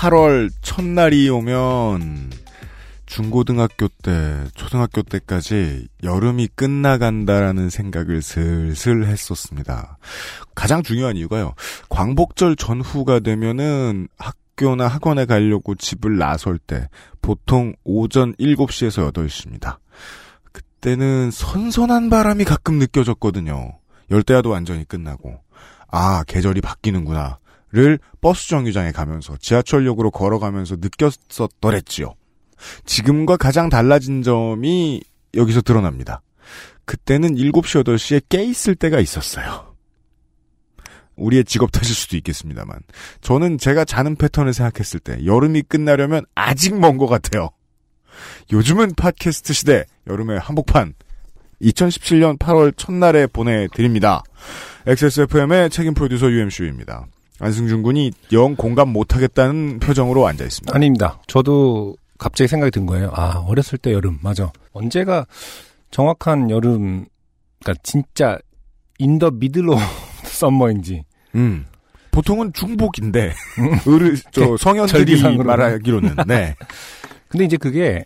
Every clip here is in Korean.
팔월 첫날이 오면 중고등학교 때, 초등학교 때까지 여름이 끝나간다라는 생각을 슬슬 했었습니다. 가장 중요한 이유가요. 광복절 전후가 되면은 학교나 학원에 가려고 집을 나설 때 보통 오전 7시에서 8시입니다. 그때는 선선한 바람이 가끔 느껴졌거든요. 열대야도 완전히 끝나고. 아, 계절이 바뀌는구나. 를 버스 정류장에 가면서 지하철역으로 걸어가면서 느꼈었더랬지요. 지금과 가장 달라진 점이 여기서 드러납니다. 그때는 7시, 8시에 깨 있을 때가 있었어요. 우리의 직업 탓일 수도 있겠습니다만. 저는 제가 자는 패턴을 생각했을 때 여름이 끝나려면 아직 먼 것 같아요. 요즘은 팟캐스트 시대 여름의 한복판 2017년 8월 첫날에 보내드립니다. XSFM의 책임 프로듀서 UMCU입니다. 안승준 군이 영 공감 못하겠다는 표정으로 앉아 있습니다. 아닙니다. 저도 갑자기 생각이 든 거예요. 아, 어렸을 때 여름. 맞아. 언제가 정확한 여름, 그니까 진짜 in the middle of summer인지. 음. 보통은 중복인데, 어르, 저, 성현들이. 말하기로는, 네. 근데 이제 그게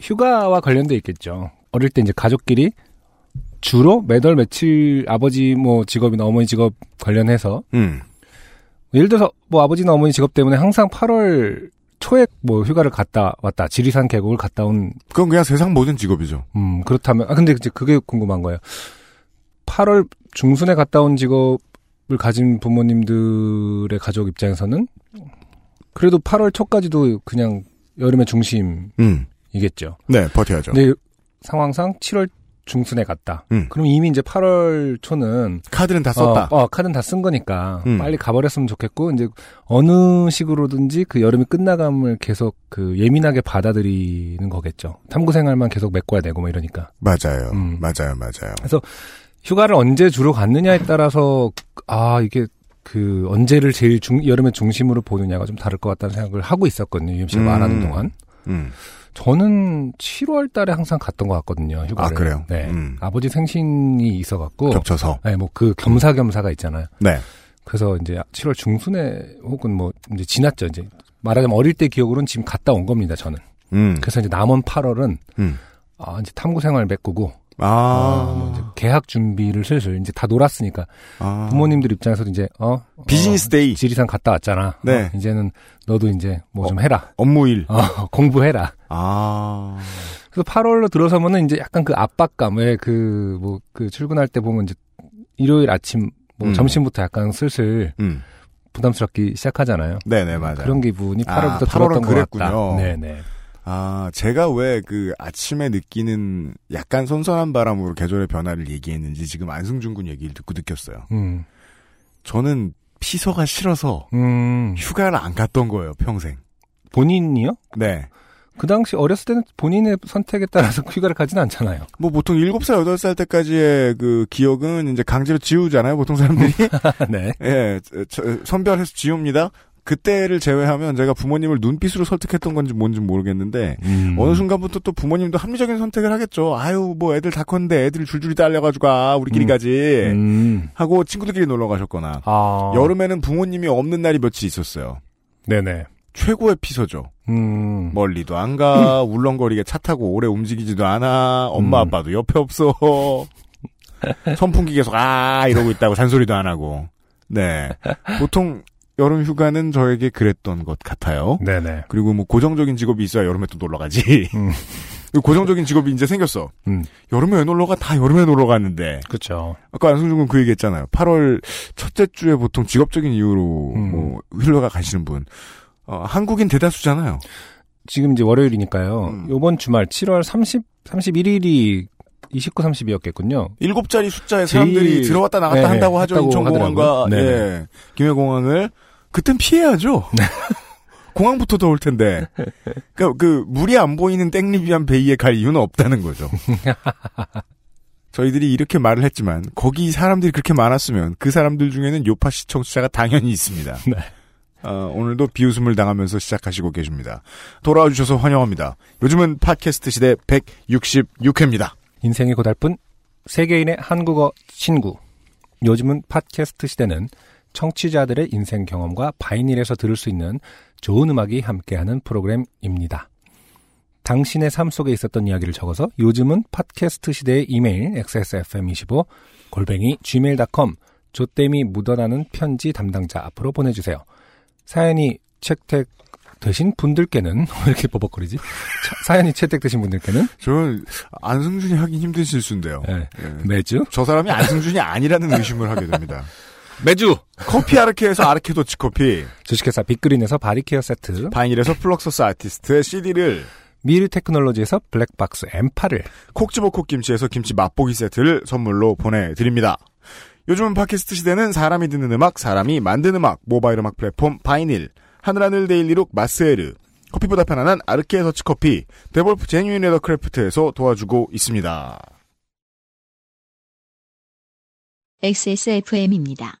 휴가와 관련돼 있겠죠. 어릴 때 이제 가족끼리 주로 매달 며칠 아버지 뭐 직업이나 어머니 직업 관련해서 음. 예를 들어서 뭐 아버지나 어머니 직업 때문에 항상 8월 초에 뭐 휴가를 갔다 왔다 지리산 계곡을 갔다 온 그건 그냥 세상 모든 직업이죠. 음, 그렇다면, 아, 근데 이제 그게 궁금한 거예요. 8월 중순에 갔다 온 직업을 가진 부모님들의 가족 입장에서는 그래도 8월 초까지도 그냥 여름의 중심이겠죠. 음. 네, 버텨야죠. 근데 상황상 7월 중순에 갔다. 음. 그럼 이미 이제 8월 초는 카드는 다 썼다. 어, 어, 카드는 다 쓴 거니까 음. 빨리 가버렸으면 좋겠고 이제 어느 식으로든지 그 여름이 끝나감을 계속 그 예민하게 받아들이는 거겠죠. 탐구 생활만 계속 메꿔야 되고 뭐 이러니까. 맞아요. 음. 맞아요, 맞아요. 휴가를 언제 주로 갔느냐에 따라서 아 이게 그 언제를 제일 중, 여름의 중심으로 보느냐가 좀 다를 것 같다는 생각을 하고 있었거든요. UMC가 음. 말하는 동안. 음. 저는 7월 달에 항상 갔던 것 같거든요. 휴가를. 아, 그래요? 네. 음. 아버지 생신이 있어 갖고. 겹쳐서. 네, 뭐 그 겸사겸사가 있잖아요. 네. 그래서 이제 7월 중순에 혹은 뭐 이제 지났죠. 이제 말하자면 어릴 때 기억으로는 지금 갔다 온 겁니다. 저는. 음. 그래서 이제 남은 8월은 음. 아 이제 탐구 생활 메꾸고 아. 어, 뭐 이제 개학 준비를 슬슬 이제 다 놀았으니까 아. 부모님들 입장에서도 이제 어 비즈니스 어, day. 지리산 갔다 왔잖아. 네. 어, 이제는 너도 이제 뭐 좀 해라. 업무일. 어, 공부해라. 아. 그래서 8월로 들어서면은 이제 약간 그 압박감, 왜그 뭐 그 출근할 때 보면 이제 일요일 아침 뭐 음. 점심부터 약간 슬슬 음. 부담스럽기 시작하잖아요. 네네, 맞아요. 그런 기분이 아, 8월부터 8월은 들었던 것 그랬군요. 같다. 네네. 아, 제가 왜 그 아침에 느끼는 약간 선선한 바람으로 계절의 변화를 얘기했는지 지금 안승준 군 얘기를 듣고 느꼈어요. 음. 저는 피서가 싫어서 음. 휴가를 안 갔던 거예요, 평생. 본인이요? 네. 그 당시 어렸을 때는 본인의 선택에 따라서 휴가를 가진 않잖아요. 뭐 보통 7살, 8살 때까지의 그 기억은 이제 강제로 지우잖아요, 보통 사람들이. 네. 예, 저- 선별해서 지웁니다. 그때를 제외하면 제가 부모님을 눈빛으로 설득했던 건지 뭔지 모르겠는데 음. 어느 순간부터 또 부모님도 합리적인 선택을 하겠죠. 아유 뭐 애들 다 컸는데 애들 줄줄이 딸려가지고 아 우리끼리 음. 가지 음. 하고 친구들끼리 놀러 가셨거나 아. 여름에는 부모님이 없는 날이 며칠 있었어요. 네네. 최고의 피서죠. 음. 멀리도 안 가, 울렁거리게 차 타고 오래 움직이지도 않아, 엄마 음. 아빠도 옆에 없어. 선풍기 계속 아 이러고 있다고 잔소리도 안 하고. 네. 보통 여름 휴가는 저에게 그랬던 것 같아요. 네네. 그리고 뭐 고정적인 직업이 있어야 여름에 또 놀러 가지. 음. 그리고 고정적인 직업이 이제 생겼어. 음. 여름에 왜 놀러 가? 다 여름에 놀러 갔는데. 그렇죠. 아까 안승준 군그 얘기 했잖아요. 8월 첫째 주에 보통 직업적인 이유로 음. 뭐 흘러가 가시는 분. 어, 한국인 대다수잖아요. 지금 이제 월요일이니까요. 음. 요번 주말 7월 30, 31일이 29, 30이었겠군요. 일곱 자리 숫자의 사람들이 들어왔다 나갔다 네, 한다고 하죠. 인천공항과. 네. 예, 김해공항을 그땐 피해야죠. 공항부터 더울 텐데. 그러니까 그 물이 안 보이는 땡리비안 베이에 갈 이유는 없다는 거죠. 저희들이 이렇게 말을 했지만 거기 사람들이 그렇게 많았으면 그 사람들 중에는 요파 시청자가 당연히 있습니다. 네. 어, 오늘도 비웃음을 당하면서 시작하시고 계십니다. 돌아와 주셔서 환영합니다. 요즘은 팟캐스트 시대 166회입니다. 인생이 고달픈 세계인의 한국어 친구. 요즘은 팟캐스트 시대는 청취자들의 인생 경험과 바이닐에서 들을 수 있는 좋은 음악이 함께하는 프로그램입니다. 당신의 삶 속에 있었던 이야기를 적어서 요즘은 팟캐스트 시대의 이메일 xsfm25 골뱅이 gmail.com 조땜이 묻어나는 편지 담당자 앞으로 보내주세요. 사연이 채택 되신 분들께는 왜 이렇게 버벅거리지? 차- 사연이 채택되신 분들께는 저는 안승준이 하긴 힘든 실수인데요. 예, 예. 매주 저 사람이 안승준이 아니라는 의심을 하게 됩니다. 매주 커피 아르케에서 아르케 더치 커피, 주식회사 빅그린에서 바리케어 세트 바이닐에서 플럭서스 아티스트의 CD를, 미르 테크놀로지에서 블랙박스 M8을 콕 집어 콕 김치에서 김치 맛보기 세트를 선물로 보내드립니다. 요즘은 팟캐스트 시대는 사람이 듣는 음악, 사람이 만든 음악, 모바일 음악 플랫폼 바이닐, 하늘하늘 daily look 마스에르, 커피보다 편안한 아르케 더치 커피, 데볼프 genuine leather craft에서 도와주고 있습니다. XSFM입니다.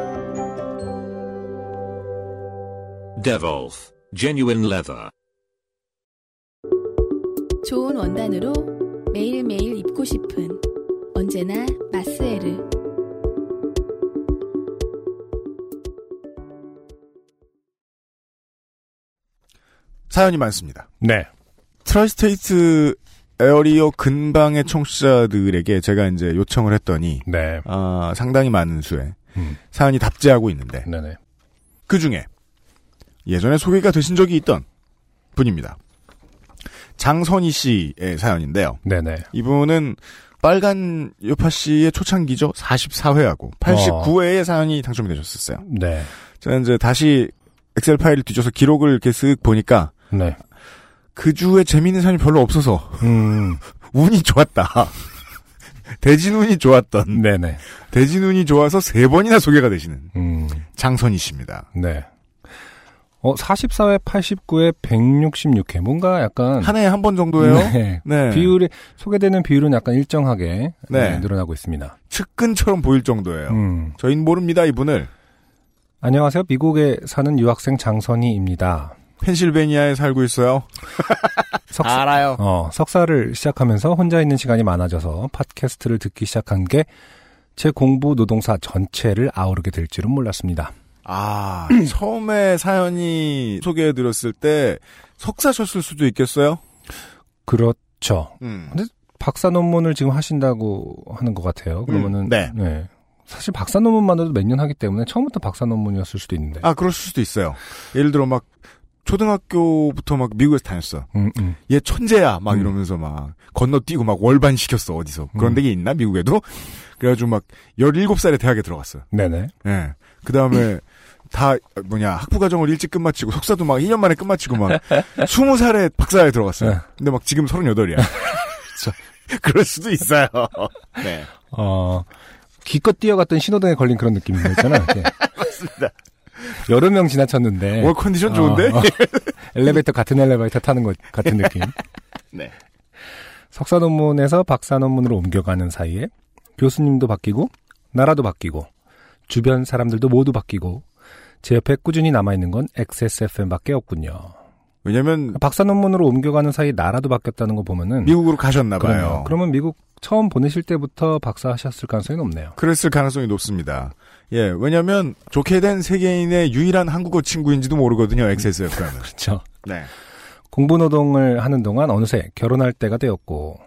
Devolf Genuine Leather. 좋은 원단으로 매일매일 입고 싶은 언제나 마스에르 사연이 많습니다. 네 tri-state area 근방의 청취자들에게 제가 이제 요청을 했더니 네. 아, 상당히 많은 수의 음, 사연이 답지하고 있는데 네네. 그 중에 예전에 소개가 되신 적이 있던 분입니다. 장선희 씨의 사연인데요. 네네. 이분은 빨간 요파 씨의 초창기죠. 44회하고 89회의 사연이 당첨이 되셨었어요. 네. 제가 이제 다시 엑셀 파일을 뒤져서 기록을 이렇게 쓱 보니까 네. 그 주에 재미있는 사연이 별로 없어서 음, 운이 좋았다. 대진운이 좋았던 네네. 대진운이 좋아서 세 번이나 소개가 되시는 음, 장선희 씨입니다. 네. 어, 44회, 89회, 166회. 뭔가 약간. 한 해에 한 번 정도예요. 네. 네. 비율이, 소개되는 비율은 약간 일정하게 네. 네, 늘어나고 있습니다. 측근처럼 보일 정도예요. 음. 저희는 모릅니다, 이분을. 안녕하세요. 미국에 사는 유학생 장선희입니다. 펜실베니아에 살고 있어요. 석사, 알아요. 어, 석사를 시작하면서 혼자 있는 시간이 많아져서 팟캐스트를 듣기 시작한 게 제 공부 노동사 전체를 아우르게 될 줄은 몰랐습니다. 아, 처음에 사연이 소개해드렸을 때 석사셨을 수도 있겠어요? 그렇죠. 음. 박사 논문을 지금 하신다고 하는 것 같아요. 그러면은 음, 네. 사실 박사 논문만으로도 몇 년 하기 때문에 처음부터 박사 논문이었을 수도 있는데. 아, 그럴 수도 있어요. 예를 들어 막 초등학교부터 막 미국에서 다녔어. 음, 음. 얘 천재야 막 음. 이러면서 막 건너뛰고 막 월반 시켰어 어디서 그런 음. 데가 있나 미국에도 그래가지고 막 17살에 대학에 들어갔어요 네네. 예. 그 다음에 다 뭐냐 학부 과정을 일찍 끝마치고 석사도 막 2년 만에 끝마치고 막 20살에 박사에 들어갔어요 네. 근데 막 지금 38이야 그럴 수도 있어요 네 어, 기껏 뛰어갔던 신호등에 걸린 그런 느낌이 있잖아. 맞습니다. 여러 명 지나쳤는데. 월 컨디션 좋은데 어, 어. 엘리베이터 같은 엘리베이터 타는 것 같은 느낌. 네. 석사 논문에서 박사 논문으로 옮겨가는 사이에 교수님도 바뀌고 나라도 바뀌고 주변 사람들도 모두 바뀌고 제 옆에 꾸준히 남아있는 건 XSFM밖에 없군요. 왜냐면 박사 논문으로 옮겨가는 사이 나라도 바뀌었다는 거 보면은 미국으로 가셨나 봐요 그러네요. 그러면 미국 처음 보내실 때부터 박사 하셨을 가능성이 높네요. 그랬을 가능성이 높습니다 예 왜냐면 좋게 된 세계인의 유일한 한국어 친구인지도 모르거든요 XSFM은 그렇죠. 네. 공부 노동을 하는 동안 어느새 결혼할 때가 되었고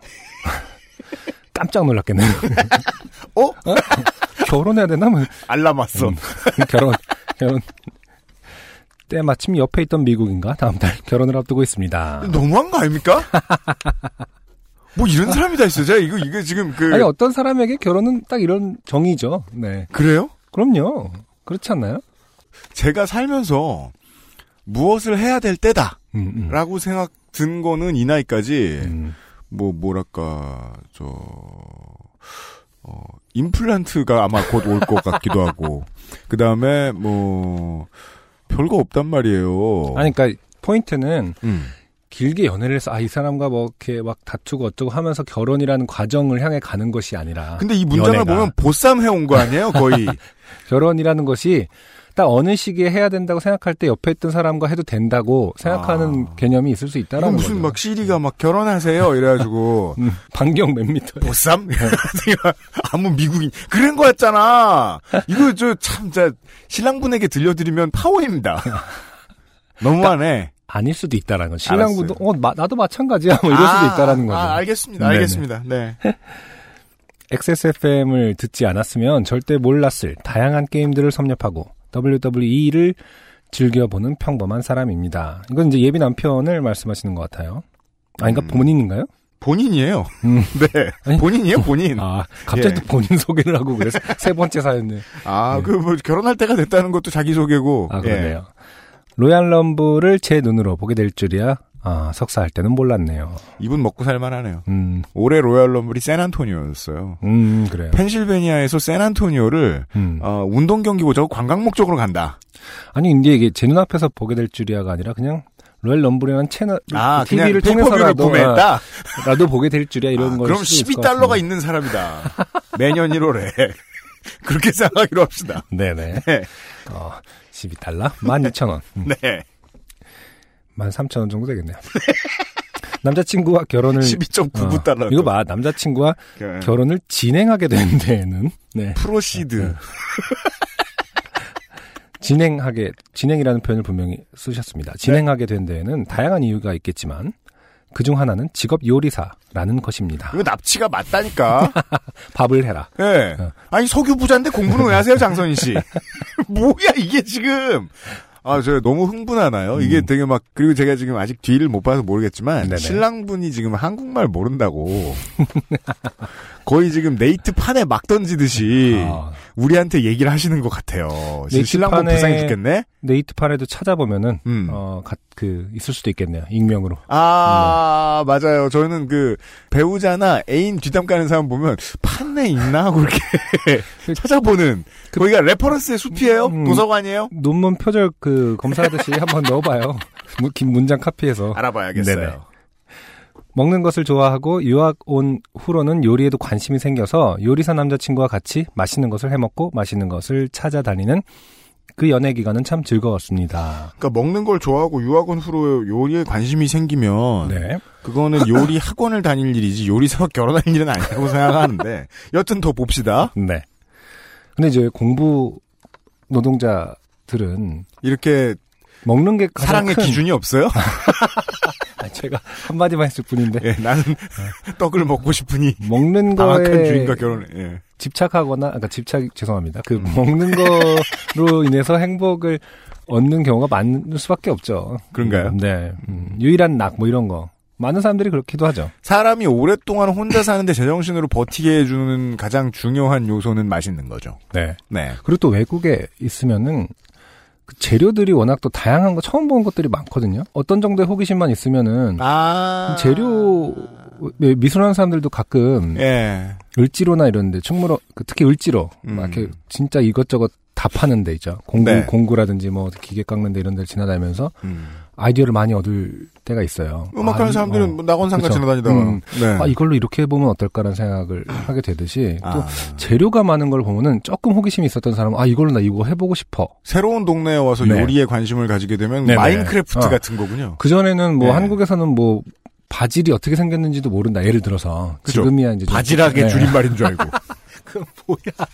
깜짝 놀랐겠네요. 어? 결혼해야 되나? 뭐 알람 왔어 음. 결혼 결혼 때 마침 옆에 있던 미국인과 다음 달 결혼을 앞두고 있습니다. 너무한 거 아닙니까? 뭐 이런 사람이 다 있어요. 제가 이거 이거 지금 그 아니 어떤 사람에게 결혼은 딱 이런 정의죠. 네. 그래요? 그럼요. 그렇지 않나요? 제가 살면서 무엇을 해야 될 때다라고 음, 음. 생각 든 거는 이 나이까지 음. 뭐 뭐랄까 저 어, 임플란트가 아마 곧 올 것 같기도 하고 그 다음에 뭐 별거 없단 말이에요. 아니 그러니까 포인트는 음. 길게 연애를 해서 아 이 사람과 뭐 이렇게 막 다투고 어쩌고 하면서 결혼이라는 과정을 향해 가는 것이 아니라 근데 이 문장을 연애가. 보면 보쌈 해온 거 아니에요, 거의. 결혼이라는 것이 딱 어느 시기에 해야 된다고 생각할 때 옆에 있던 사람과 해도 된다고 생각하는 아. 개념이 있을 수 있다라는 무슨 거죠. 막 시리가 막 결혼하세요 이래가지고 음, 반경 몇 미터. 보쌈? 아무 미국인 그런 거였잖아. 이거 저 참 자 신랑분에게 들려드리면 파워입니다. 너무하네. 아닐 수도 있다라는 거. 신랑분도. 어 마- 나도 마찬가지야 뭐 이럴 수도 있다라는 거죠. 아, 알겠습니다. 네네. 알겠습니다. 네. XSFM을 듣지 않았으면 절대 몰랐을 다양한 게임들을 섭렵하고 WWE를 즐겨보는 평범한 사람입니다. 이건 이제 예비 남편을 말씀하시는 것 같아요. 아, 그러니까 음. 본인인가요? 본인이에요. 음. 네. 아니. 본인이에요, 본인. 아, 아, 갑자기 예. 또 본인 소개를 하고 그래서 세 번째 사연네. 그뭐 결혼할 때가 됐다는 것도 자기 소개고. 아, 예. 그러네요. 로얄 럼블을 제 눈으로 보게 될 줄이야. 아, 석사할 때는 몰랐네요. 이분 먹고 살만하네요. 음, 올해 로얄 럼블이 샌안토니오였어요. 음, 그래요. 펜실베니아에서 샌안토니오를 음. 어, 운동 경기 보자고 관광 목적으로 간다. 아니, 근데 이게 제 눈앞에서 보게 될 줄이야가 아니라 그냥 로얄 럼블이라는 채널, 아, TV를 통해서라도 구매했다. 나도 보게 될 줄이야 이런 아, 거. 그럼 12달러가 있는 사람이다. 매년 1월에. 그렇게 생각하기로 합시다. 네네. 네. 어, 12달러? 12,000원. 음, 네. 13,000원 정도 되겠네요. 남자친구와 결혼을. 12.99달러. 어, 이거 봐. 남자친구와 네. 결혼을 진행하게 된 데에는, 네. proceed. 진행하게, 진행이라는 표현을 분명히 쓰셨습니다. 진행하게 된 데에는 다양한 이유가 있겠지만, 그중 하나는 직업 요리사라는 것입니다. 이거 납치가 맞다니까. 밥을 해라. 예. 어. 아니, 석유 부자인데 공부는 왜 하세요, 장선희 씨? 뭐야, 이게 지금. 아, 저 너무 흥분하나요? 이게 음. 되게 막, 그리고 제가 지금 아직 뒤를 못 봐서 모르겠지만, 네네. 신랑분이 지금 한국말 모른다고. 거의 지금 네이트 판에 막 던지듯이, 아, 우리한테 얘기를 하시는 것 같아요. 신랑분 불쌍해 죽겠네? 네이트판에도 찾아보면은, 음. 어, 가- 그, 있을 수도 있겠네요. 익명으로. 아, 맞아요. 저는 그, 배우자나 애인 뒷담 까는 사람 보면, 판에 있나? 하고 이렇게 찾아보는. 그- 거기가 reference의 숲이에요? 음. 도서관이에요? 논문 표절 그 검사하듯이 한번 넣어봐요. 문- 긴 문장 카피해서. 알아봐야겠어요. 네네. 먹는 것을 좋아하고 유학 온 후로는 요리에도 관심이 생겨서 요리사 남자친구와 같이 맛있는 것을 해먹고 맛있는 것을 찾아다니는 그 연애 기간은 참 즐거웠습니다. 그러니까 먹는 걸 좋아하고 유학원 후로 요리에 관심이 생기면 네. 그거는 요리 학원을 다닐 일이지 요리사와 결혼할 일은 아니라고 생각하는데 여튼 더 봅시다. 네. 근데 이제 공부 노동자들은 이렇게 먹는 게 사랑의 큰- 기준이 없어요? 아, 제가 한마디만 했을 뿐인데 예, 나는 떡을 먹고 싶으니 먹는 거에 주인과 결혼해. 예. 집착하거나 그러니까 집착 죄송합니다. 그 먹는 거로 인해서 행복을 얻는 경우가 많을 수밖에 없죠. 그런가요? 음, 네. 음, 유일한 낙 뭐 이런 거. 많은 사람들이 그렇기도 하죠. 사람이 오랫동안 혼자 사는데 제정신으로 버티게 해주는 가장 중요한 요소는 맛있는 거죠. 네. 네. 그리고 또 외국에 있으면은 그 재료들이 워낙 또 다양한 거 처음 본 것들이 많거든요. 어떤 정도의 호기심만 있으면은 아. 재료 미- 미술하는 사람들도 가끔 예. 을지로나 이런데 충무로 그 특히 을지로 음. 막 이렇게 진짜 이것저것 다 파는 데 있죠. 공구 네. 공구라든지 뭐 기계 깎는 데 이런 데를 지나다니면서 음. 아이디어를 많이 얻을 때가 있어요. 음악하는 아, 이- 사람들은 어. 뭐 낙원상가 그쵸. 지나다니다가. 음. 네. 아 이걸로 이렇게 해보면 어떨까라는 생각을 하게 되듯이 또 아. 재료가 많은 걸 보면은 조금 호기심이 있었던 사람은 아 이걸로 나 이거 해보고 싶어. 새로운 동네에 와서 네. 요리에 관심을 가지게 되면 네네. 마인크래프트 어. 같은 거군요. 그 전에는 뭐 네. 한국에서는 뭐 바질이 어떻게 생겼는지도 모른다. 예를 들어서 그죠. 지금이야 이제 좀- 바지락의 네. 줄임말인 줄 알고. 그 뭐야?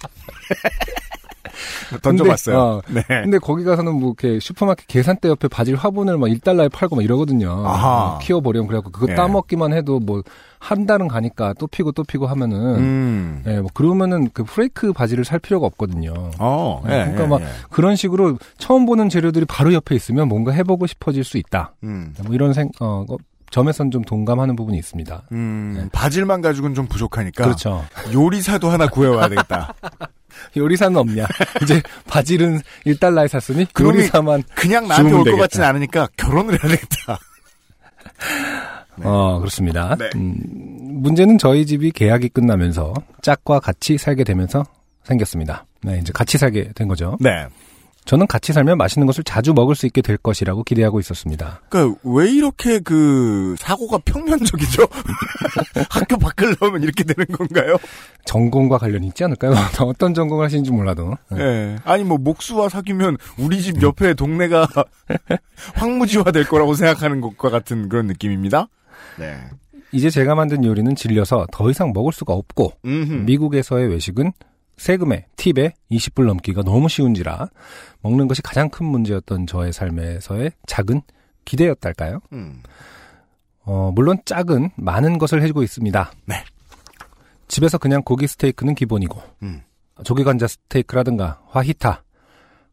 던져봤어요. 근데, 어, 네. 근데 거기 가서는 뭐 이렇게 슈퍼마켓 계산대 옆에 바질 화분을 막 1달러에 팔고 막 이러거든요. 아하. 키워버리면 그래갖고 그거 예. 따먹기만 해도 뭐 한 달은 가니까 또 피고 또 피고 하면은 음. 예, 뭐 그러면은 그 프레이크 바지를 살 필요가 없거든요. 어, 네, 예, 그러니까 예, 막 예. 그런 식으로 처음 보는 재료들이 바로 옆에 있으면 뭔가 해보고 싶어질 수 있다. 음, 뭐 이런 생, 어, 어, 점에선 좀 동감하는 부분이 있습니다. 음, 네. 바질만 가지고는 좀 부족하니까. 그렇죠. 요리사도 하나 구해와야 되겠다. 요리사는 없냐. 이제 바질은 1달러에 샀으니 요리사만 그냥 나한테 올 것. 같진 않으니까 결혼을 해야 되겠다. 어, 그렇습니다. 네. 음, 문제는 저희 집이 계약이 끝나면서 짝과 같이 살게 되면서 생겼습니다. 네, 이제 같이 살게 된 거죠. 네. 저는 같이 살면 맛있는 것을 자주 먹을 수 있게 될 것이라고 기대하고 있었습니다. 그러니까 왜 이렇게 그 사고가 평면적이죠? 학교 밖을 나오면 이렇게 되는 건가요? 전공과 관련이 있지 않을까요? 어떤 전공을 하시는지 몰라도. 예. 네. 아니 뭐 목수와 사귀면 우리 집 옆에 동네가 황무지화 될 거라고 생각하는 것과 같은 그런 느낌입니다. 네. 이제 제가 만든 요리는 질려서 더 이상 먹을 수가 없고 음흠. 미국에서의 외식은 세금에 팁에 20불 넘기가 너무 쉬운지라 먹는 것이 가장 큰 문제였던 저의 삶에서의 작은 기대였달까요? 음. 어, 물론 짝은 많은 것을 해주고 있습니다. 네. 집에서 그냥 고기 스테이크는 기본이고 음. 조개 관자 스테이크라든가 화히타,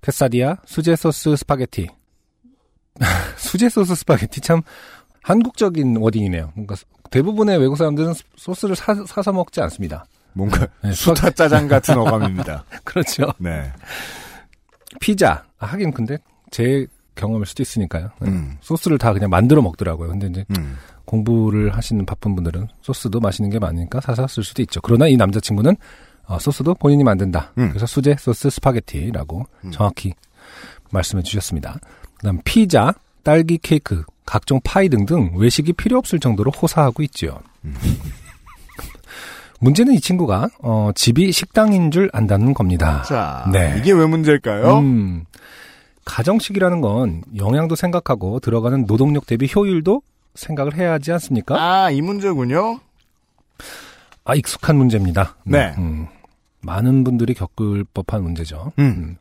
퀘사디아, 수제 소스 스파게티. 수제 소스 스파게티 참 한국적인 wording이네요. 그러니까 대부분의 외국 사람들은 소스를 사, 사서 먹지 않습니다. 뭔가 네, 수타 짜장 같은 어감입니다. 그렇죠. 네. 피자. 아, 하긴 근데 제 경험일 수도 있으니까요. 네. 음. 소스를 다 그냥 만들어 먹더라고요. 근데 이제 음. 공부를 하시는 바쁜 분들은 소스도 맛있는 게 많으니까 사서 쓸 수도 있죠. 그러나 이 남자친구는 어, 소스도 본인이 만든다. 음. 그래서 수제 소스 스파게티라고 음. 정확히 말씀해 주셨습니다. 그다음 피자, 딸기 케이크, 각종 파이 등등 외식이 필요 없을 정도로 호사하고 있지요. 음. 문제는 이 친구가 어, 집이 식당인 줄 안다는 겁니다. 자, 네. 이게 왜 문제일까요? 음, 가정식이라는 건 영양도 생각하고 들어가는 노동력 대비 효율도 생각을 해야 하지 않습니까? 아, 이 문제군요. 아, 익숙한 문제입니다. 네. 음, 많은 분들이 겪을 법한 문제죠. 음.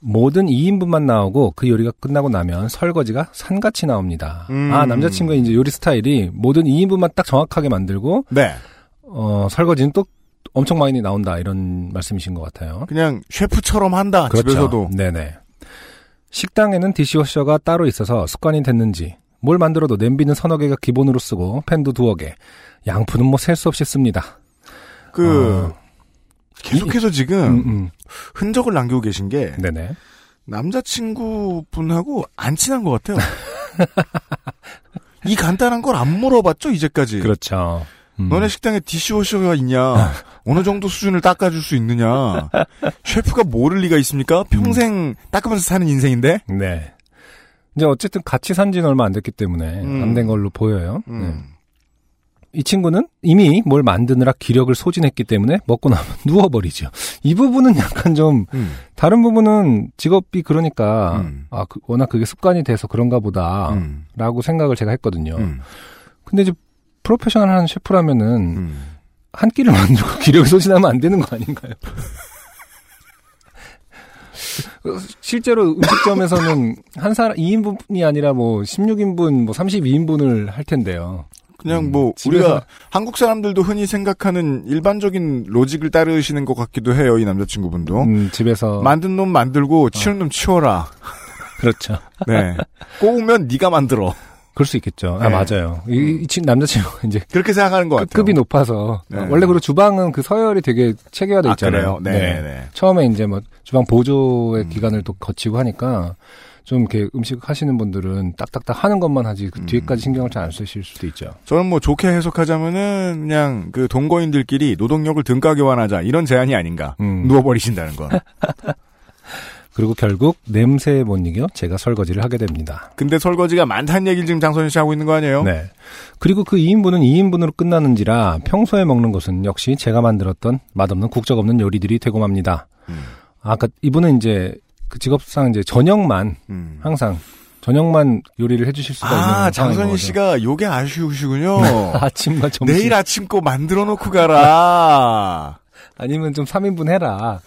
모든 2인분만 나오고 그 요리가 끝나고 나면 설거지가 산같이 나옵니다. 음. 아, 남자친구의 이제 요리 스타일이 모든 2인분만 딱 정확하게 만들고, 네. 어, 설거지는 또 엄청 많이 나온다. 이런 말씀이신 것 같아요. 그냥 셰프처럼 한다. 그렇죠. 집에서도. 네네. 식당에는 디시워셔가 따로 있어서 습관이 됐는지 뭘 만들어도 냄비는 서너 개가 기본으로 쓰고 팬도 두어 개, 양푼은 뭐 셀 수 없이 씁니다. 그 어, 계속해서 지금 음, 음. 흔적을 남기고 계신 게 네네. 남자친구분하고 안 친한 것 같아요. 이 간단한 걸 안 물어봤죠 이제까지. 그렇죠. 음. 너네 식당에 디시워셔가 있냐? 어느 정도 수준을 닦아줄 수 있느냐? 셰프가 모를 리가 있습니까? 평생 닦으면서 사는 인생인데. 네. 이제 어쨌든 같이 산 지는 얼마 안 됐기 때문에 음. 안된 걸로 보여요. 네. 음. 이 친구는 이미 뭘 만드느라 기력을 소진했기 때문에 먹고 나면 누워버리죠. 이 부분은 약간 좀 음. 다른 부분은 직업이 그러니까 음. 아 그- 워낙 그게 습관이 돼서 그런가 보다라고 음. 생각을 제가 했거든요. 음. 근데 이제 프로페셔널한 셰프라면은 음. 한 끼를 만들고 기력을 소진하면 안 되는 거 아닌가요? 실제로 음식점에서는 한 사람 2인분이 아니라 뭐 16인분, 뭐 32인분을 할 텐데요. 그냥 음, 뭐 집에서- 우리가 한국 사람들도 흔히 생각하는 일반적인 로직을 따르시는 것 같기도 해요. 이 남자친구분도. 음, 집에서 만든 놈 만들고 치운 놈 치워라. 그렇죠. 네. 꼬우면 네가 만들어. 그럴 수 있겠죠. 아 네. 맞아요. 이, 이 친- 남자친구가 이제 그렇게 생각하는 것 같아요. 급이 높아서 네. 원래 그리고 주방은 그 서열이 되게 체계화돼 아, 있잖아요. 네, 네. 처음에 이제 뭐 주방 보조의 음. 기간을 또 거치고 하니까 좀 이렇게 음식 하시는 분들은 딱딱딱 하는 것만 하지 그 음. 뒤에까지 신경을 잘 안 쓰실 수도 있죠. 저는 뭐 좋게 해석하자면은 그냥 그 동거인들끼리 노동력을 등가 교환하자 이런 제안이 아닌가. 음. 누워버리신다는 거. 그리고 결국 냄새에 못 이겨 제가 설거지를 하게 됩니다. 근데 설거지가 많다는 얘기를 지금 장선희 씨 하고 있는 거 아니에요? 네. 그리고 그 2인분은 2인분으로 끝나는지라 평소에 먹는 것은 역시 제가 만들었던 맛없는 국적 없는 요리들이 되고 맙니다. 음. 아까 이분은 이제 그 직업상 이제 저녁만 음. 항상 저녁만 요리를 해주실 수가 있는 아, 장선희. 씨가 요게 아쉬우시군요. 아침과 점심 내일 아침 거 만들어 놓고 가라. 아니면 좀 3인분 해라.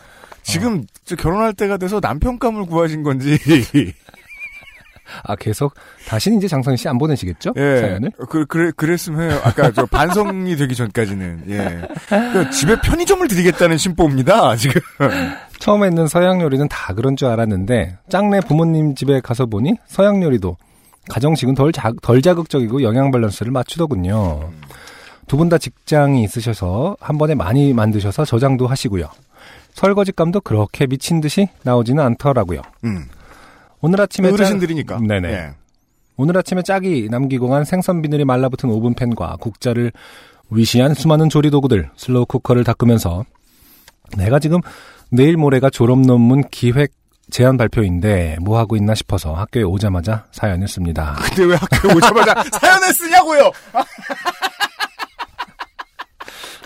지금 저 결혼할 때가 돼서 남편감을 구하신 건지. 아, 계속, 다시는 이제 장선희 씨 안 보내시겠죠? 예. 사연을? 그, 그래, 그랬으면 해요. 아까 저 반성이 되기 전까지는. 예. 그 집에 편의점을 드리겠다는 심보입니다, 지금. 처음에 있는 서양 요리는 다 그런 줄 알았는데, 짱네 부모님 집에 가서 보니 서양 요리도 가정식은 덜, 자, 덜 자극적이고 영양 밸런스를 맞추더군요. 두 분 다 직장이 있으셔서 한 번에 많이 만드셔서 저장도 하시고요. 설거지감도 그렇게 미친 듯이 나오지는 않더라고요. 음. 오늘 아침에 짜- 어르신들이니까. 네네. 예. 오늘 아침에 짝이 남기고 간 생선 비늘이 말라붙은 오븐팬과 국자를 위시한 수많은 조리 도구들 slow cooker를 닦으면서 내가 지금 내일 모레가 졸업 논문 기획 제안 발표인데 뭐 하고 있나 싶어서 학교에 오자마자 사연을 씁니다. 근데 왜 학교에 오자마자 사연을 쓰냐고요?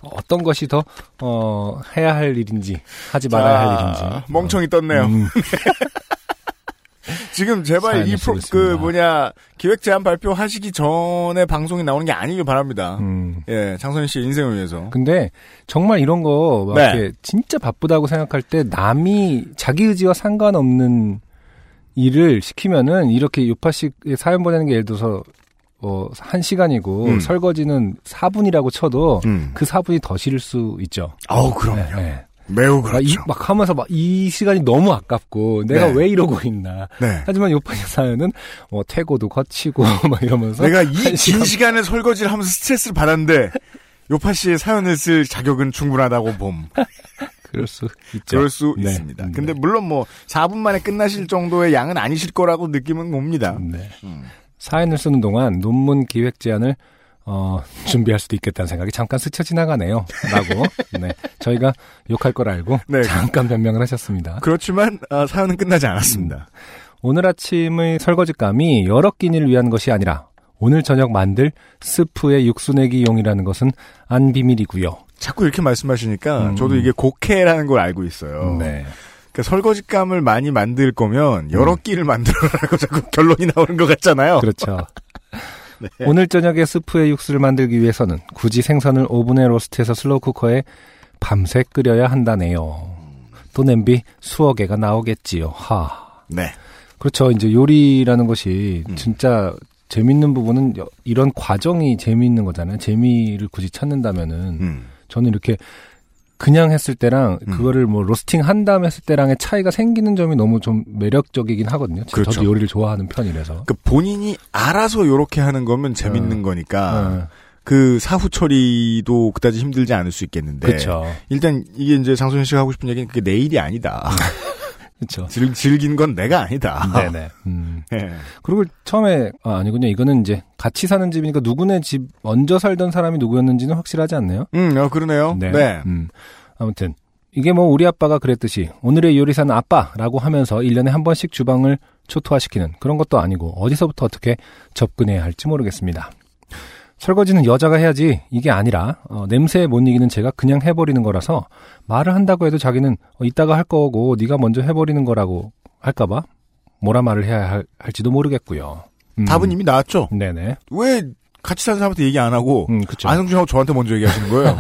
어떤 것이 더 어, 해야 할 일인지 하지 말아야 할 일인지 멍청이 떴네요. 음, 지금 제발 이 프로, 그. 뭐냐, 기획 제안 발표하시기 전에 방송이 나오는 게 아니길 바랍니다. 음. 예, 장선희 씨의 인생을 위해서. 근데 정말 이런 거막 네. 이렇게 진짜 바쁘다고 생각할 때 남이 자기 의지와 상관없는 일을 시키면은 이렇게 요파식에 사연 보내는 게 예를 들어서 어, 한 시간이고 음. 설거지는 4분이라고 쳐도 음. 그 4분이 더 싫을 수 있죠. 아우, 그럼요. 네, 네. 매우 막, 이- 그렇죠. 막 하면서 막 이 시간이 너무 아깝고 내가 네. 왜 이러고 있나. 네. 하지만 요파식 사연은 뭐 퇴고도 거치고 막 이러면서 내가 이한 시간 긴 시간에 설거지를 하면서 스트레스를 받았는데, 요파 씨의 사연을 쓸 자격은 충분하다고 봄. 그럴 수 있죠. 그럴 수 네. 있습니다. 네. 근데 물론 뭐 4분 만에 끝나실 정도의 양은 아니실 거라고 느낌은 옵니다. 네. 음. 사연을 쓰는 동안 논문 기획 제안을 어, 준비할 수도 있겠다는 생각이 잠깐 스쳐 지나가네요. 라고 네, 저희가 욕할 걸 알고 네. 잠깐 변명을 하셨습니다. 그렇지만 아, 사연은 끝나지 않았습니다. 오늘 아침의 설거지감이 여러 끼니를 위한 것이 아니라 오늘 저녁 만들 스프의 육수 내기용이라는 것은 안 비밀이고요. 자꾸 이렇게 말씀하시니까 음. 저도 이게 곡해라는 걸 알고 있어요. 네. 그러니까 설거지감을 많이 만들 거면 여러 끼를 만들어라고 자꾸 결론이 나오는 것 같잖아요. 그렇죠. 오늘 저녁에 스프의 육수를 만들기 위해서는 굳이 생선을 오븐에 roast해서 slow cooker에 밤새 끓여야 한다네요. 또 냄비 수억 개가 나오겠지요. 하. 네. 그렇죠. 이제 요리라는 것이 음. 진짜 재밌는 부분은 여- 이런 과정이 재미있는 거잖아요. 재미를 굳이 찾는다면은 음. 저는 이렇게 그냥 했을 때랑 음. 그거를 뭐 로스팅 한 다음에 했을 때랑의 차이가 생기는 점이 너무 좀 매력적이긴 하거든요. 그렇죠. 저도 요리를 좋아하는 편이라서. 그 본인이 알아서 요렇게 하는 거면 재밌는 어. 거니까 어, 그 사후 처리도 그다지 힘들지 않을 수 있겠는데 그렇죠. 일단 이게 이제 장소연 씨가 하고 싶은 얘기는 그게 내일이 아니다. 그렇죠. 즐, 즐긴 건 내가 아니다. 네네. 음. 예. 그리고 처음에 아, 아니군요. 이거는 이제 같이 사는 집이니까 누구네 집 먼저 살던 사람이 누구였는지는 확실하지 않네요. 음, 어, 그러네요. 네. 음. 아무튼 이게 뭐 우리 아빠가 그랬듯이 오늘의 요리사는 아빠라고 하면서 1년에 한 번씩 주방을 초토화시키는 그런 것도 아니고 어디서부터 어떻게 접근해야 할지 모르겠습니다. 설거지는 여자가 해야지 이게 아니라 어, 냄새에 못 이기는 제가 그냥 해버리는 거라서 말을 한다고 해도 자기는 어, 이따가 할 거고 네가 먼저 해버리는 거라고 할까봐 뭐라 말을 해야 할, 할지도 모르겠고요. 음. 답은 이미 나왔죠. 네네. 왜 같이 사는 사람한테 얘기 안 하고 음, 그쵸. 안승준하고 저한테 먼저 얘기하시는 거예요?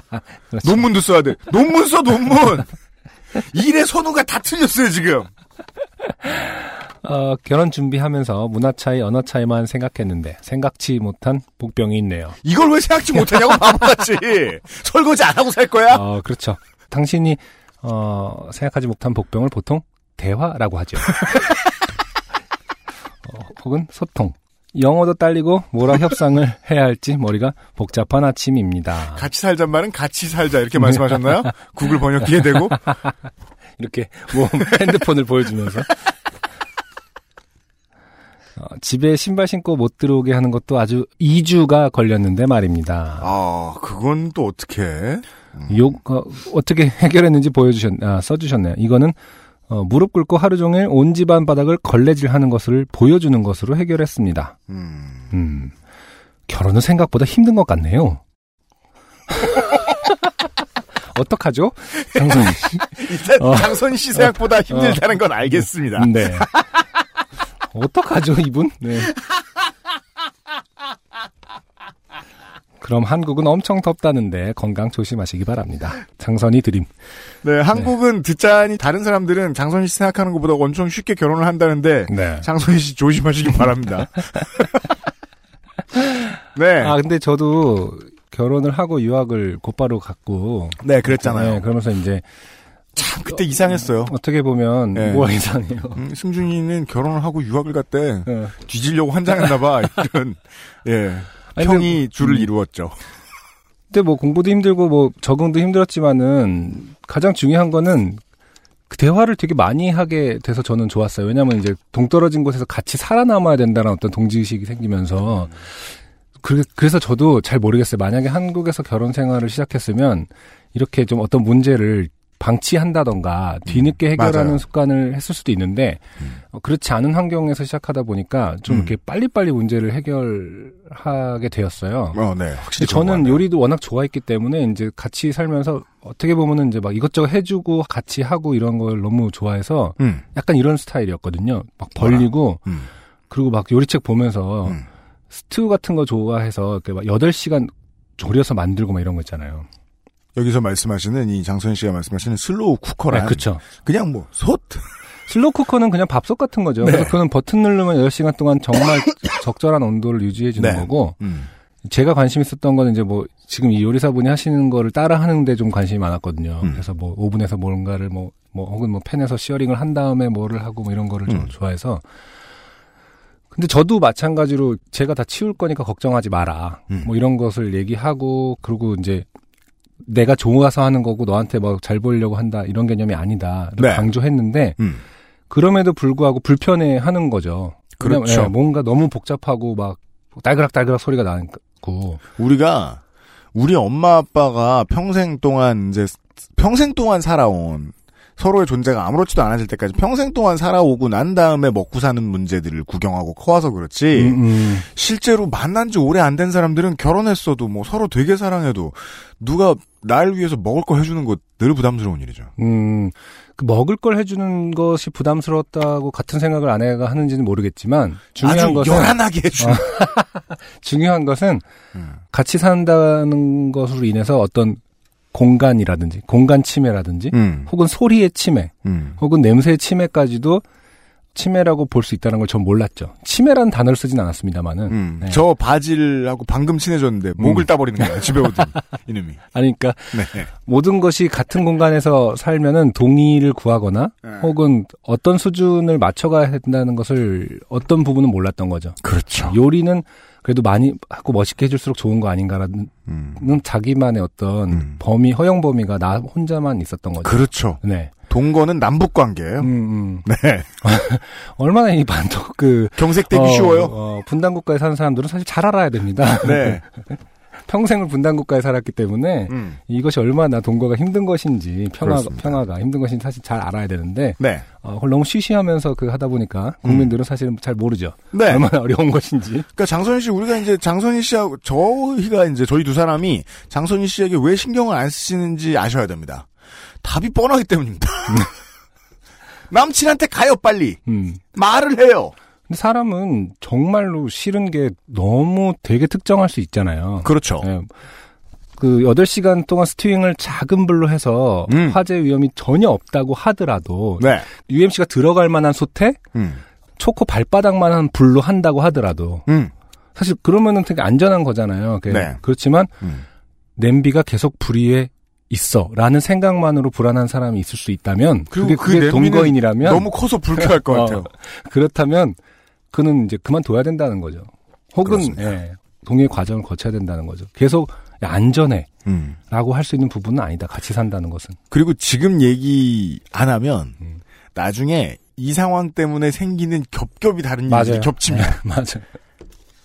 그렇죠. 논문도 써야 돼. 논문 써 논문. 일의 선우가 다 틀렸어요 지금. 어, 결혼 준비하면서 문화 차이, 언어 차이만 생각했는데 생각지 못한 복병이 있네요. 이걸 왜 생각지 못하냐고 바보같이. 설거지 안 하고 살 거야? 어, 그렇죠. 당신이 어, 생각하지 못한 복병을 보통 대화라고 하죠. 어, 혹은 소통. 영어도 딸리고 뭐라 협상을 해야 할지 머리가 복잡한 아침입니다. 같이 살잔 말은 같이 살자 이렇게 말씀하셨나요? 구글 번역기에 대고 이렇게 뭐 핸드폰을 보여주면서 어, 집에 신발 신고 못 들어오게 하는 것도 아주 2주가 걸렸는데 말입니다. 아 그건 또 어떻게? 욕 어, 어떻게 해결했는지 보여주셨 아, 써주셨네요. 이거는 어, 무릎 꿇고 하루 종일 온 집안 바닥을 걸레질 하는 것을 보여주는 것으로 해결했습니다. 음, 음, 결혼은 생각보다 힘든 것 같네요. 어떡하죠? 장선희 씨. 일단 어. 장선희 씨 생각보다 힘들다는 건 알겠습니다. 네. 어떡하죠, 이분? 네. 그럼 한국은 엄청 덥다는데 건강 조심하시기 바랍니다. 장선이 드림. 네, 한국은 듣자니 다른 사람들은 장선희 씨 생각하는 것보다 엄청 쉽게 결혼을 한다는데 네. 장선희 씨 조심하시기 바랍니다. 네, 아 근데 저도 결혼을 하고 유학을 곧바로 갔고 네 그랬잖아요. 네, 그러면서 이제 참 그때 이상했어요. 어떻게 보면 네. 뭐가 이상해요. 음, 승준이는 결혼을 하고 유학을 갔대. 어. 뒤지려고 환장했나봐. 이런 예 아니, 평이 줄을 음. 이루었죠. 그때 뭐 공부도 힘들고 뭐 적응도 힘들었지만은 가장 중요한 거는 그 대화를 되게 많이 하게 돼서 저는 좋았어요. 왜냐하면 이제 동떨어진 곳에서 같이 살아남아야 된다는 어떤 동지의식이 생기면서 그, 그래서 저도 잘 모르겠어요. 만약에 한국에서 결혼 생활을 시작했으면 이렇게 좀 어떤 문제를 방치한다던가 뒤늦게 해결하는 음, 맞아요. 습관을 했을 수도 있는데 음. 어, 그렇지 않은 환경에서 시작하다 보니까 좀 음. 이렇게 빨리빨리 문제를 해결하게 되었어요. 어, 네, 확실히 저는 요리도 워낙 좋아했기 때문에 이제 같이 살면서 어떻게 보면은 이제 막 이것저것 해주고 같이 하고 이런 걸 너무 좋아해서 음, 약간 이런 스타일이었거든요. 막 벌리고 음, 그리고 막 요리책 보면서 음. 스튜 같은 거 좋아해서 이렇게 막 8시간 졸여서 만들고 막 이런 거 있잖아요. 여기서 말씀하시는 이 장선희 씨가 말씀하시는 slow cooker란 네, 그쵸. 그냥 뭐 솥. slow cooker는 그냥 밥솥 같은 거죠. 네. 그래서 그는 버튼 누르면 8시간 동안 정말 적절한 온도를 유지해 주는 네. 거고 음, 제가 관심 있었던 거는 이제 뭐 지금 이 요리사분이 하시는 거를 따라 하는데 좀 관심이 많았거든요. 음. 그래서 뭐 오븐에서 뭔가를 뭐, 뭐 혹은 뭐 팬에서 searing을 한 다음에 뭐를 하고 뭐 이런 거를 좀 음. 좋아해서 근데 저도 마찬가지로 제가 다 치울 거니까 걱정하지 마라. 음. 뭐 이런 것을 얘기하고 그리고 이제 내가 좋아서 하는 거고 너한테 뭐 잘 보이려고 한다 이런 개념이 아니다. 네. 강조했는데 음. 그럼에도 불구하고 불편해 하는 거죠. 왜냐면, 그렇죠. 예, 뭔가 너무 복잡하고 막 딸그락딸그락 소리가 나고 우리가 우리 엄마 아빠가 평생 동안 이제 평생 동안 살아온 서로의 존재가 아무렇지도 않아질 때까지 평생 동안 살아오고 난 다음에 먹고 사는 문제들을 구경하고 커와서 그렇지 음, 음. 실제로 만난 지 오래 안 된 사람들은 결혼했어도 뭐 서로 되게 사랑해도 누가 날 위해서 먹을 거 해주는 거 늘 부담스러운 일이죠. 음, 그 먹을 걸 해주는 것이 부담스럽다고 같은 생각을 아내가 하는지는 모르겠지만 중요한 것은 요란하게 해주는. 어. 중요한 것은 음. 같이 산다는 것으로 인해서 어떤 공간이라든지 공간 침해라든지 음, 혹은 소리의 침해 음. 혹은 냄새의 침해까지도 침해라고 볼 수 있다는 걸 전 몰랐죠. 침해라는 단어를 쓰진 않았습니다만은 음. 네. 저 바질하고 방금 친해졌는데 목을 음. 따버리는 거예요. 집에 오더니 이놈이. 아니 그러니까 네. 모든 것이 같은 공간에서 살면은 동의를 구하거나 네. 혹은 어떤 수준을 맞춰가야 된다는 것을 어떤 부분은 몰랐던 거죠. 그렇죠. 요리는 그래도 많이 하고 멋있게 해줄수록 좋은 거 아닌가라는 음. 자기만의 어떤 음. 범위 허용 범위가 나 혼자만 있었던 거죠. 그렇죠. 네. 동거는 남북 관계예요. 음, 음. 네. 얼마나 이 반독 그 경색되기 어, 쉬워요. 어, 분단 국가에 사는 사람들은 사실 잘 알아야 됩니다. 네. 평생을 분단 국가에 살았기 때문에 음. 이것이 얼마나 동거가 힘든 것인지 평화 그렇습니다. 평화가 힘든 것인지 사실 잘 알아야 되는데 네. 어, 그걸 너무 쉬쉬하면서 그 하다 보니까 국민들은 사실은 잘 모르죠. 네. 얼마나 어려운 것인지. 그러니까 장선희 씨 우리가 이제 장선희 씨하고 저희가 이제 저희 두 사람이 장선희 씨에게 왜 신경을 안 쓰시는지 아셔야 됩니다. 답이 뻔하기 때문입니다. 남친한테 가요 빨리 음. 말을 해요. 사람은 정말로 싫은 게 너무 되게 특정할 수 있잖아요. 그렇죠. 예. 그 8시간 동안 스티윙을 작은 불로 해서 음. 화재 위험이 전혀 없다고 하더라도 네. UMC가 들어갈 만한 솥에 음. 초코 발바닥만한 불로 한다고 하더라도 음. 사실 그러면은 되게 안전한 거잖아요. 그- 네. 그렇지만 음. 냄비가 계속 불 위에 있어라는 생각만으로 불안한 사람이 있을 수 있다면 그리고 그게, 그 그게 동거인이라면 너무 커서 불쾌할 것 같아요. 어, 그렇다면 그는 이제 그만둬야 된다는 거죠. 혹은. 예, 동의 과정을 거쳐야 된다는 거죠. 계속 야, 안전해. 음. 라고 할수 있는 부분은 아니다. 같이 산다는 것은. 그리고 지금 얘기 안 하면 음. 나중에 이 상황 때문에 생기는 겹겹이 다른 일들이 겹칩니다. 네, 맞아요.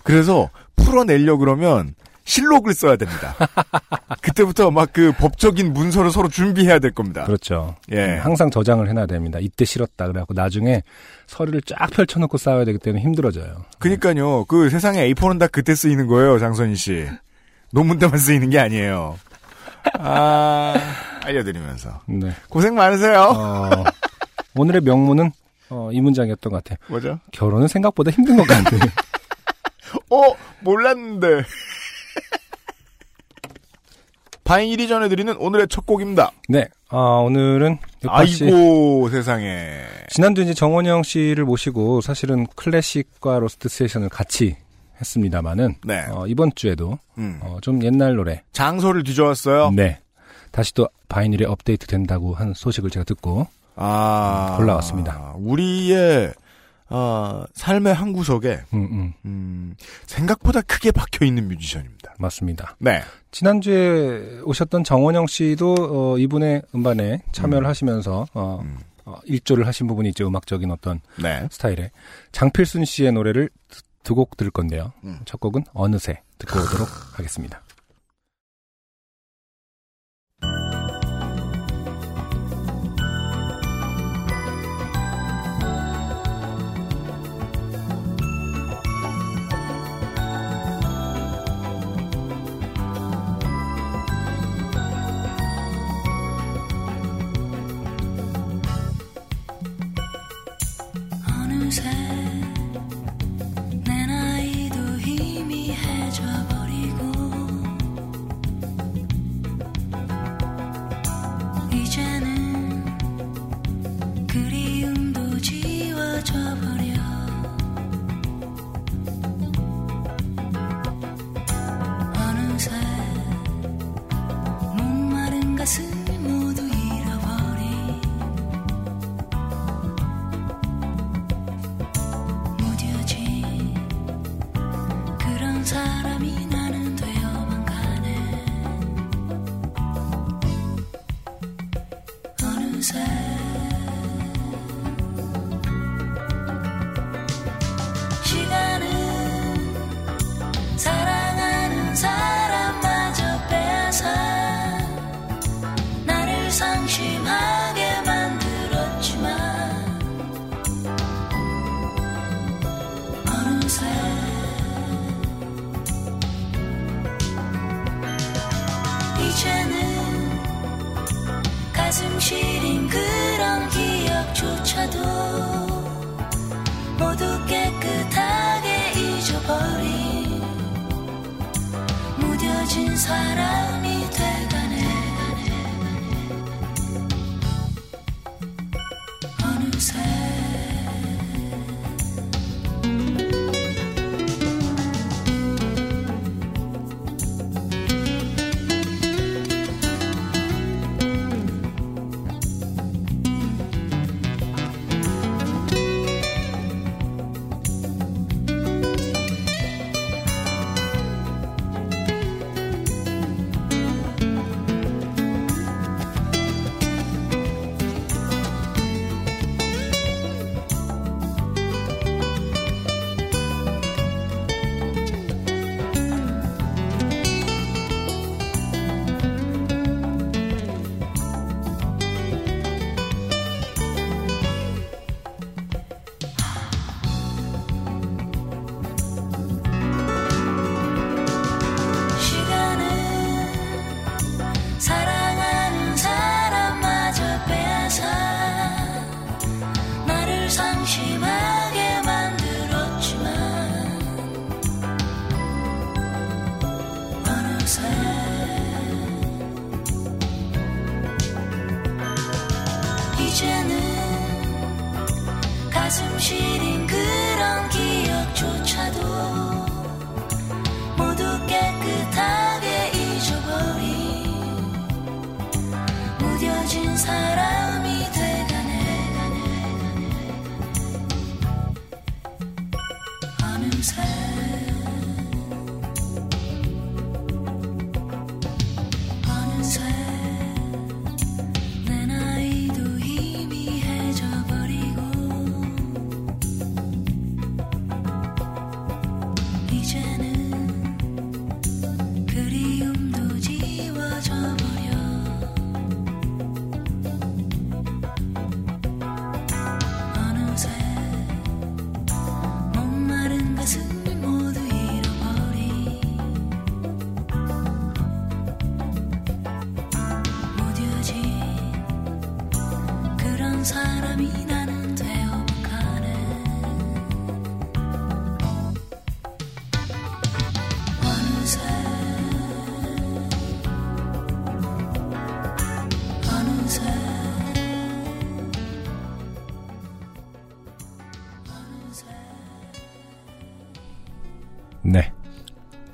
그래서 풀어내려 그러면 실록을 써야 됩니다. 그때부터 막 그 법적인 문서를 서로 준비해야 될 겁니다. 그렇죠. 예. 항상 저장을 해놔야 됩니다. 이때 싫었다. 그래갖고 나중에 서류를 쫙 펼쳐놓고 싸워야 되기 때문에 힘들어져요. 그니까요. 그 세상에 A4는 다 그때 쓰이는 거예요, 장선희 씨. 논문 때만 쓰이는 게 아니에요. 아, 알려드리면서. 네. 고생 많으세요. 어, 오늘의 명문은 어, 이 문장이었던 것 같아요. 뭐죠? 결혼은 생각보다 힘든 것 같네. 어, 몰랐는데. 바인일이 전해드리는 오늘의 첫 곡입니다. 네, 아, 오늘은. 아이고 세상에. 지난주 이제 정원영 씨를 모시고 사실은 클래식과 lost session을 같이 했습니다만은 네. 어, 이번 주에도 음. 어, 좀 옛날 노래 장소를 뒤져왔어요. 네 다시 또 바이닐에 업데이트 된다고 한 소식을 제가 듣고 아 올라왔습니다. 우리의 아, 삶의 한 구석에 음, 음, 음, 생각보다 크게 박혀 있는 뮤지션입니다. 맞습니다. 네. 지난주에 오셨던 정원영 씨도 어, 이분의 음반에 참여를 음. 하시면서 어, 음. 어, 일조를 하신 부분이 있죠 음악적인 어떤 네. 스타일의 장필순 씨의 노래를 두 곡 들을 건데요. 음. 첫 곡은 어느새 듣고 오도록 하겠습니다. 어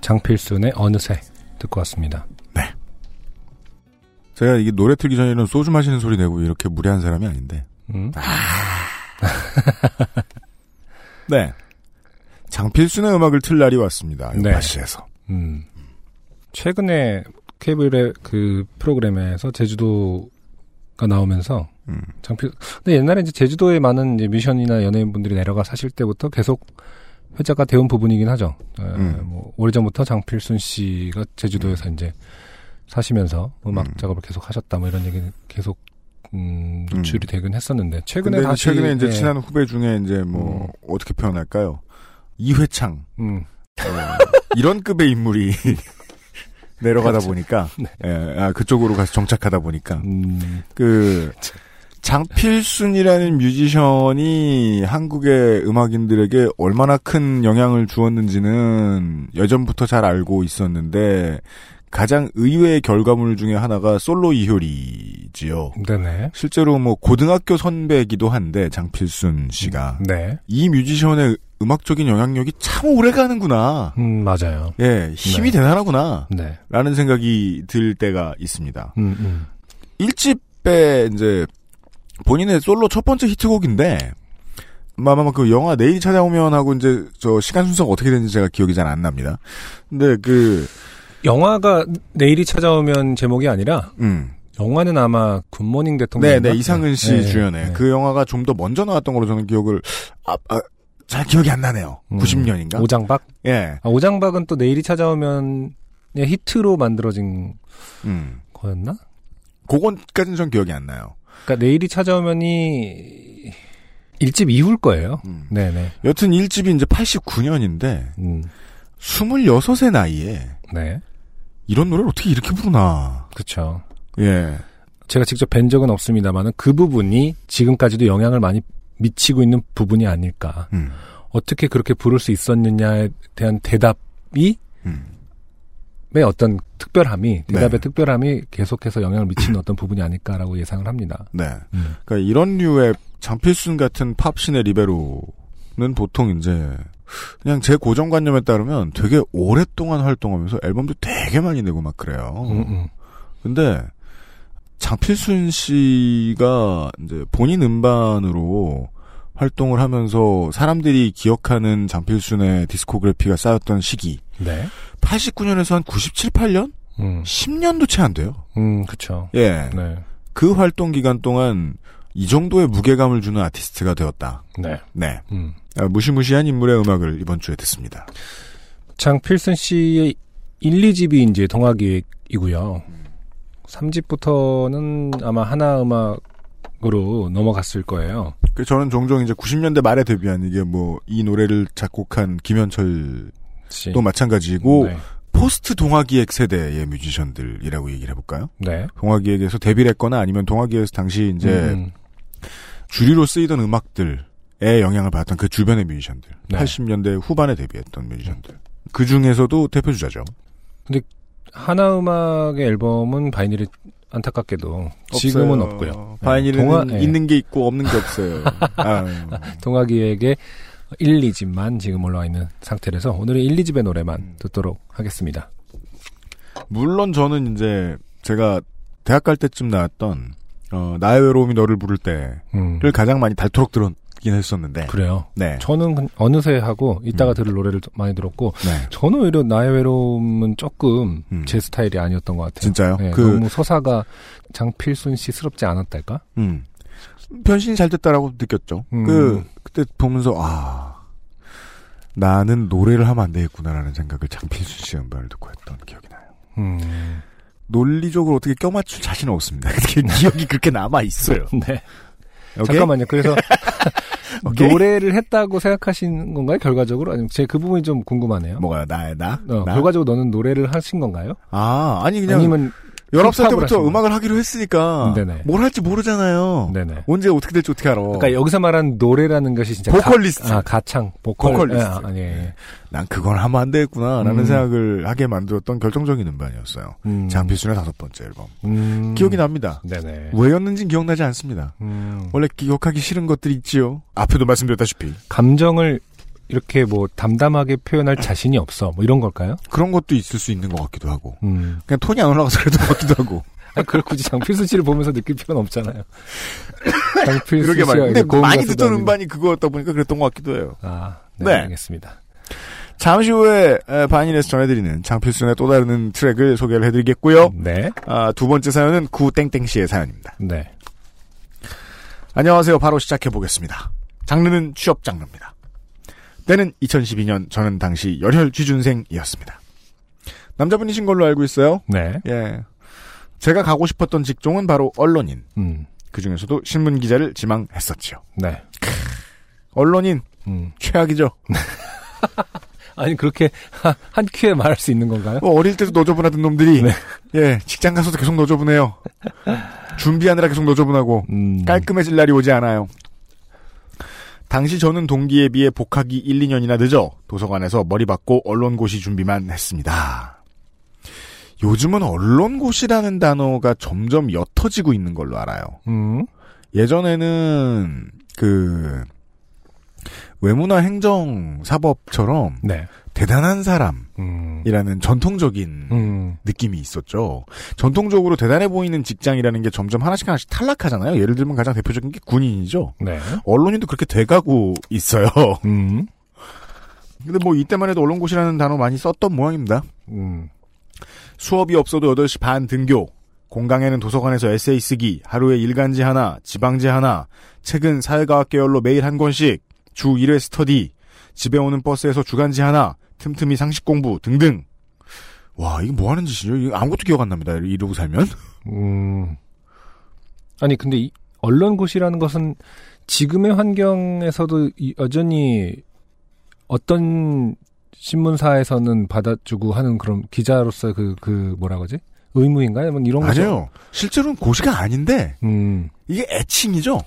장필순의 어느새 듣고 왔습니다. 제가 이게 노래 틀기 전에는 소주 마시는 소리 내고 이렇게 무례한 사람이 아닌데. 음. 네. 장필순의 음악을 틀 날이 왔습니다. 네. 요파시에서. 음. 최근에 케이블의 그 프로그램에서 제주도가 나오면서 음. 장필 근데 옛날에 이제 제주도에 많은 이제 뮤지션이나 연예인분들이 내려가 사실 때부터 계속 회자가 되온 부분이긴 하죠. 에, 음. 뭐 오래전부터 장필순 씨가 제주도에서 이제 사시면서 음악 음. 작업을 계속 하셨다 뭐 이런 얘기는 계속 음, 노출이 음. 되긴 했었는데 최근에 다시 최근에 이제 예, 친한 후배 중에 이제 뭐 어떻게 표현할까요? 이회창 음, 어, 이런 급의 인물이 내려가다 그렇죠. 보니까 예, 아, 그쪽으로 가서 정착하다 보니까 음, 그 장필순이라는 뮤지션이 한국의 음악인들에게 얼마나 큰 영향을 주었는지는 예전부터 잘 알고 있었는데 가장 의외의 결과물 중에 하나가 솔로 이효리지요. 네네. 실제로 뭐 고등학교 선배이기도 한데 장필순 씨가 네. 이 뮤지션의 음악적인 영향력이 참 오래 가는구나. 음, 맞아요. 예, 힘이 네. 대단하구나. 네. 라는 생각이 들 때가 있습니다. 음, 음. 1집에 이제 본인의 솔로 첫 번째 히트곡인데 아마 그 영화 내일이 찾아오면 하고 이제 저 시간 순서가 어떻게 되는지 제가 기억이 잘 안 납니다. 근데 그 영화가 내일이 찾아오면 제목이 아니라 음. 영화는 아마 굿모닝 네, 대통령. 네, 이상은 씨 주연의 그 영화가 좀 더 먼저 나왔던 걸로 저는 기억을 아, 아, 잘 기억이 안 나네요. 음. 90년인가? 오장박? 예. 아, 오장박은 또 내일이 찾아오면 히트로 만들어진 음. 거였나? 그건까지는 전 기억이 안 나요. 그러니까 내일이 찾아오면이 일집 이후일 거예요. 음. 네네. 여튼 1집이 이제 89년인데 음. 26의 나이에 네. 이런 노래를 어떻게 이렇게 부르나. 그쵸. 예. 제가 직접 뵌 적은 없습니다만은 그 부분이 지금까지도 영향을 많이 미치고 있는 부분이 아닐까. 음. 어떻게 그렇게 부를 수 있었느냐에 대한 대답이 음. 의 어떤 특별함이 대답의 네. 특별함이 계속해서 영향을 미치는 어떤 부분이 아닐까라고 예상을 합니다. 네. 음. 그러니까 이런 류의 장필순 같은 팝신의 리베로는 보통 이제 그냥 제 고정관념에 따르면 되게 오랫동안 활동하면서 앨범도 되게 많이 내고 막 그래요. 음, 음. 근데 장필순 씨가 이제 본인 음반으로 활동을 하면서 사람들이 기억하는 장필순의 디스코그래피가 쌓였던 시기 네. 89년에서 한 97, 8년? 음, 10년도 채 안 돼요. 음, 그쵸. 예. 네. 그 활동 기간 동안 이 정도의 무게감을 주는 아티스트가 되었다. 네. 네. 음. 아, 무시무시한 인물의 음악을 이번 주에 듣습니다. 장필순 씨의 1, 2집이 이제 동화기획이고요. 3집부터는 아마 하나 음악 으로 넘어갔을 거예요. 그 저는 종종 이제 90년대 말에 데뷔한 이게 뭐 이 노래를 작곡한 김현철도 씨. 마찬가지고 네. 포스트 동화기획 세대의 뮤지션들이라고 얘기를 해볼까요? 네. 동화기획에서 데뷔를 했거나 아니면 동화기획에서 당시 이제 음, 주류로 쓰이던 음악들에 영향을 받았던 그 주변의 뮤지션들. 네. 80년대 후반에 데뷔했던 뮤지션들. 그 중에서도 대표주자죠. 하나 음악의 앨범은 바이닐이 안타깝게도 지금은 없어요. 없고요. 바이닐은 네, 동화- 예. 있는 게 있고 없는 게 없어요. 아유. 동화기획의 1, 2집만 지금 올라와 있는 상태라서 오늘은 1, 2집의 노래만 음. 듣도록 하겠습니다. 물론 저는 이제 제가 대학 갈 때쯤 나왔던 어, 나의 외로움이 너를 부를 때를 음, 가장 많이 닳도록 들었긴 했었는데. 그래요. 네. 저는 그- 어느새 하고 이따가 음. 들을 노래를 많이 들었고 네. 저는 오히려 나의 외로움은 조금 음. 제 스타일이 아니었던 것 같아요. 진짜요? 네, 그 너무 서사가 장필순 씨스럽지 않았달까? 음. 변신이 잘 됐다라고 느꼈죠. 음. 그 그때 보면서 아 나는 노래를 하면 안 되겠구나라는 생각을 장필수 씨 음반을 듣고 했던 기억이 나요. 음. 논리적으로 어떻게 껴맞출 자신은 없습니다. 기억이 그렇게 남아 있어요. 네. 잠깐만요. 그래서 오케이? 노래를 했다고 생각하신 건가요? 결과적으로? 아니면 제 그 부분이 좀 궁금하네요. 뭐가요? 나의 나? 어, 나? 결과적으로 너는 노래를 하신 건가요? 아 아니 그냥 아니면 19살 힙합을 때부터 음악을 하기로 했으니까 네네. 뭘 할지 모르잖아요. 네네. 언제 어떻게 될지 어떻게 알아. 그러니까 여기서 말하는 노래라는 것이 진짜 보컬리스트. 가, 아 가창 보컬 보컬리스트. 아, 아니, 예. 난 그걸 하면 안 되겠구나 라는 음. 생각을 하게 만들었던 결정적인 음반이었어요. 음. 장필순의 다섯 번째 앨범. 음. 기억이 납니다. 네네. 왜였는지 기억나지 않습니다. 음. 원래 기억하기 싫은 것들이 있지요. 앞에도 말씀드렸다시피. 감정을 이렇게 뭐 담담하게 표현할 자신이 없어. 뭐 이런 걸까요? 그런 것도 있을 수 있는 것 같기도 하고. 음. 그냥 톤이 안 올라가서 그랬던 것 같기도 하고. 아니, 그걸 굳이 장필수 씨를 보면서 느낄 필요는 없잖아요. 장필수 그러게 말이에요. 근데 많이 듣던 아니고. 음반이 그거였다 보니까 그랬던 것 같기도 해요. 아, 네, 네. 알겠습니다. 잠시 후에 에, 반인에서 전해드리는 장필순의 또 다른 트랙을 소개를 해드리겠고요. 네, 아, 두 번째 사연은 구땡땡 씨의 사연입니다. 네. 안녕하세요. 바로 시작해 보겠습니다. 장르는 취업 장르입니다. 때는 2012년 저는 당시 열혈 취준생이었습니다. 남자분이신 걸로 알고 있어요. 네. 예. 제가 가고 싶었던 직종은 바로 언론인. 음, 그 중에서도 신문 기자를 지망했었지요. 네. 언론인 음. 최악이죠. 아니, 그렇게 하- 한 큐에 말할 수 있는 건가요? 뭐 어릴 때도 노조분하던 놈들이 네. 예 직장 가서도 계속 노조분해요. 준비하느라 계속 노조분하고 음. 깔끔해질 날이 오지 않아요. 당시 저는 동기에 비해 복학이 1, 2년이나 늦어 도서관에서 머리 받고 언론고시 준비만 했습니다. 요즘은 언론고시라는 단어가 점점 옅어지고 있는 걸로 알아요. 음. 예전에는 그 외무나 행정 사법처럼 네. 대단한 사람이라는 음. 전통적인 음. 느낌이 있었죠. 전통적으로 대단해 보이는 직장이라는 게 점점 하나씩 하나씩 탈락하잖아요. 예를 들면 가장 대표적인 게 군인이죠. 네. 언론인도 그렇게 돼가고 있어요. 음. 근데 뭐 이때만 해도 언론고시라는 단어 많이 썼던 모양입니다. 음. 수업이 없어도 8시 반 등교, 공강에는 도서관에서 에세이 쓰기, 하루에 일간지 하나, 지방지 하나, 책은 사회과학 계열로 매일 한 권씩, 주 1회 스터디, 집에 오는 버스에서 주간지 하나, 틈틈이 상식 공부 등등. 와, 이게 뭐 하는 짓이죠? 이거 아무것도 기억 안 납니다. 이러고 살면. 음. 아니, 근데 이 언론고시라는 것은 지금의 환경에서도 이- 여전히 어떤 신문사에서는 받아주고 하는 그런 기자로서 그, 그, 뭐라 그러지? 의무인가요? 뭐 이런 거죠? 아니요. 실제로는 고시가 아닌데, 음. 이게 애칭이죠?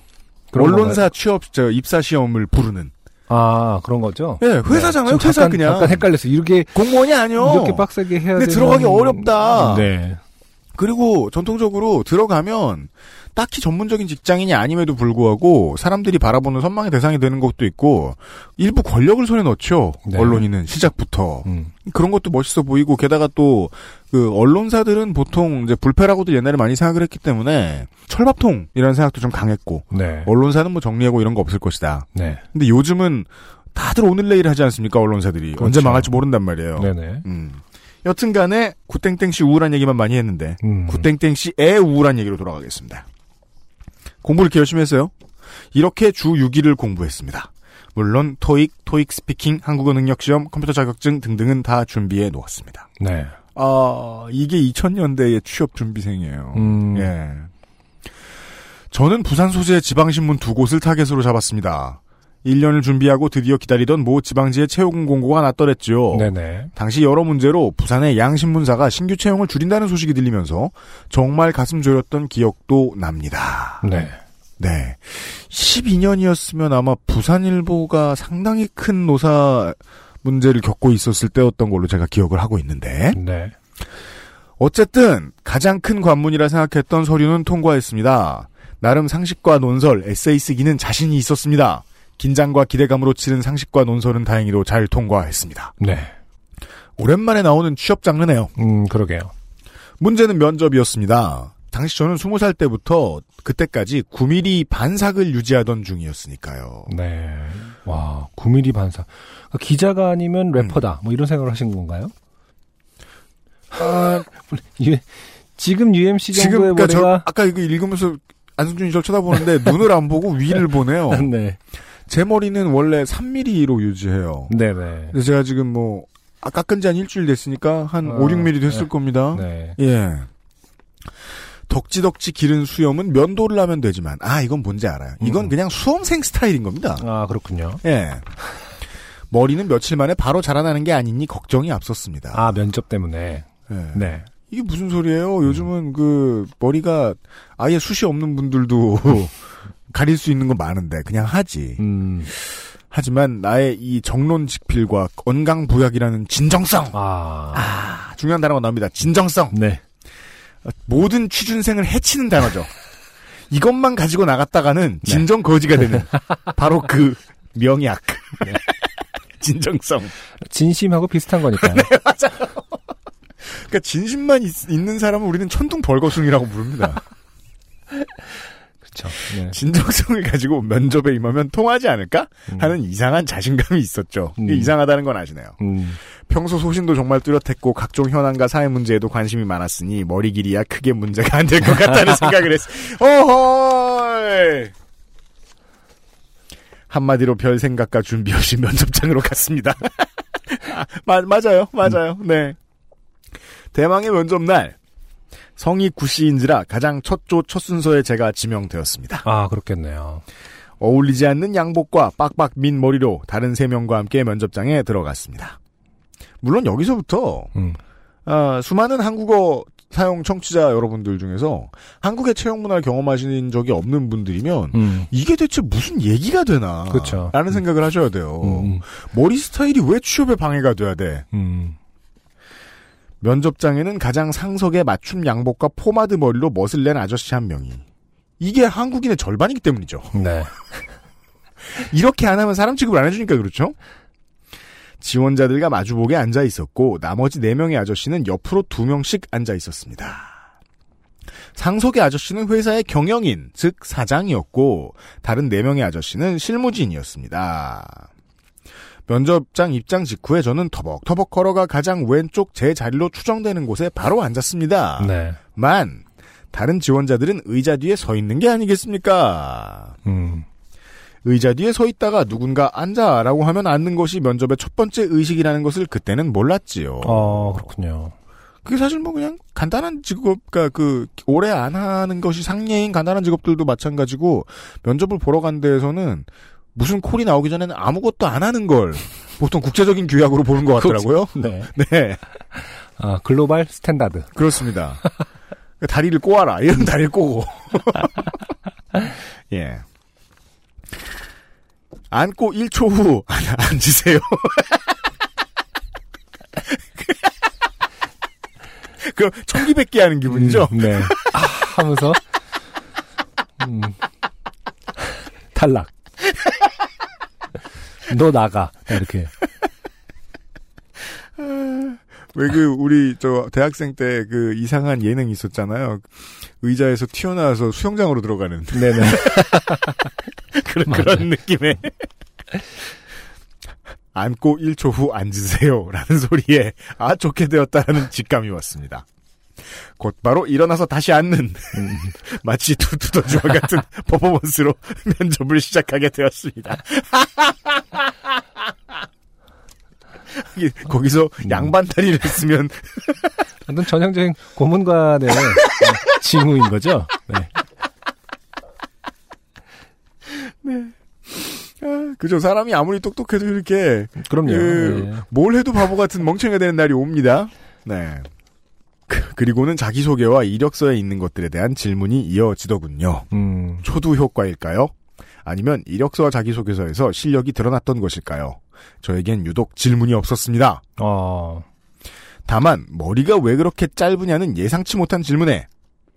언론사 건가요? 취업, 저, 입사 시험을 부르는. 아, 그런 거죠? 예, 회사잖아요. 지금 회사 잠깐, 그냥. 잠깐 헷갈렸어. 이렇게, 공무원이 아니요. 이렇게 빡세게 해야 근데 들어가기 어렵다. 네. 그리고 전통적으로 들어가면 딱히 전문적인 직장인이 아님에도 불구하고 사람들이 바라보는 선망의 대상이 되는 것도 있고 일부 권력을 손에 넣죠. 네. 언론인은 시작부터 음. 그런 것도 멋있어 보이고 게다가 또 그 언론사들은 보통 이제 불패라고도 옛날에 많이 생각을 했기 때문에 철밥통이라는 생각도 좀 강했고 네. 언론사는 뭐 정리하고 이런 거 없을 것이다. 네. 근데 요즘은 다들 오늘 내일 하지 않습니까 언론사들이 그렇죠. 언제 망할지 모른단 말이에요. 네네. 음. 여튼간에 구땡땡 씨 우울한 얘기만 많이 했는데 음. 구땡땡 씨의 우울한 얘기로 돌아가겠습니다. 공부를 이렇게 열심히 했어요. 이렇게 주 6일을 공부했습니다. 물론 토익, 토익 speaking, 한국어 능력 시험, 컴퓨터 자격증 등등은 다 준비해 놓았습니다. 네. 아, 이게 2000년대의 취업 준비생이에요. 음. 예. 저는 부산 소재 지방신문 두 곳을 타겟으로 잡았습니다. 1년을 준비하고 드디어 기다리던 모 지방지의 채용 공고가 났더랬지요. 네네. 당시 여러 문제로 부산의 양신문사가 신규 채용을 줄인다는 소식이 들리면서 정말 가슴 졸였던 기억도 납니다. 네. 네. 12년이었으면 아마 부산일보가 상당히 큰 노사 문제를 겪고 있었을 때였던 걸로 제가 기억을 하고 있는데 네. 어쨌든 가장 큰 관문이라 생각했던 서류는 통과했습니다. 나름 상식과 논설, 에세이 쓰기는 자신이 있었습니다. 긴장과 기대감으로 치른 상식과 논설은 다행히도 잘 통과했습니다. 네. 오랜만에 나오는 취업 장르네요. 음, 그러게요. 문제는 면접이었습니다. 당시 저는 20살 때부터 그때까지 9mm 반삭을 유지하던 중이었으니까요. 네. 와, 9mm 반사. 그러니까 기자가 아니면 래퍼다. 뭐 이런 생각을 하신 건가요? 아, 유- 지금 UMC 지금 정도의 그러니까 저 머리가 아까 이거 읽으면서 안승준이 저 쳐다보는데 눈을 안 보고 위를 보네요. 네. 제 머리는 원래 3mm로 유지해요. 네네. 근데 제가 지금 뭐 아, 깎은 지 한 일주일 됐으니까 한 아, 5, 6mm 됐을 네. 겁니다. 네. 예. 덕지덕지 기른 수염은 면도를 하면 되지만 아 이건 뭔지 알아요. 이건 음. 그냥 수험생 스타일인 겁니다. 아, 그렇군요. 예. 머리는 며칠 만에 바로 자라나는 게 아니니 걱정이 앞섰습니다. 아, 면접 때문에. 예. 네. 이게 무슨 소리예요? 요즘은 그 머리가 아예 숱이 없는 분들도 가릴 수 있는 거 많은데 그냥 하지. 음. 하지만 나의 이 정론직필과 건강부약이라는 진정성 아. 아, 중요한 단어가 나옵니다. 진정성 네. 모든 취준생을 해치는 단어죠. 이것만 가지고 나갔다가는 네. 진정 거지가 되는 바로 그 명약. 진정성. 진심하고 비슷한 거니까요. 그러니까 진심만 있, 는 사람은 우리는 천둥 벌거숭이라고 부릅니다. 그렇죠. 네. 진정성을 가지고 면접에 임하면 통하지 않을까 하는 이상한 자신감이 있었죠. 음. 이상하다는 건 아시네요. 음. 평소 소신도 정말 뚜렷했고 각종 현안과 사회 문제에도 관심이 많았으니 머리 길이야 크게 문제가 안 될 것 같다는 생각을 했어. 어허! 한마디로 별 생각과 준비 없이 면접장으로 갔습니다. 아, 마- 맞아요, 맞아요. 네. 대망의 면접 날 성이 구씨인지라 가장 첫조 첫 순서에 제가 지명되었습니다. 아 그렇겠네요. 어울리지 않는 양복과 빡빡 민 머리로 다른 세 명과 함께 면접장에 들어갔습니다. 물론 여기서부터 음. 아, 수많은 한국어 사용 청취자 여러분들 중에서 한국의 채용 문화를 경험하신 적이 없는 분들이면 음. 이게 대체 무슨 얘기가 되나? 그쵸. 라는 생각을 하셔야 돼요. 음. 머리 스타일이 왜 취업에 방해가 돼야 돼? 음. 면접장에는 가장 상석에 맞춤 양복과 포마드 머리로 멋을 낸 아저씨 한 명이. 이게 한국인의 절반이기 때문이죠. 네. 이렇게 안 하면 사람 취급을 안 해주니까 그렇죠? 지원자들과 마주보게 앉아 있었고 나머지 4명의 아저씨는 옆으로 2명씩 앉아 있었습니다. 상석의 아저씨는 회사의 경영인, 즉 사장이었고 다른 4명의 아저씨는 실무진이었습니다. 면접장 입장 직후에 저는 터벅터벅 걸어가 가장 왼쪽 제 자리로 추정되는 곳에 바로 앉았습니다. 네. 만 다른 지원자들은 의자 뒤에 서 있는 게 아니겠습니까? 음. 의자 뒤에 서 있다가 누군가 앉아라고 하면 앉는 것이 면접의 첫 번째 의식이라는 것을 그때는 몰랐지요. 어 그렇군요. 그게 사실 뭐 그냥 간단한 직업, 그러니까 그 오래 안 하는 것이 상례인 간단한 직업들도 마찬가지고 면접을 보러 간 데에서는 무슨 콜이 나오기 전에는 아무것도 안 하는 걸 보통 국제적인 규약으로 보는 것 같더라고요. 네. 네, 아 global standard. 그렇습니다. 다리를 꼬아라. 이런 다리를 꼬고. 예. 앉고 1초 후 앉으세요. 그럼 청기백기 하는 기분이죠? 음, 네. 아, 하면서 음. 탈락. 너 나가 이렇게. 왜그 우리 저 대학생 때 그 이상한 예능 있었잖아요. 의자에서 튀어나와서 수영장으로 들어가는 네네. 그런. 그런 느낌의 앉고 1초 후 앉으세요라는 소리에 아 좋게 되었다라는 직감이 왔습니다. 곧바로 일어나서 다시 앉는 마치 투투더주와 같은 퍼포먼스로 면접을 시작하게 되었습니다. 거기서 양반 다리를 쓰면 어떤 전형적인 고문관의 징후인 거죠. 네. 아, 그죠 사람이 아무리 똑똑해도 이렇게 그럼요. 그, 네. 뭘 해도 바보 같은 멍청이가 되는 날이 옵니다. 네. 그- 그리고는 자기소개와 이력서에 있는 것들에 대한 질문이 이어지더군요. 음. 초두 효과일까요? 아니면 이력서와 자기소개서에서 실력이 드러났던 것일까요? 저에겐 유독 질문이 없었습니다. 어. 다만 머리가 왜 그렇게 짧으냐는 예상치 못한 질문에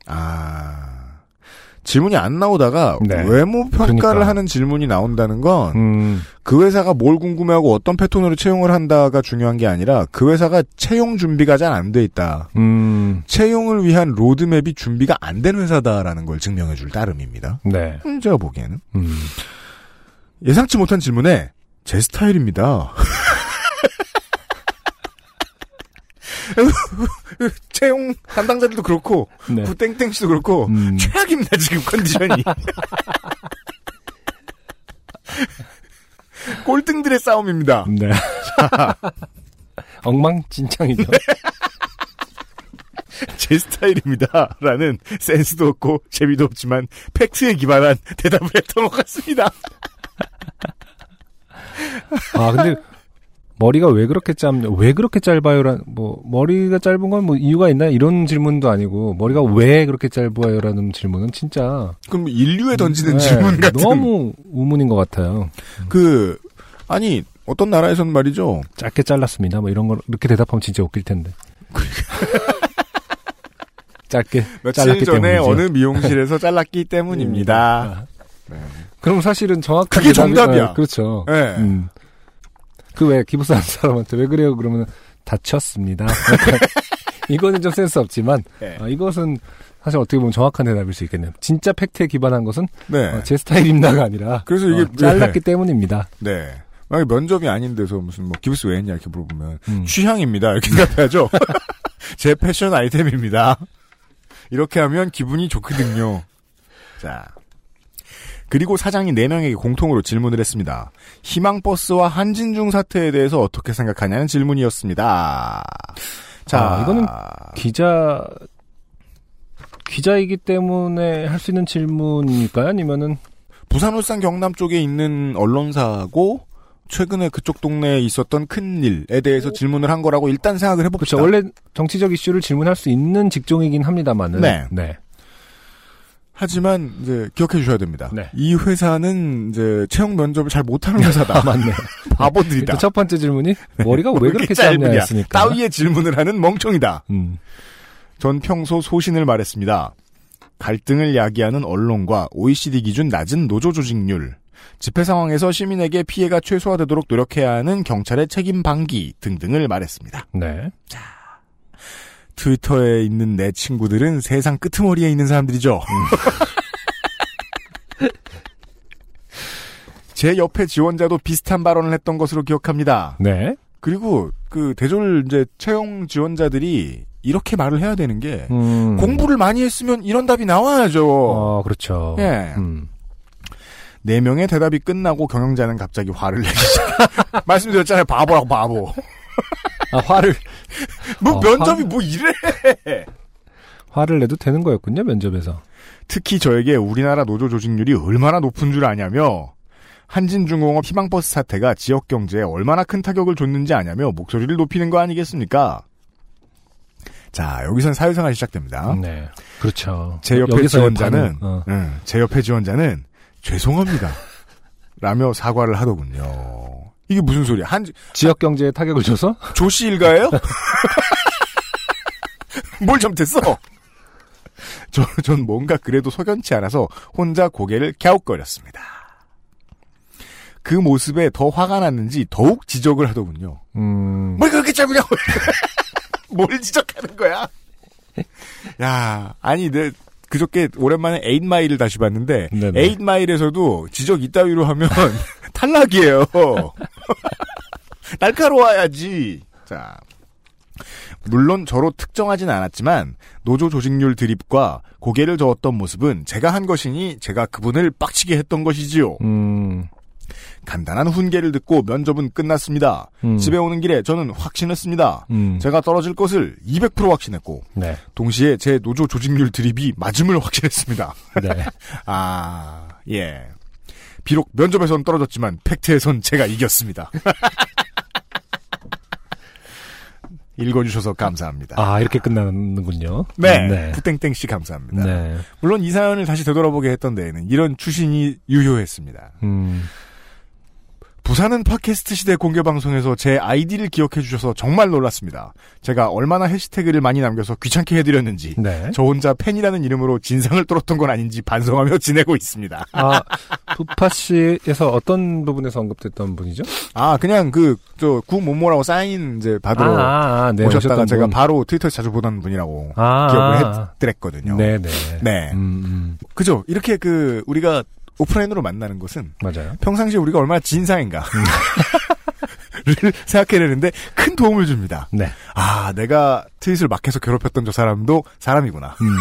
아 질문이 안 나오다가 네. 외모 평가를 그러니까. 하는 질문이 나온다는 건 음. 그 회사가 뭘 궁금해하고 어떤 패턴으로 채용을 한다가 중요한 게 아니라 그 회사가 채용 준비가 잘 안 돼 있다. 음. 채용을 위한 로드맵이 준비가 안 된 회사다라는 걸 증명해 줄 따름입니다. 네. 음, 제가 보기에는. 음. 예상치 못한 질문에 제 스타일입니다. 채용 담당자들도 그렇고 네. 그 땡땡 씨도 그렇고 음. 최악입니다 지금 컨디션이. 꼴등들의 싸움입니다. 네. 엉망진창이죠. 제 스타일입니다. 라는 센스도 없고 재미도 없지만 팩트에 기반한 대답을 했던 것 같습니다. 아, 근데 머리가 왜 그렇게 짧, 왜 그렇게 짧아요란, 뭐, 머리가 짧은 건 뭐 이유가 있나? 이런 질문도 아니고, 머리가 왜 그렇게 짧아요라는 질문은 진짜. 그럼 인류에 던지는 네, 질문 같은. 너무 우문인 것 같아요. 그 아니 어떤 나라에서는 말이죠. 짧게 잘랐습니다. 뭐 이런 걸, 이렇게 대답하면 진짜 웃길 텐데. 짧게. 며칠 잘랐기 전에 때문이죠. 어느 미용실에서 잘랐기 때문입니다. 아. 그럼 사실은 정확한 그게 정답이야. 네, 그렇죠. 네. 음. 그 왜 기부사 하는 사람한테 왜 그래요? 그러면 다쳤습니다. 이거는 좀 센스 없지만 네. 어, 이것은 사실 어떻게 보면 정확한 대답일 수 있겠네요. 진짜 팩트에 기반한 것은 네. 어, 제 스타일입니다가 아니라 그래서 이게 어, 잘랐기 때문입니다. 네. 만약에 면접이 아닌 데서 무슨 뭐 기부스 왜 했냐 이렇게 물어보면 음. 취향입니다. 이렇게 대답해야죠. 제 패션 아이템입니다. 이렇게 하면 기분이 좋거든요. 자. 그리고 사장이 4명에게 공통으로 질문을 했습니다. 희망버스와 한진중 사태에 대해서 어떻게 생각하냐는 질문이었습니다. 자, 아, 이거는 기자 기자이기 때문에 할 수 있는 질문일까요? 아니면은 부산, 울산, 경남 쪽에 있는 언론사고 최근에 그쪽 동네에 있었던 큰 일에 대해서 질문을 한 거라고 일단 생각을 해봅시다. 그렇죠. 원래 정치적 이슈를 질문할 수 있는 직종이긴 합니다만은 네. 네. 하지만 이제 기억해 주셔야 됩니다. 네. 이 회사는 이제 채용 면접을 잘 못하는 회사다. 아, 맞네. 바보들이다. 일단 첫 번째 질문이 머리가 왜 그렇게. 짧냐였으니까. 따위의 질문을 하는 멍청이다. 음. 전 평소 소신을 말했습니다. 갈등을 야기하는 언론과 OECD 기준 낮은 노조 조직률, 집회 상황에서 시민에게 피해가 최소화되도록 노력해야 하는 경찰의 책임 방기 등등을 말했습니다. 네. 트위터에 있는 내 친구들은 세상 끄트머리에 있는 사람들이죠. 제 옆에 지원자도 비슷한 발언을 했던 것으로 기억합니다. 네. 그리고 그 대졸 이제 채용 지원자들이 이렇게 말을 해야 되는 게 음. 공부를 많이 했으면 이런 답이 나와야죠. 어, 그렇죠. 예. 음. 네 명의 대답이 끝나고 경영자는 갑자기 화를 내기 시작. 말씀드렸잖아요. 바보라고 바보. 아, 화를 뭐 어, 면접이 화- 뭐 이래. 화를 내도 되는 거였군요, 면접에서. 특히 저에게 우리나라 노조 조직률이 얼마나 높은 줄 아냐며 한진중공업 희망버스 사태가 지역 경제에 얼마나 큰 타격을 줬는지 아냐며 목소리를 높이는 거 아니겠습니까? 자 여기선 사회생활이 시작됩니다. 네. 그렇죠. 제 옆에 지원자는 어. 응, 제 옆에 지원자는 죄송합니다. 라며 사과를 하더군요. 이게 무슨 소리야? 한 지역 경제에 타격을 줘서 조씨 일가예요? 뭘 잘못했어? 저, 전 뭔가 그래도 석연치 않아서 혼자 고개를 갸웃거렸습니다. 그 모습에 더 화가 났는지 더욱 지적을 하더군요. 음. 뭘 그렇게 짧으냐고! 뭘 지적하는 거야? 야, 아니, 내, 그저께 오랜만에 에잇마일을 다시 봤는데, 네네. 에잇마일에서도 지적 이따위로 하면 탈락이에요. 날카로워야지. 자. 물론 저로 특정하진 않았지만 노조 조직률 드립과 고개를 저었던 모습은 제가 한 것이니 제가 그분을 빡치게 했던 것이지요. 음. 간단한 훈계를 듣고 면접은 끝났습니다. 음. 집에 오는 길에 저는 확신했습니다. 음. 제가 떨어질 것을 200% 확신했고 네. 동시에 제 노조 조직률 드립이 맞음을 확신했습니다. 네. 아, 예. 비록 면접에선 떨어졌지만 팩트에선 제가 이겼습니다. 읽어주셔서 감사합니다. 아, 이렇게 끝나는군요. 네, 네. 부땡땡 씨 감사합니다. 네. 물론 이 사연을 다시 되돌아보게 했던 데에는 이런 추신이 유효했습니다. 음. 부산은 팟캐스트 시대 공개 방송에서 제 아이디를 기억해 주셔서 정말 놀랐습니다. 제가 얼마나 해시태그를 많이 남겨서 귀찮게 해드렸는지 네. 저 혼자 팬이라는 이름으로 진상을 떨었던 건 아닌지 반성하며 지내고 있습니다. 아, 부파 씨에서 어떤 부분에서 언급됐던 분이죠? 아 그냥 그저 구모모라고 사인 이제 받으러 아, 아, 네. 오셨다가 제가 분. 바로 트위터에서 자주 보던 분이라고 아, 기억을 아. 했더랬거든요. 네, 네. 네. 음, 음. 그죠? 이렇게 그 우리가 오프라인으로 만나는 것은 맞아요. 평상시에 우리가 얼마나 진상인가. 를 생각해내는데 큰 도움을 줍니다. 네. 아, 내가 트윗을 막 해서 괴롭혔던 저 사람도 사람이구나. 음.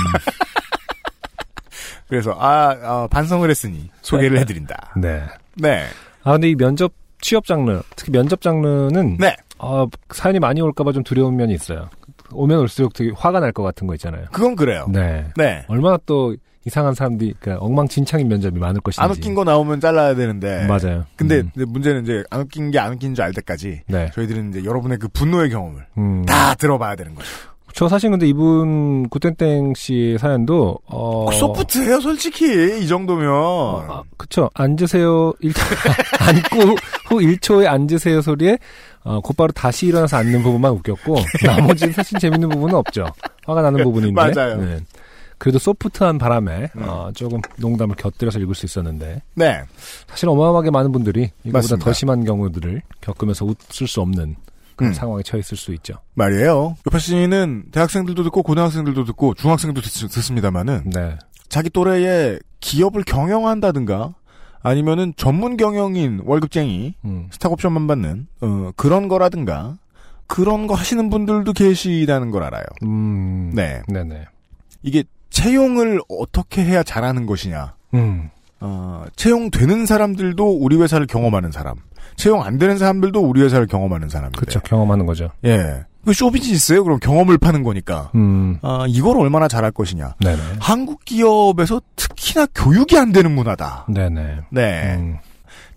그래서, 아, 어, 반성을 했으니 소개를 해드린다. 네. 네. 아, 근데 이 면접 취업 장르, 특히 면접 장르는 네. 어, 사연이 많이 올까봐 좀 두려운 면이 있어요. 오면 올수록 되게 화가 날 것 같은 거 있잖아요. 그건 그래요. 네. 네. 얼마나 또 이상한 사람들이, 그러니까 엉망진창인 면접이 많을 것인지. 안 웃긴 거 나오면 잘라야 되는데. 맞아요. 근데 음. 문제는 이제 안 웃긴 게 안 웃긴 줄 알 때까지 네. 저희들은 이제 여러분의 그 분노의 경험을 음. 다 들어봐야 되는 거죠. 저 사실 근데 이분 구땡땡 씨 사연도 어 소프트해요, 솔직히 이 정도면. 아, 그쵸 앉으세요 일 앉고 후 1초에 앉으세요 소리에 어, 곧바로 다시 일어나서 앉는 부분만 웃겼고 나머지는 사실 재밌는 부분은 없죠 화가 나는 부분인데 맞아요. 네. 그래도 소프트한 바람에 음. 어, 조금 농담을 곁들여서 읽을 수 있었는데 네. 사실 어마어마하게 많은 분들이 이거보다. 더 심한 경우들을 겪으면서 웃을 수 없는 그런 음. 상황에 처했을 수 있죠. 말이에요. 요파 씨는 대학생들도 듣고 고등학생들도 듣고 중학생도 듣, 듣습니다만은 네. 자기 또래의 기업을 경영한다든가 아니면은 전문 경영인 월급쟁이 음. 스탁옵션만 받는 어, 그런 거라든가 그런 거 하시는 분들도 계시다는 걸 알아요. 음. 네. 네네. 이게 채용을 어떻게 해야 잘하는 것이냐. 음. 어, 채용되는 사람들도 우리 회사를 경험하는 사람. 채용 안 되는 사람들도 우리 회사를 경험하는 사람인데. 그렇죠. 경험하는 거죠. 예. 그 쇼비즈니스예요. 그럼 경험을 파는 거니까. 음. 아, 이걸 얼마나 잘할 것이냐. 네네. 한국 기업에서 특히나 교육이 안 되는 문화다. 네네. 네. 음.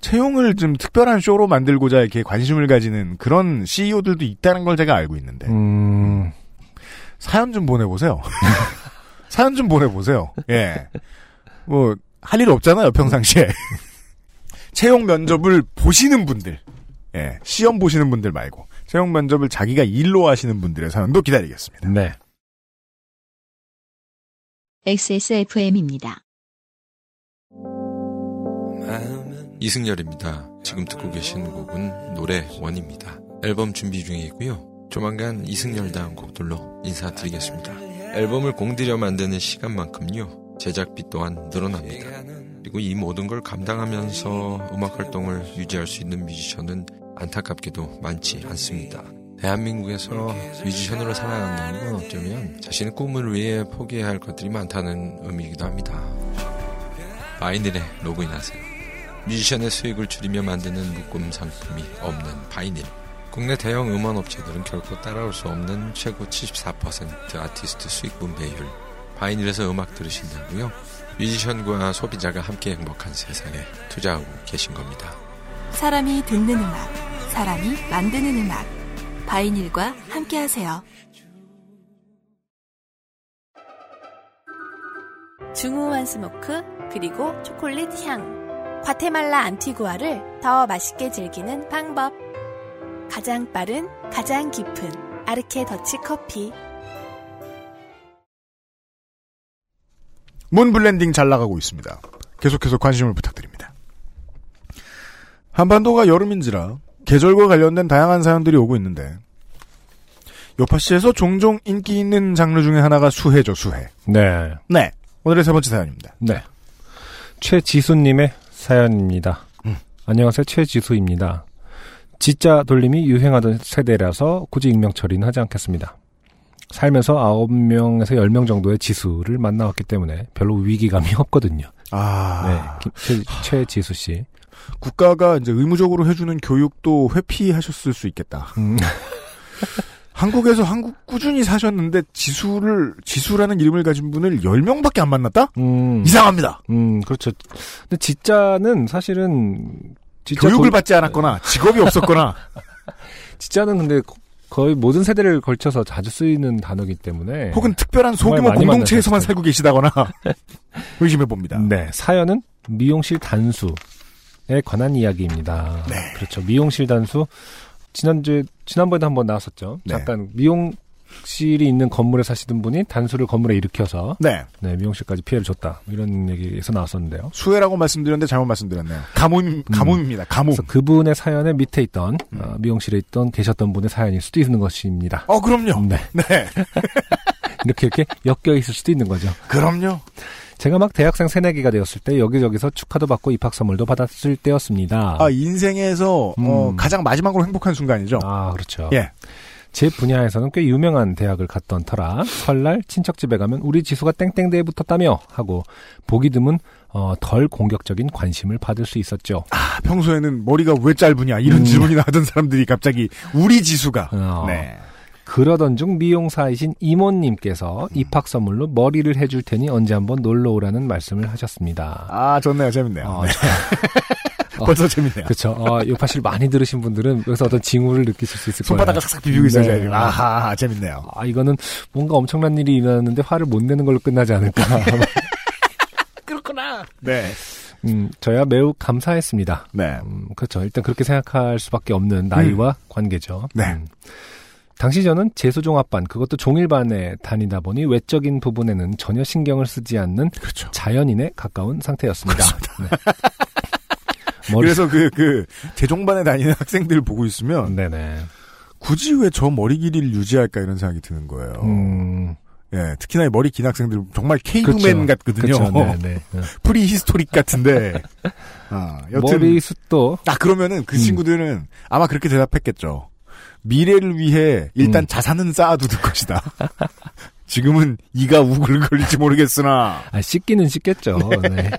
채용을 좀 특별한 쇼로 만들고자 이렇게 관심을 가지는 그런 CEO들도 있다는 걸 제가 알고 있는데. 음. 사연 좀 보내보세요. 사연 좀 보내보세요. 예. 뭐, 할 일 없잖아요, 평상시에. 채용 면접을 보시는 분들. 예. 시험 보시는 분들 말고. 채용 면접을 자기가 일로 하시는 분들의 사연도 기다리겠습니다. 네. XSFM입니다. 이승열입니다. 지금 듣고 계신 곡은 노래 원입니다. 앨범 준비 중이고요. 조만간 이승열 다음 곡들로 인사드리겠습니다. 앨범을 공들여 만드는 시간만큼요. 제작비 또한 늘어납니다. 그리고 이 모든 걸 감당하면서 음악 활동을 유지할 수 있는 뮤지션은 안타깝게도 많지 않습니다. 대한민국에서 뮤지션으로 살아간다는 건 어쩌면 자신의 꿈을 위해 포기해야 할 것들이 많다는 의미이기도 합니다. 바이닐에 로그인하세요. 뮤지션의 수익을 줄이며 만드는 묶음 상품이 없는 바이닐. 국내 대형 음원 업체들은 결코 따라올 수 없는 최고 74% 아티스트 수익 분배율. 바이닐에서 음악 들으신다고요? 뮤지션과 소비자가 함께 행복한 세상에 투자하고 계신 겁니다. 사람이 듣는 음악, 사람이 만드는 음악. 바이닐과 함께 하세요. 중후한 smoke 그리고 초콜릿 향. 과테말라 안티구아를 더 맛있게 즐기는 방법. 가장 빠른, 가장 깊은 아르케 더치 커피. 문 블렌딩 잘 나가고 있습니다. 계속해서 관심을 부탁드립니다. 한반도가 여름인지라 계절과 관련된 다양한 사연들이 오고 있는데 요파씨에서 종종 인기 있는 장르 중에 하나가 수해죠, 수해. 네. 네. 오늘의 세 번째 사연입니다. 네. 최지수님의 사연입니다. 음. 안녕하세요. 최지수입니다. 지자 돌림이 유행하던 세대라서 굳이 익명 처리는 하지 않겠습니다. 살면서 9명에서 10명 정도의 지수를 만나왔기 때문에 별로 위기감이 없거든요. 아. 네. 김- 최, 최지수 씨. 국가가 이제 의무적으로 해주는 교육도 회피하셨을 수 있겠다. 음, 한국에서 한국 꾸준히 사셨는데 지수를 지수라는 이름을 가진 분을 10명밖에 안 만났다? 음, 이상합니다. 음, 그렇죠. 근데 지자는 사실은 교육을 돌- 받지 않았거나 직업이 없었거나 지자는 근데 거- 거의 모든 세대를 걸쳐서 자주 쓰이는 단어이기 때문에 혹은 특별한 소규모 공동체에서만 살고 계시다거나 의심해 봅니다. 네, 사연은 미용실 단수에 관한 이야기입니다. 네. 그렇죠. 미용실 단수 지난주에 지난번에도 한번 나왔었죠. 네. 잠깐 미용실이 있는 건물에 사시던 분이 단수를 건물에 일으켜서 네. 네, 미용실까지 피해를 줬다. 이런 얘기에서 나왔었는데요. 수혜라고 말씀드렸는데 잘못 말씀드렸네요. 가뭄 가뭄입니다. 가뭄. 그래서 그분의 사연의 밑에 있던 음. 어, 미용실에 있던 계셨던 분의 사연일 수도 있는 것입니다. 어 그럼요. 네. 네. 이렇게 이렇게 엮여 있을 수도 있는 거죠. 그럼요. 제가 막 대학생 새내기가 되었을 때 여기저기서 축하도 받고 입학 선물도 받았을 때였습니다. 아 인생에서 어, 음. 가장 마지막으로 행복한 순간이죠. 아, 그렇죠. 예. 제 분야에서는 꽤 유명한 대학을 갔던 터라 설날 친척집에 가면 우리 지수가 땡땡대에 붙었다며 하고 보기 드문 어, 덜 공격적인 관심을 받을 수 있었죠. 아, 평소에는 머리가 왜 짧으냐 이런 음. 질문이나 하던 사람들이 갑자기 우리 지수가 어, 네. 그러던 중 미용사이신 이모님께서 입학 선물로 머리를 해줄 테니 언제 한번 놀러 오라는 말씀을 하셨습니다. 아 좋네요. 재밌네요. 어, 네. 벌써 재밌네요. 그렇죠. 어, 요 파실 많이 들으신 분들은 여기서 어떤 징후를 느끼실 수 있을 거예요. 손바닥을 싹싹 비비고 있어요. 네. 아하 재밌네요. 아, 이거는 뭔가 엄청난 일이 일어났는데 화를 못 내는 걸로 끝나지 않을까. 네. 음, 저야 매우 감사했습니다. 네. 음, 그렇죠. 일단 그렇게 생각할 수밖에 없는 나이와 관계죠. 네. 음. 당시 저는 재수종합반, 그것도 종일반에 다니다 보니 외적인 부분에는 전혀 신경을 쓰지 않는 그렇죠. 자연인에 가까운 상태였습니다. 네. 머리, 그래서 그, 그, 재종반에 다니는 학생들 보고 있으면, 네네. 굳이 왜 저 머리 길이를 유지할까 이런 생각이 드는 거예요. 음, 예, 특히나 이 머리 긴 학생들 정말 caveman 같거든요. 그렇죠. 네네. 네. prehistoric 같은데. 아, 여튼. 머리 숱도 아, 그러면은 그 음. 친구들은 아마 그렇게 대답했겠죠. 미래를 위해 일단 음. 자산은 쌓아두는 것이다. 지금은 이가 우글거릴지 모르겠으나. 아, 씻기는 씻겠죠. 네.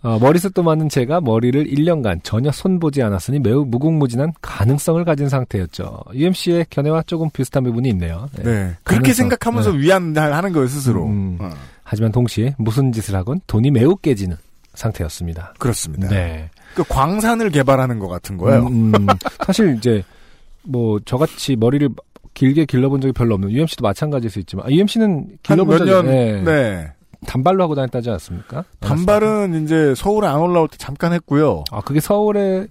어, 머리숱도 많은 제가 머리를 1년간 전혀 손보지 않았으니 매우 무궁무진한 가능성을 가진 상태였죠. UMC의 견해와 조금 비슷한 부분이 있네요. 네. 네. 그렇게. 생각하면서 위안하는 거예요, 스스로. 음. 어, 하지만 동시에 무슨 짓을 하건 돈이 매우 깨지는 상태였습니다. 그렇습니다. 네. 그 광산을 개발하는 것 같은 거예요. 음, 음, 사실 이제 뭐 저같이 머리를 길게 길러본 적이 별로 없는 UMC도 마찬가지일 수 있지만 아, UMC는 한 길러본 몇 적이 년, 네. 네. 단발로 하고 다녔다지 않습니까? 단발은 이제 서울에 안 올라올 때 잠깐 했고요. 아 그게 서울에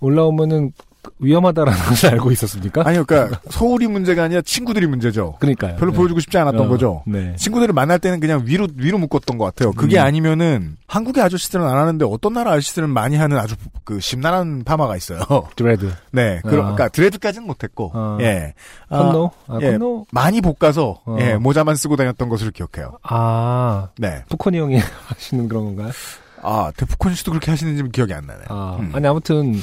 올라오면은 위험하다라는 것을 알고 있었습니까? 아니, 그러니까 서울이 문제가 아니라 친구들이 문제죠. 그러니까요. 별로 네. 보여주고 싶지 않았던 어, 거죠. 네. 친구들을 만날 때는 그냥 위로 위로 묶었던 것 같아요. 그게 음. 아니면은 한국의 아저씨들은 안 하는데 어떤 나라 아저씨들은 많이 하는 아주 그 심란한 파마가 있어요. dread, 네, 그 아. 그러니까 dread까지는 못했고, 아. 예, 아, cornrow, 아, 예. cornrow, 많이 볶아서 어. 예, 모자만 쓰고 다녔던 것을 기억해요. 아 네, 데프콘이 형이 하시는 그런 건가요? 아 데프콘 씨도 그렇게 하시는지 기억이 안 나네요. 아, 음. 아니 아무튼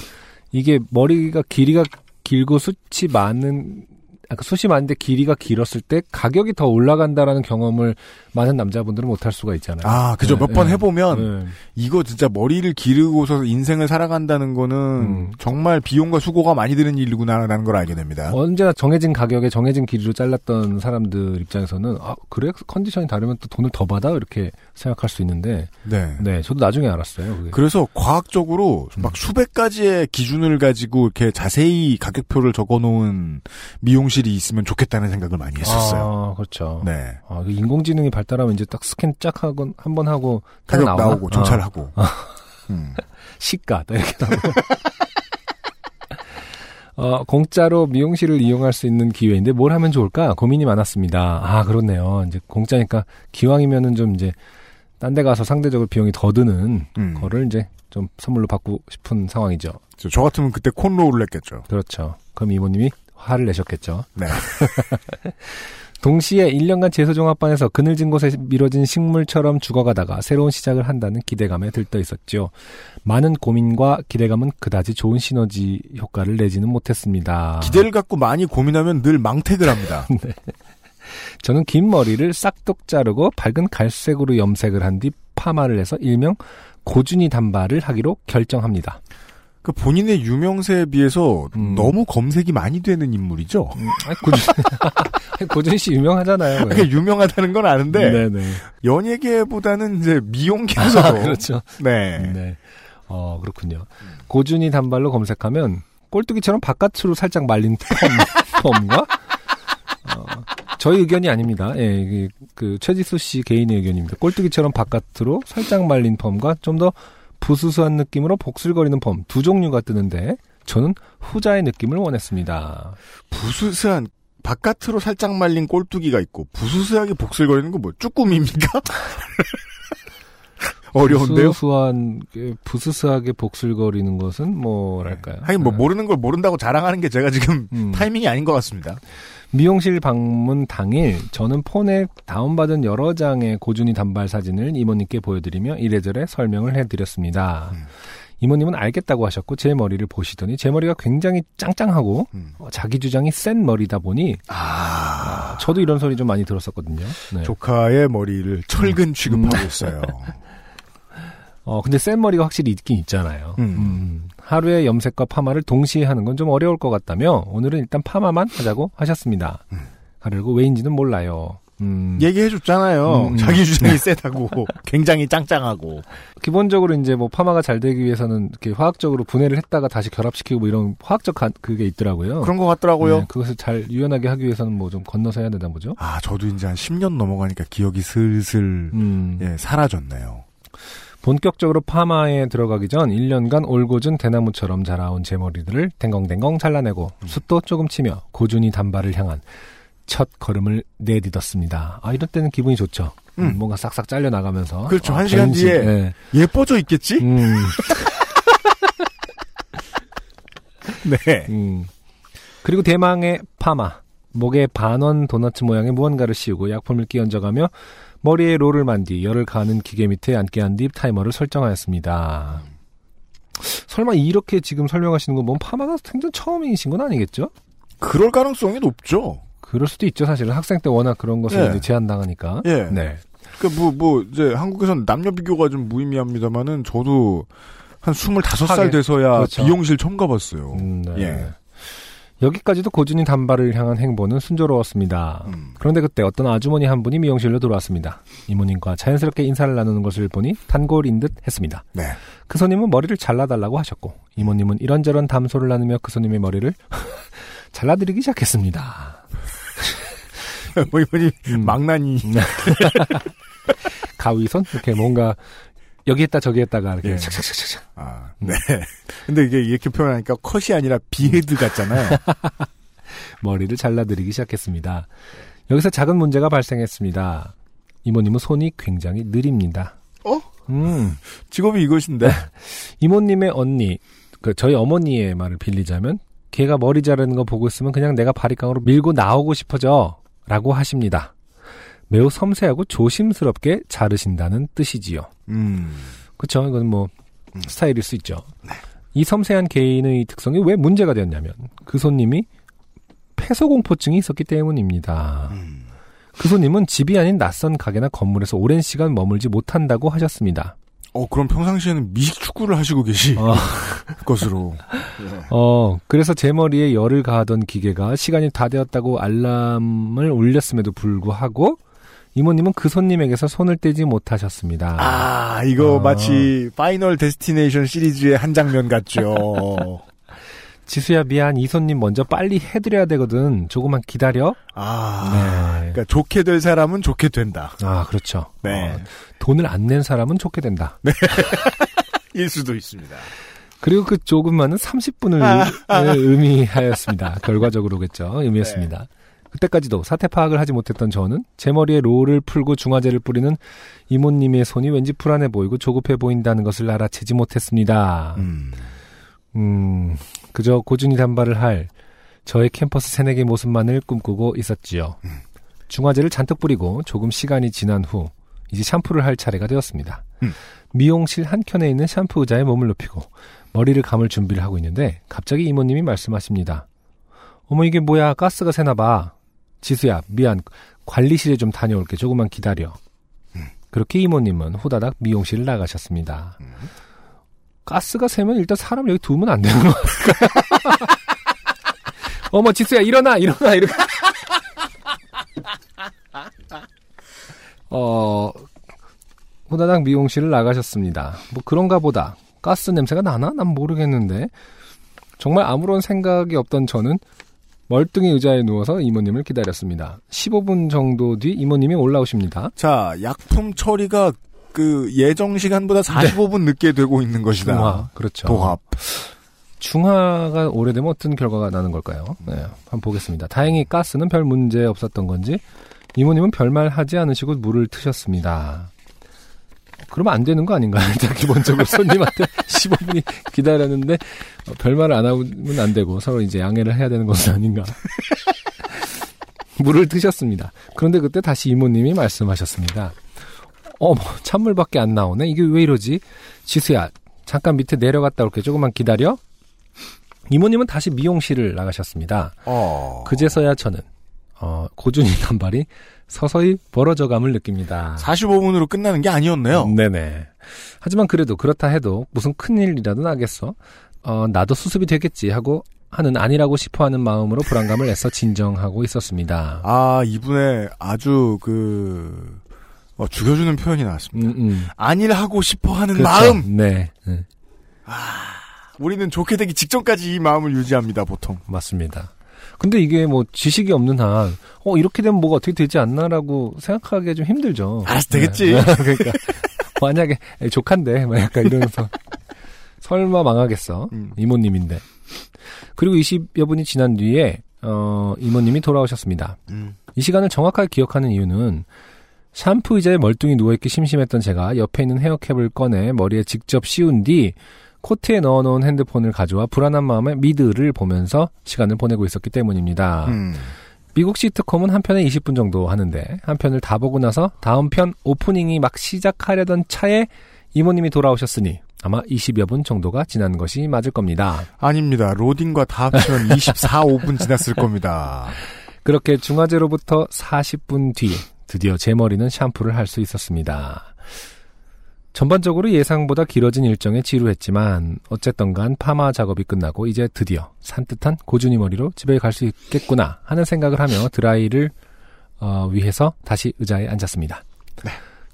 이게 머리가 길이가 길고 숱이 많은 아까 숱이 많은데 길이가 길었을 때 가격이 더 올라간다라는 경험을 많은 남자분들은 못할 수가 있잖아요. 아, 그죠. 네, 몇번 네. 해보면 네. 이거 진짜 머리를 기르고서 인생을 살아간다는 거는 음. 정말 비용과 수고가 많이 드는 일이구나라는 걸 알게 됩니다. 언제나 정해진 가격에 정해진 길이로 잘랐던 사람들 입장에서는 아 그래 컨디션이 다르면 또 돈을 더 받아 이렇게 생각할 수 있는데 네. 네 저도 나중에 알았어요. 그게. 그래서 과학적으로 음. 막 수백 가지의 기준을 가지고 이렇게 자세히 가격표를 적어 놓은 미용실 이 있으면 좋겠다는 생각을 많이 했었어요. 아 그렇죠. 네. 아, 그 인공지능이 발달하면 이제 딱 스캔 쫙 하고 한 번 하고 딱 가격 나오나? 나오고 아, 정찰하고. 음. 시가 딱 이렇게 나오고. 어, 공짜로 미용실을 이용할 수 있는 기회인데 뭘 하면 좋을까 고민이 많았습니다. 아 그렇네요. 이제 공짜니까 기왕이면은 좀 이제 딴 데 가서 상대적으로 비용이 더 드는 음. 거를 이제 좀 선물로 받고 싶은 상황이죠. 저, 저 같으면 그때 콘로우를 냈겠죠. 그렇죠. 그럼 이모님이 화를 내셨겠죠. 네. 동시에 1년간 재소종합반에서 그늘진 곳에 미뤄진 식물처럼 죽어가다가 새로운 시작을 한다는 기대감에 들떠 있었죠. 많은 고민과 기대감은 그다지 좋은 시너지 효과를 내지는 못했습니다. 기대를 갖고 많이 고민하면 늘 망택을 합니다. 저는 긴 머리를 싹둑 자르고 밝은 갈색으로 염색을 한 뒤 파마를 해서 일명 고준이 단발을 하기로 결정합니다. 그 본인의 유명세에 비해서 음. 너무 검색이 많이 되는 인물이죠. 음, 고준, 고준 씨 유명하잖아요. 왜. 그게 유명하다는 건 아는데 네네. 연예계보다는 이제 미용계에서도 아, 그렇죠. 네. 네. 어, 그렇군요. 고준이 단발로 검색하면 꼴뚜기처럼 바깥으로 살짝 말린 펌, 펌과 어, 저희 의견이 아닙니다. 예, 그 최지수 씨 개인의 의견입니다. 꼴뚜기처럼 바깥으로 살짝 말린 펌과 좀더 부스스한 느낌으로 복슬거리는 펌두 종류가 뜨는데 저는 후자의 느낌을 원했습니다. 부스스한 바깥으로 살짝 말린 꼴뚜기가 있고 부스스하게 복슬거리는 거뭐 쭈꾸미입니까? 어려운데요. 부스스한 게 부스스하게 복슬거리는 것은 뭐랄까요? 하긴 뭐 네. 모르는 걸 모른다고 자랑하는 게 제가 지금 음. 타이밍이 아닌 것 같습니다. 미용실 방문 당일 저는 폰에 다운받은 여러 장의 고준이 단발 사진을 이모님께 보여드리며 이래저래 설명을 해드렸습니다. 음. 이모님은 알겠다고 하셨고 제 머리를 보시더니 제 머리가 굉장히 짱짱하고 음. 어, 자기 주장이 센 머리다 보니 아, 저도 이런 소리 좀 많이 들었었거든요. 네. 조카의 머리를 철근 취급하고 음. 있어요. 어 근데 센 머리가 확실히 있긴 있잖아요. 음. 음, 하루에 염색과 파마를 동시에 하는 건 좀 어려울 것 같다며 오늘은 일단 파마만 하자고 하셨습니다. 음. 가르고 왜인지는 몰라요. 음, 얘기해줬잖아요. 음. 자기 주장이 세다고 굉장히 짱짱하고. 기본적으로 이제 뭐 파마가 잘 되기 위해서는 이렇게 화학적으로 분해를 했다가 다시 결합시키고 뭐 이런 화학적 가- 그게 있더라고요. 그런 것 같더라고요. 네, 그것을 잘 유연하게 하기 위해서는 뭐 좀 건너서 해야 되나 보죠. 아, 저도 이제 한 10년 넘어가니까 기억이 슬슬 음. 예, 사라졌네요. 본격적으로 파마에 들어가기 전 1년간 올고준 대나무처럼 자라온 제 머리들을 댕겅댕겅 잘라내고 숱도 조금 치며 고준이 단발을 향한 첫 걸음을 내딛었습니다. 아, 이럴 때는 기분이 좋죠. 음. 뭔가 싹싹 잘려 나가면서. 그렇죠. 아, 한 시간 뒤에 네. 예뻐져 있겠지? 음, 네. 음. 그리고 대망의 파마. 목에 반원 도너츠 모양의 무언가를 씌우고 약품을 끼얹어가며 머리에 롤을 만 뒤 열을 가하는 기계 밑에 앉게 한 뒤 타이머를 설정하였습니다. 설마 이렇게 지금 설명하시는 건 뭔 파마가 생전 처음이신 건 아니겠죠? 그럴 가능성이 높죠. 그럴 수도 있죠, 사실은. 학생 때 워낙 그런 것을 예. 제한당하니까. 예. 네. 그, 뭐, 뭐, 이제 한국에선 남녀 비교가 좀 무의미합니다만은 저도 한 25살 하게. 돼서야 그렇죠. 미용실 처음 가봤어요. 음, 네. 예. 여기까지도 고준이 단발을 향한 행보는 순조로웠습니다. 음. 그런데 그때 어떤 아주머니 한 분이 미용실로 들어왔습니다. 이모님과 자연스럽게 인사를 나누는 것을 보니 단골인 듯 했습니다. 네. 그 손님은 머리를 잘라달라고 하셨고 이모님은 이런저런 담소를 나누며 그 손님의 머리를 잘라드리기 시작했습니다. 뭐, 이분이 음. 망나니. 가위손 이렇게 뭔가 여기 했다 저기 했다가 이렇게 예. 착착착착착 아, 네. 근데 이게 이렇게 표현하니까 컷이 아니라 behead 같잖아요. 머리를 잘라드리기 시작했습니다. 여기서 작은 문제가 발생했습니다. 이모님은 손이 굉장히 느립니다. 어? 음. 직업이 이것인데. 이모님의 언니, 그 저희 어머니의 말을 빌리자면 걔가 머리 자르는 거 보고 있으면 그냥 내가 바리깡으로 밀고 나오고 싶어져 라고 하십니다. 매우 섬세하고 조심스럽게 자르신다는 뜻이지요. 음. 그쵸 이건 뭐 스타일일 수 있죠. 이 섬세한 개인의 특성이 왜 문제가 되었냐면 그 손님이 폐소공포증이 있었기 때문입니다. 음. 그 손님은 집이 아닌 낯선 가게나 건물에서 오랜 시간 머물지 못한다고 하셨습니다. 어, 그럼 평상시에는 미식 축구를 하시고 계시 어. 것으로. 어, 그래서 제 머리에 열을 가하던 기계가 시간이 다 되었다고 알람을 울렸음에도 불구하고 이모님은 그 손님에게서 손을 떼지 못하셨습니다. 아, 이거 아. 마치 Final Destination 시리즈의 한 장면 같죠. 지수야 미안 이 손님 먼저 빨리 해드려야 되거든 조금만 기다려. 아. 네. 그러니까 좋게 될 사람은 좋게 된다. 아 그렇죠. 네. 어, 돈을 안 낸 사람은 좋게 된다. 일 수도 있습니다. 그리고 그 조금만은 30분을 아. 의미하였습니다. 결과적으로겠죠. 의미했습니다. 그때까지도 사태 파악을 하지 못했던 저는 제 머리에 롤을 풀고 중화제를 뿌리는 이모님의 손이 왠지 불안해 보이고 조급해 보인다는 것을 알아채지 못했습니다. 음. 음, 그저 고준히 단발을 할 저의 캠퍼스 새내기 모습만을 꿈꾸고 있었지요. 중화제를 잔뜩 뿌리고 조금 시간이 지난 후 이제 샴푸를 할 차례가 되었습니다. 음. 미용실 한켠에 있는 샴푸 의자에 몸을 눕히고 머리를 감을 준비를 하고 있는데 갑자기 이모님이 말씀하십니다. 어머 이게 뭐야 가스가 새나 봐. 지수야 미안 관리실에 좀 다녀올게 조금만 기다려. 그렇게 이모님은 후다닥 미용실을 나가셨습니다. 가스가 새면 일단 사람 여기 두면 안 되는 거 어머 지수야 일어나 일어나 이렇게 어 후다닥 미용실을 나가셨습니다. 뭐 그런가 보다 가스 냄새가 나나? 난 모르겠는데 정말 아무런 생각이 없던 저는 멀뚱히 의자에 누워서 이모님을 기다렸습니다. 15분 정도 뒤 이모님이 올라오십니다. 자, 약품 처리가 그 예정 시간보다 45분 늦게 되고 있는 것이다. 중화 그렇죠. 도합. 중화가 오래되면 어떤 결과가 나는 걸까요? 네, 한번 보겠습니다. 다행히 가스는 별 문제 없었던 건지 이모님은 별말 하지 않으시고 물을 트셨습니다. 그러면 안 되는 거 아닌가요? 기본적으로 손님한테 15분이 기다렸는데 어, 별말을 안 하면 안 되고 서로 이제 양해를 해야 되는 것은 아닌가. 물을 트셨습니다. 그런데 그때 다시 이모님이 말씀하셨습니다. 어머, 찬물밖에 안 나오네? 이게 왜 이러지? 지수야, 잠깐 밑에 내려갔다 올게. 조금만 기다려. 이모님은 다시 미용실을 나가셨습니다. 어. 그제서야 저는 어, 고준이 단발이 서서히 벌어져감을 느낍니다. 45분으로 끝나는 게 아니었네요. 네네. 하지만 그래도 그렇다 해도 무슨 큰일이라도 나겠어. 어, 나도 수습이 되겠지 하고 하는 아니라고 싶어 하는 마음으로 불안감을 애써 진정하고 있었습니다. 아, 이분의 아주 그, 어, 죽여주는 표현이 나왔습니다. 음, 음. 안일하고 싶어 하는 그렇죠. 마음! 네, 네, 우리는 좋게 되기 직전까지 이 마음을 유지합니다, 보통. 맞습니다. 근데 이게 뭐 지식이 없는 한, 어, 이렇게 되면 뭐가 어떻게 되지 않나라고 생각하기가 좀 힘들죠. 알아서 되겠지. 네. 그러니까. 만약에 에이, 조카인데 막 약간 이러면서 설마 망하겠어 음. 이모님인데 그리고 20여 분이 지난 뒤에 어, 이모님이 돌아오셨습니다. 음. 이 시간을 정확하게 기억하는 이유는 샴푸 의자에 멀뚱히 누워있기 심심했던 제가 옆에 있는 헤어캡을 꺼내 머리에 직접 씌운 뒤 코트에 넣어놓은 핸드폰을 가져와 불안한 마음에 미드를 보면서 시간을 보내고 있었기 때문입니다. 음. 미국 시트콤은 한 편에 20분 정도 하는데 한 편을 다 보고 나서 다음 편 오프닝이 막 시작하려던 차에 이모님이 돌아오셨으니 아마 20여 분 정도가 지난 것이 맞을 겁니다. 아닙니다. 로딩과 다 합치면 24, 5분 지났을 겁니다. 그렇게 중화제로부터 40분 뒤 드디어 제 머리는 샴푸를 할 수 있었습니다. 전반적으로 예상보다 길어진 일정에 지루했지만 어쨌든 간 파마 작업이 끝나고 이제 드디어 산뜻한 고준이 머리로 집에 갈 수 있겠구나 하는 생각을 하며 드라이를 어, 위해서 다시 의자에 앉았습니다.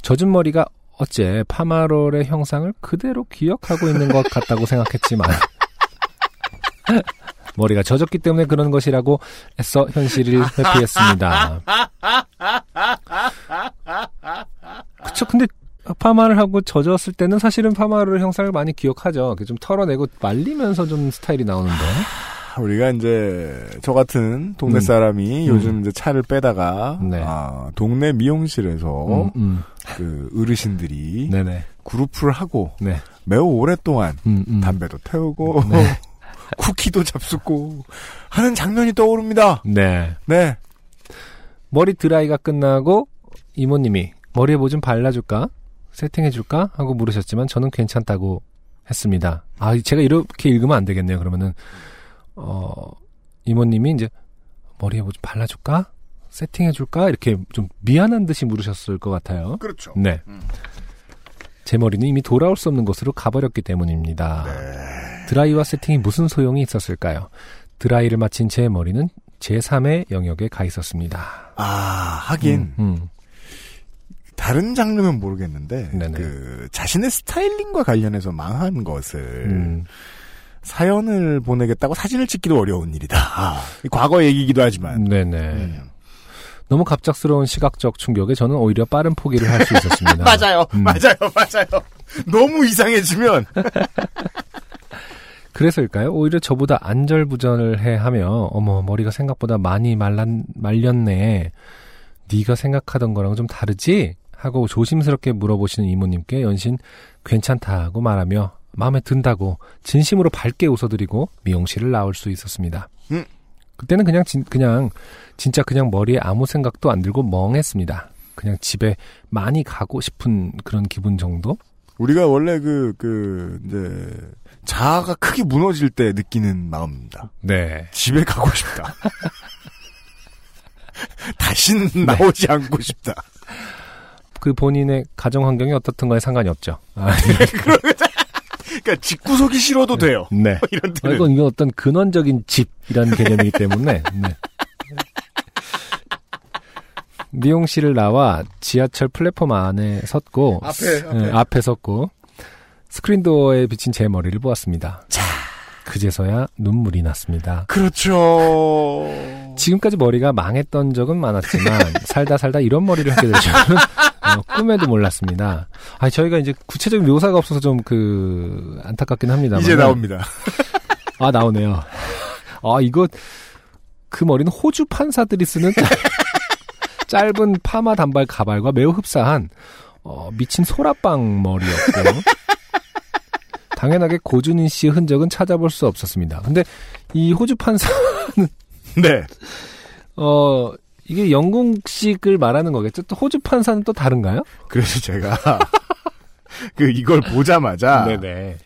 젖은 머리가 어째 파마롤의 형상을 그대로 기억하고 있는 것 같다고 생각했지만 머리가 젖었기 때문에 그런 것이라고 애써 현실을 회피했습니다. 그쵸. 근데 파마를 하고 젖었을 때는 사실은 파마를 형상을 많이 기억하죠. 좀 털어내고 말리면서 좀 스타일이 나오는데. 우리가 이제 저 같은 동네 음. 사람이 음. 요즘 이제 차를 빼다가 네. 아, 동네 미용실에서 음, 음. 그 어르신들이 네네. 그룹을 하고 네. 매우 오랫동안 음, 음. 담배도 태우고 네. 쿠키도 잡수고 하는 장면이 떠오릅니다. 네. 네. 머리 드라이가 끝나고 이모님이 머리에 뭐 좀 발라줄까? 세팅해줄까? 하고 물으셨지만 저는 괜찮다고 했습니다. 아, 제가 이렇게 읽으면 안 되겠네요. 그러면은, 어, 이모님이 이제 머리에 뭐 좀 발라줄까? 세팅해줄까? 이렇게 좀 미안한 듯이 물으셨을 것 같아요. 그렇죠. 네. 제 머리는 이미 돌아올 수 없는 곳으로 가버렸기 때문입니다. 네. 드라이와 세팅이 무슨 소용이 있었을까요? 드라이를 마친 제 머리는 제3의 영역에 가 있었습니다. 아, 하긴 음, 음. 다른 장르면 모르겠는데 네네. 그 자신의 스타일링과 관련해서 망한 것을 음. 사연을 보내겠다고 사진을 찍기도 어려운 일이다. 아, 과거 얘기이기도 하지만 네네. 음. 너무 갑작스러운 시각적 충격에 저는 오히려 빠른 포기를 할 수 있었습니다. 맞아요, 음. 맞아요, 맞아요. 너무 이상해지면 그래서일까요? 오히려 저보다 안절부절을 해 하며 어머 머리가 생각보다 많이 말란, 말렸네. 네가 생각하던 거랑 좀 다르지? 하고 조심스럽게 물어보시는 이모님께 연신 괜찮다고 말하며 마음에 든다고 진심으로 밝게 웃어드리고 미용실을 나올 수 있었습니다. 음. 그때는 그냥 진, 그냥 진짜 그냥 머리에 아무 생각도 안 들고 멍했습니다. 그냥 집에 많이 가고 싶은 그런 기분 정도? 우리가 원래 그, 그, 이제, 자아가 크게 무너질 때 느끼는 마음입니다. 네. 집에 가고 싶다. 다시는 나오지 않고 싶다. 그 본인의 가정 환경이 어떻든가에 상관이 없죠. 아, 그러니까 집구석이 싫어도 돼요. 네. 이런 아, 때는. 이건 이건 어떤 근원적인 집이라는 개념이기 때문에 네. 미용실을 나와 지하철 플랫폼 안에 섰고 앞에, 앞에. 네, 앞에 섰고 스크린도어에 비친 제 머리를 보았습니다. 그제서야 눈물이 났습니다. 그렇죠. 지금까지 머리가 망했던 적은 많았지만 살다 살다 이런 머리를 하게 어, 꿈에도 몰랐습니다. 아 저희가 이제 구체적인 묘사가 없어서 좀 그 안타깝긴 합니다만 이제 나옵니다. 아 나오네요. 아 이거 그 머리는 호주 판사들이 쓰는 짧, 짧은 파마 단발 가발과 매우 흡사한 어, 미친 소라빵 머리였고 당연하게 고준인 씨의 흔적은 찾아볼 수 없었습니다. 근데 이 호주 판사 네. 어 이게 영국식을 말하는 거겠죠? 또 호주 판사는 또 다른가요? 그래서 제가, 그, 이걸 보자마자, 네네.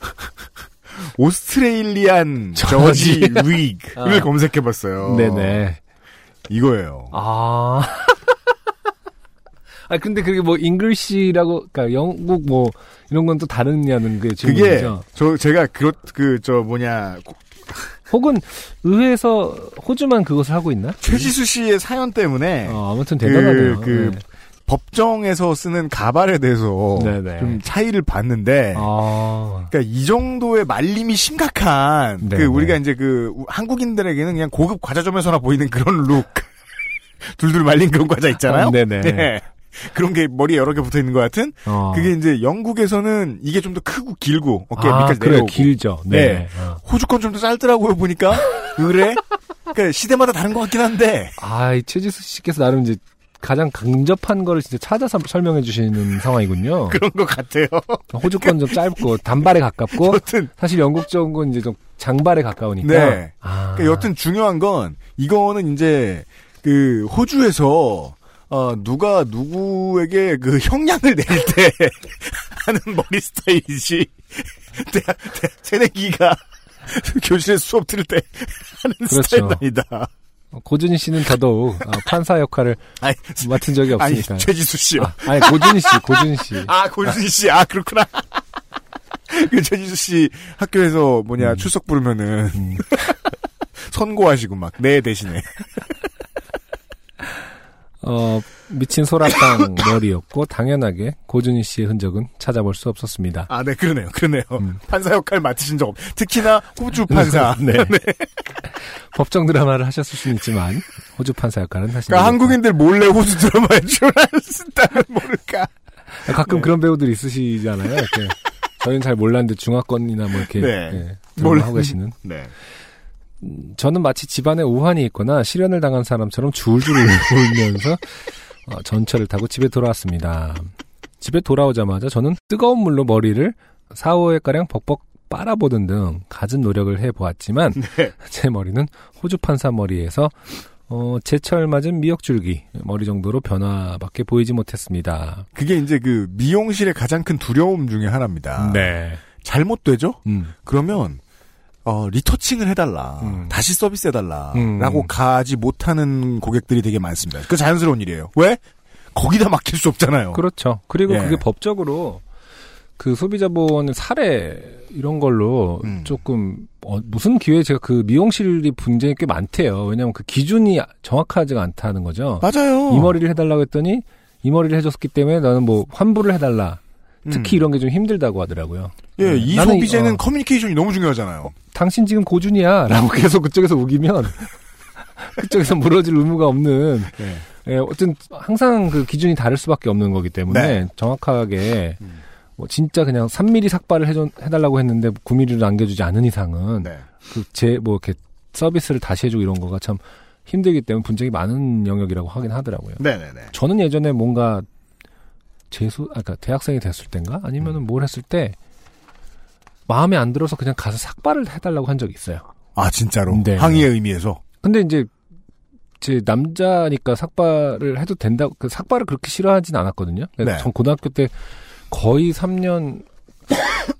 오스트레일리안 저지 윅을 아. 검색해봤어요. 네네. 이거예요. 아. 아 근데 그게 뭐 잉글시라고 그러니까 영국 뭐 이런 건 또 다르냐는 게 그게, 질문이죠. 저, 제가, 그, 그, 저, 뭐냐, 혹은 의회에서 호주만 그것을 하고 있나? 최지수 씨의 사연 때문에, 어, 아무튼 대단하네요. 그, 그 네. 법정에서 쓰는 가발에 대해서 네네. 좀 차이를 봤는데, 아. 그러니까 이 정도의 말림이 심각한 네, 그 네. 우리가 이제 그 우- 한국인들에게는 그냥 고급 과자점에서나 보이는 그런 룩 둘둘 말린 그런 과자 있잖아요. 아, 네네. 네. 그런 게 머리에 여러 개 붙어 있는 것 같은 어. 그게 이제 영국에서는 이게 좀 더 크고 길고 어깨 아, 밑까지 그래 내려오고 길죠. 네. 네. 어. 호주 건 좀 더 짧더라고요 보니까 그래 그러니까 시대마다 다른 것 같긴 한데 아, 이 최지수 씨께서 나름 이제 가장 강접한 거를 진짜 찾아서 설명해 주시는 상황이군요. 그런 것 같아요. 호주 건좀 짧고 단발에 가깝고 여튼 사실 영국 쪽은 건 이제 좀 장발에 가까우니까. 네. 아. 그러니까 여튼 중요한 건 이거는 이제 그 호주에서 어 누가 누구에게 그 형량을 낼 때 하는 머리 스타일이지 대학, 대학 새내기가 교실에 수업 들을 때 하는 그렇죠. 스타일은 아니다. 고준희 씨는 더더욱 어, 판사 역할을 아니, 맡은 적이 아니 없으니까. 최지수 씨요. 아, 아니 고준희 씨, 고준희 씨. 아, 고준희 씨. 아, 그렇구나. 그 최지수 씨 학교에서 뭐냐 출석 부르면은 음. 선고하시고 막내 대신에 어, 미친 소라빵 머리였고 당연하게 고준희 씨의 흔적은 찾아볼 수 없었습니다. 아, 네, 그러네요, 그러네요. 음. 판사 역할 맡으신 적 없. 특히나 호주 판사. 네. 법정 드라마를 하셨을 수는 있지만 호주 판사 역할은 하신 그러니까 한국인들 몰래 호주 드라마에 출연했다면 모를까. 없어요. 가끔 그런 배우들 있으시잖아요. 이렇게. 저희는 잘 몰랐는데 중화권이나 뭐 이렇게 네. 예, 몰래- 드라마 하고 계시는. 네. 저는 마치 집안에 우환이 있거나 실연을 당한 사람처럼 줄줄 울면서 어, 전철을 타고 집에 돌아왔습니다. 집에 돌아오자마자 저는 뜨거운 물로 머리를 4, 5회가량 벅벅 빨아보는 등 갖은 노력을 해보았지만 네. 제 머리는 호주 판사 머리에서 어, 제철 맞은 미역줄기 머리 정도로 변화밖에 보이지 못했습니다. 그게 이제 그 미용실의 가장 큰 두려움 중에 하나입니다. 네. 잘못되죠? 음. 그러면 어, 리터칭을 해달라. 음. 다시 서비스 해달라. 음. 라고 가지 못하는 고객들이 되게 많습니다. 그 자연스러운 일이에요. 왜? 거기다 맡길 수 없잖아요. 그렇죠. 그리고 예. 그게 법적으로 그 소비자 보호는 사례 이런 걸로 음. 조금 어, 무슨 기회에 제가 그 미용실이 분쟁이 꽤 많대요. 왜냐하면 그 기준이 정확하지가 않다는 거죠. 맞아요. 이 머리를 해달라고 했더니 이 머리를 해줬기 때문에 나는 뭐 환불을 해달라. 특히 음. 이런 게 좀 힘들다고 하더라고요. 예, 네. 이 소비재는 어, 커뮤니케이션이 너무 중요하잖아요. 당신 지금 고준이야. 라고 계속 그쪽에서 우기면 그쪽에서 물어줄 의무가 없는 예. 예, 어쨌든 항상 그 기준이 다를 수밖에 없는 거기 때문에 네. 정확하게 음. 뭐 진짜 그냥 3mm 삭발을 해줘, 해달라고 했는데 9mm로 남겨주지 않은 이상은 네. 그제뭐 이렇게 서비스를 다시 해주고 이런 거가 참 힘들기 때문에 분쟁이 많은 영역이라고 하긴 하더라고요. 네네네. 저는 예전에 뭔가 재수, 아까 그러니까 대학생이 됐을 땐가 음. 아니면은 뭘 했을 때 마음에 안 들어서 그냥 가서 삭발을 해달라고 한 적이 있어요. 아, 진짜로. 네. 항의의 의미에서. 근데 이제 제 남자니까 삭발을 해도 된다. 그 삭발을 그렇게 싫어하진 않았거든요. 그래서 네. 전 고등학교 때 거의 3년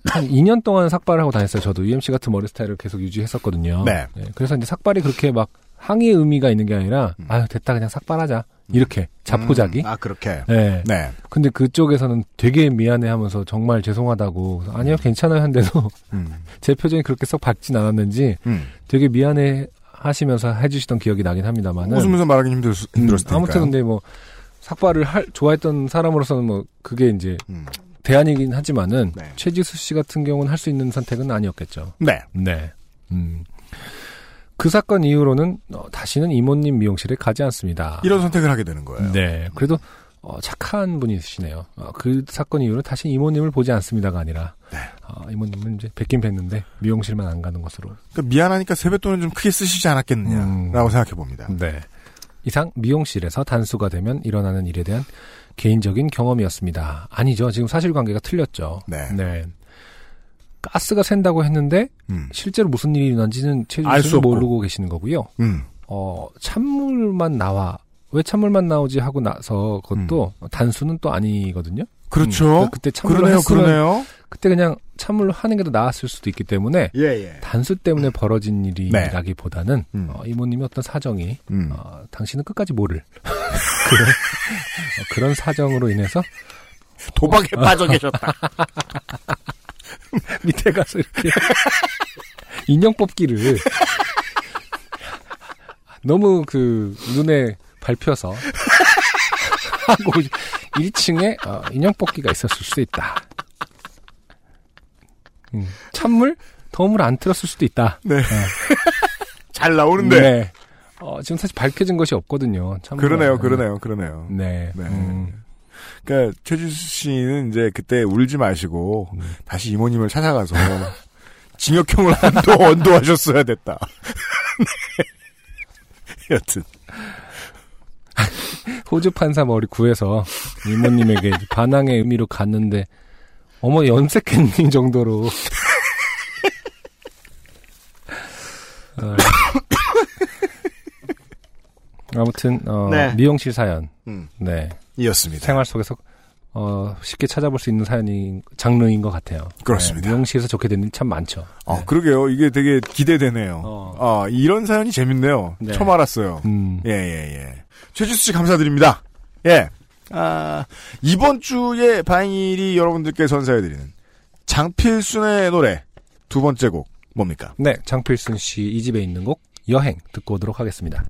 한 2년 동안 삭발을 하고 다녔어요. 저도 UMC 같은 머리 스타일을 계속 유지했었거든요. 네. 그래서 이제 삭발이 그렇게 막 항의의 의미가 있는 게 아니라 음. 아유 됐다 그냥 삭발하자 이렇게 자포자기. 음, 아, 그렇게. 네. 네. 근데 그쪽에서는 되게 미안해하면서 정말 죄송하다고 아니요 괜찮아요 한데도 음. 제 표정이 그렇게 썩 밝진 않았는지 음. 되게 미안해 하시면서 해주시던 기억이 나긴 합니다만은 웃으면서 말하기 힘들, 힘들었을 테니까. 음, 아무튼 근데 뭐 삭발을 할 좋아했던 사람으로서는 뭐 그게 이제 음. 대안이긴 하지만은 네. 최지수 씨 같은 경우는 할 수 있는 선택은 아니었겠죠. 네. 네. 음. 그 사건 이후로는 어, 다시는 이모님 미용실에 가지 않습니다. 이런 선택을 하게 되는 거예요. 네. 그래도 어, 착한 분이시네요. 어, 그 사건 이후로 다시 이모님을 보지 않습니다가 아니라 네. 어, 이모님은 이제 뵙긴 뵀는데 미용실만 안 가는 것으로. 그러니까 미안하니까 세뱃돈은 좀 크게 쓰시지 않았겠느냐라고 음. 생각해 봅니다. 네. 이상 미용실에서 단수가 되면 일어나는 일에 대한 개인적인 경험이었습니다. 아니죠. 지금 사실관계가 틀렸죠. 네. 가스가 샌다고 했는데 음. 실제로 무슨 일이 일어난지는 최준 알수 씨는 없고. 모르고 계시는 거고요. 음. 어, 찬물만 나와. 왜 찬물만 나오지 하고 나서 그것도 단수는 또 아니거든요. 그렇죠. 음, 그때 찬물로 그러네요, 그러네요. 그때 그냥 찬물로 하는 게 더 나았을 수도 있기 때문에 예, 예. 단수 때문에 벌어진 네. 일이라기보다는 음. 어, 이모님이 어떤 사정이 음. 어, 당신은 끝까지 모를 그런, 어, 그런 사정으로 인해서 도박에 빠져 계셨다. 밑에 가서 이렇게 인형 뽑기를 너무 그 눈에 밟혀서 하고 1층에 어, 인형 뽑기가 있었을 수도 있다. 음, 찬물 더물 안 틀었을 수도 있다. 잘 나오는데. 네. 어, 지금 사실 밝혀진 것이 없거든요. 그러네요, 그러네요, 그러네요. 네. 네. 음. 그러니까 최지수 씨는 이제 그때 울지 마시고 다시 이모님을 찾아가서 징역형을 한도 언도하셨어야 됐다. 네. 여튼 호주 판사 머리 구해서 이모님에게 반항의 의미로 갔는데 어머 염색했니 정도로 어, 아무튼 어, 네. 미용실 사연 음, 네 이었습니다. 생활 속에서 어, 쉽게 찾아볼 수 있는 사연이 장르인 것 같아요. 그렇습니다. 네, 미용실에서 좋게 된 일이 참 많죠. 어, 그러게요. 이게 되게 기대되네요. 어. 아, 이런 사연이 재밌네요. 네. 처음 알았어요. 음, 예, 예, 예. 최지수 씨 감사드립니다. 예. 아, 이번 주에 바인일이 여러분들께 선사해드리는 장필순의 노래 두 번째 곡 뭡니까? 네 장필순 씨 이 집에 있는 곡 여행 듣고 오도록 하겠습니다.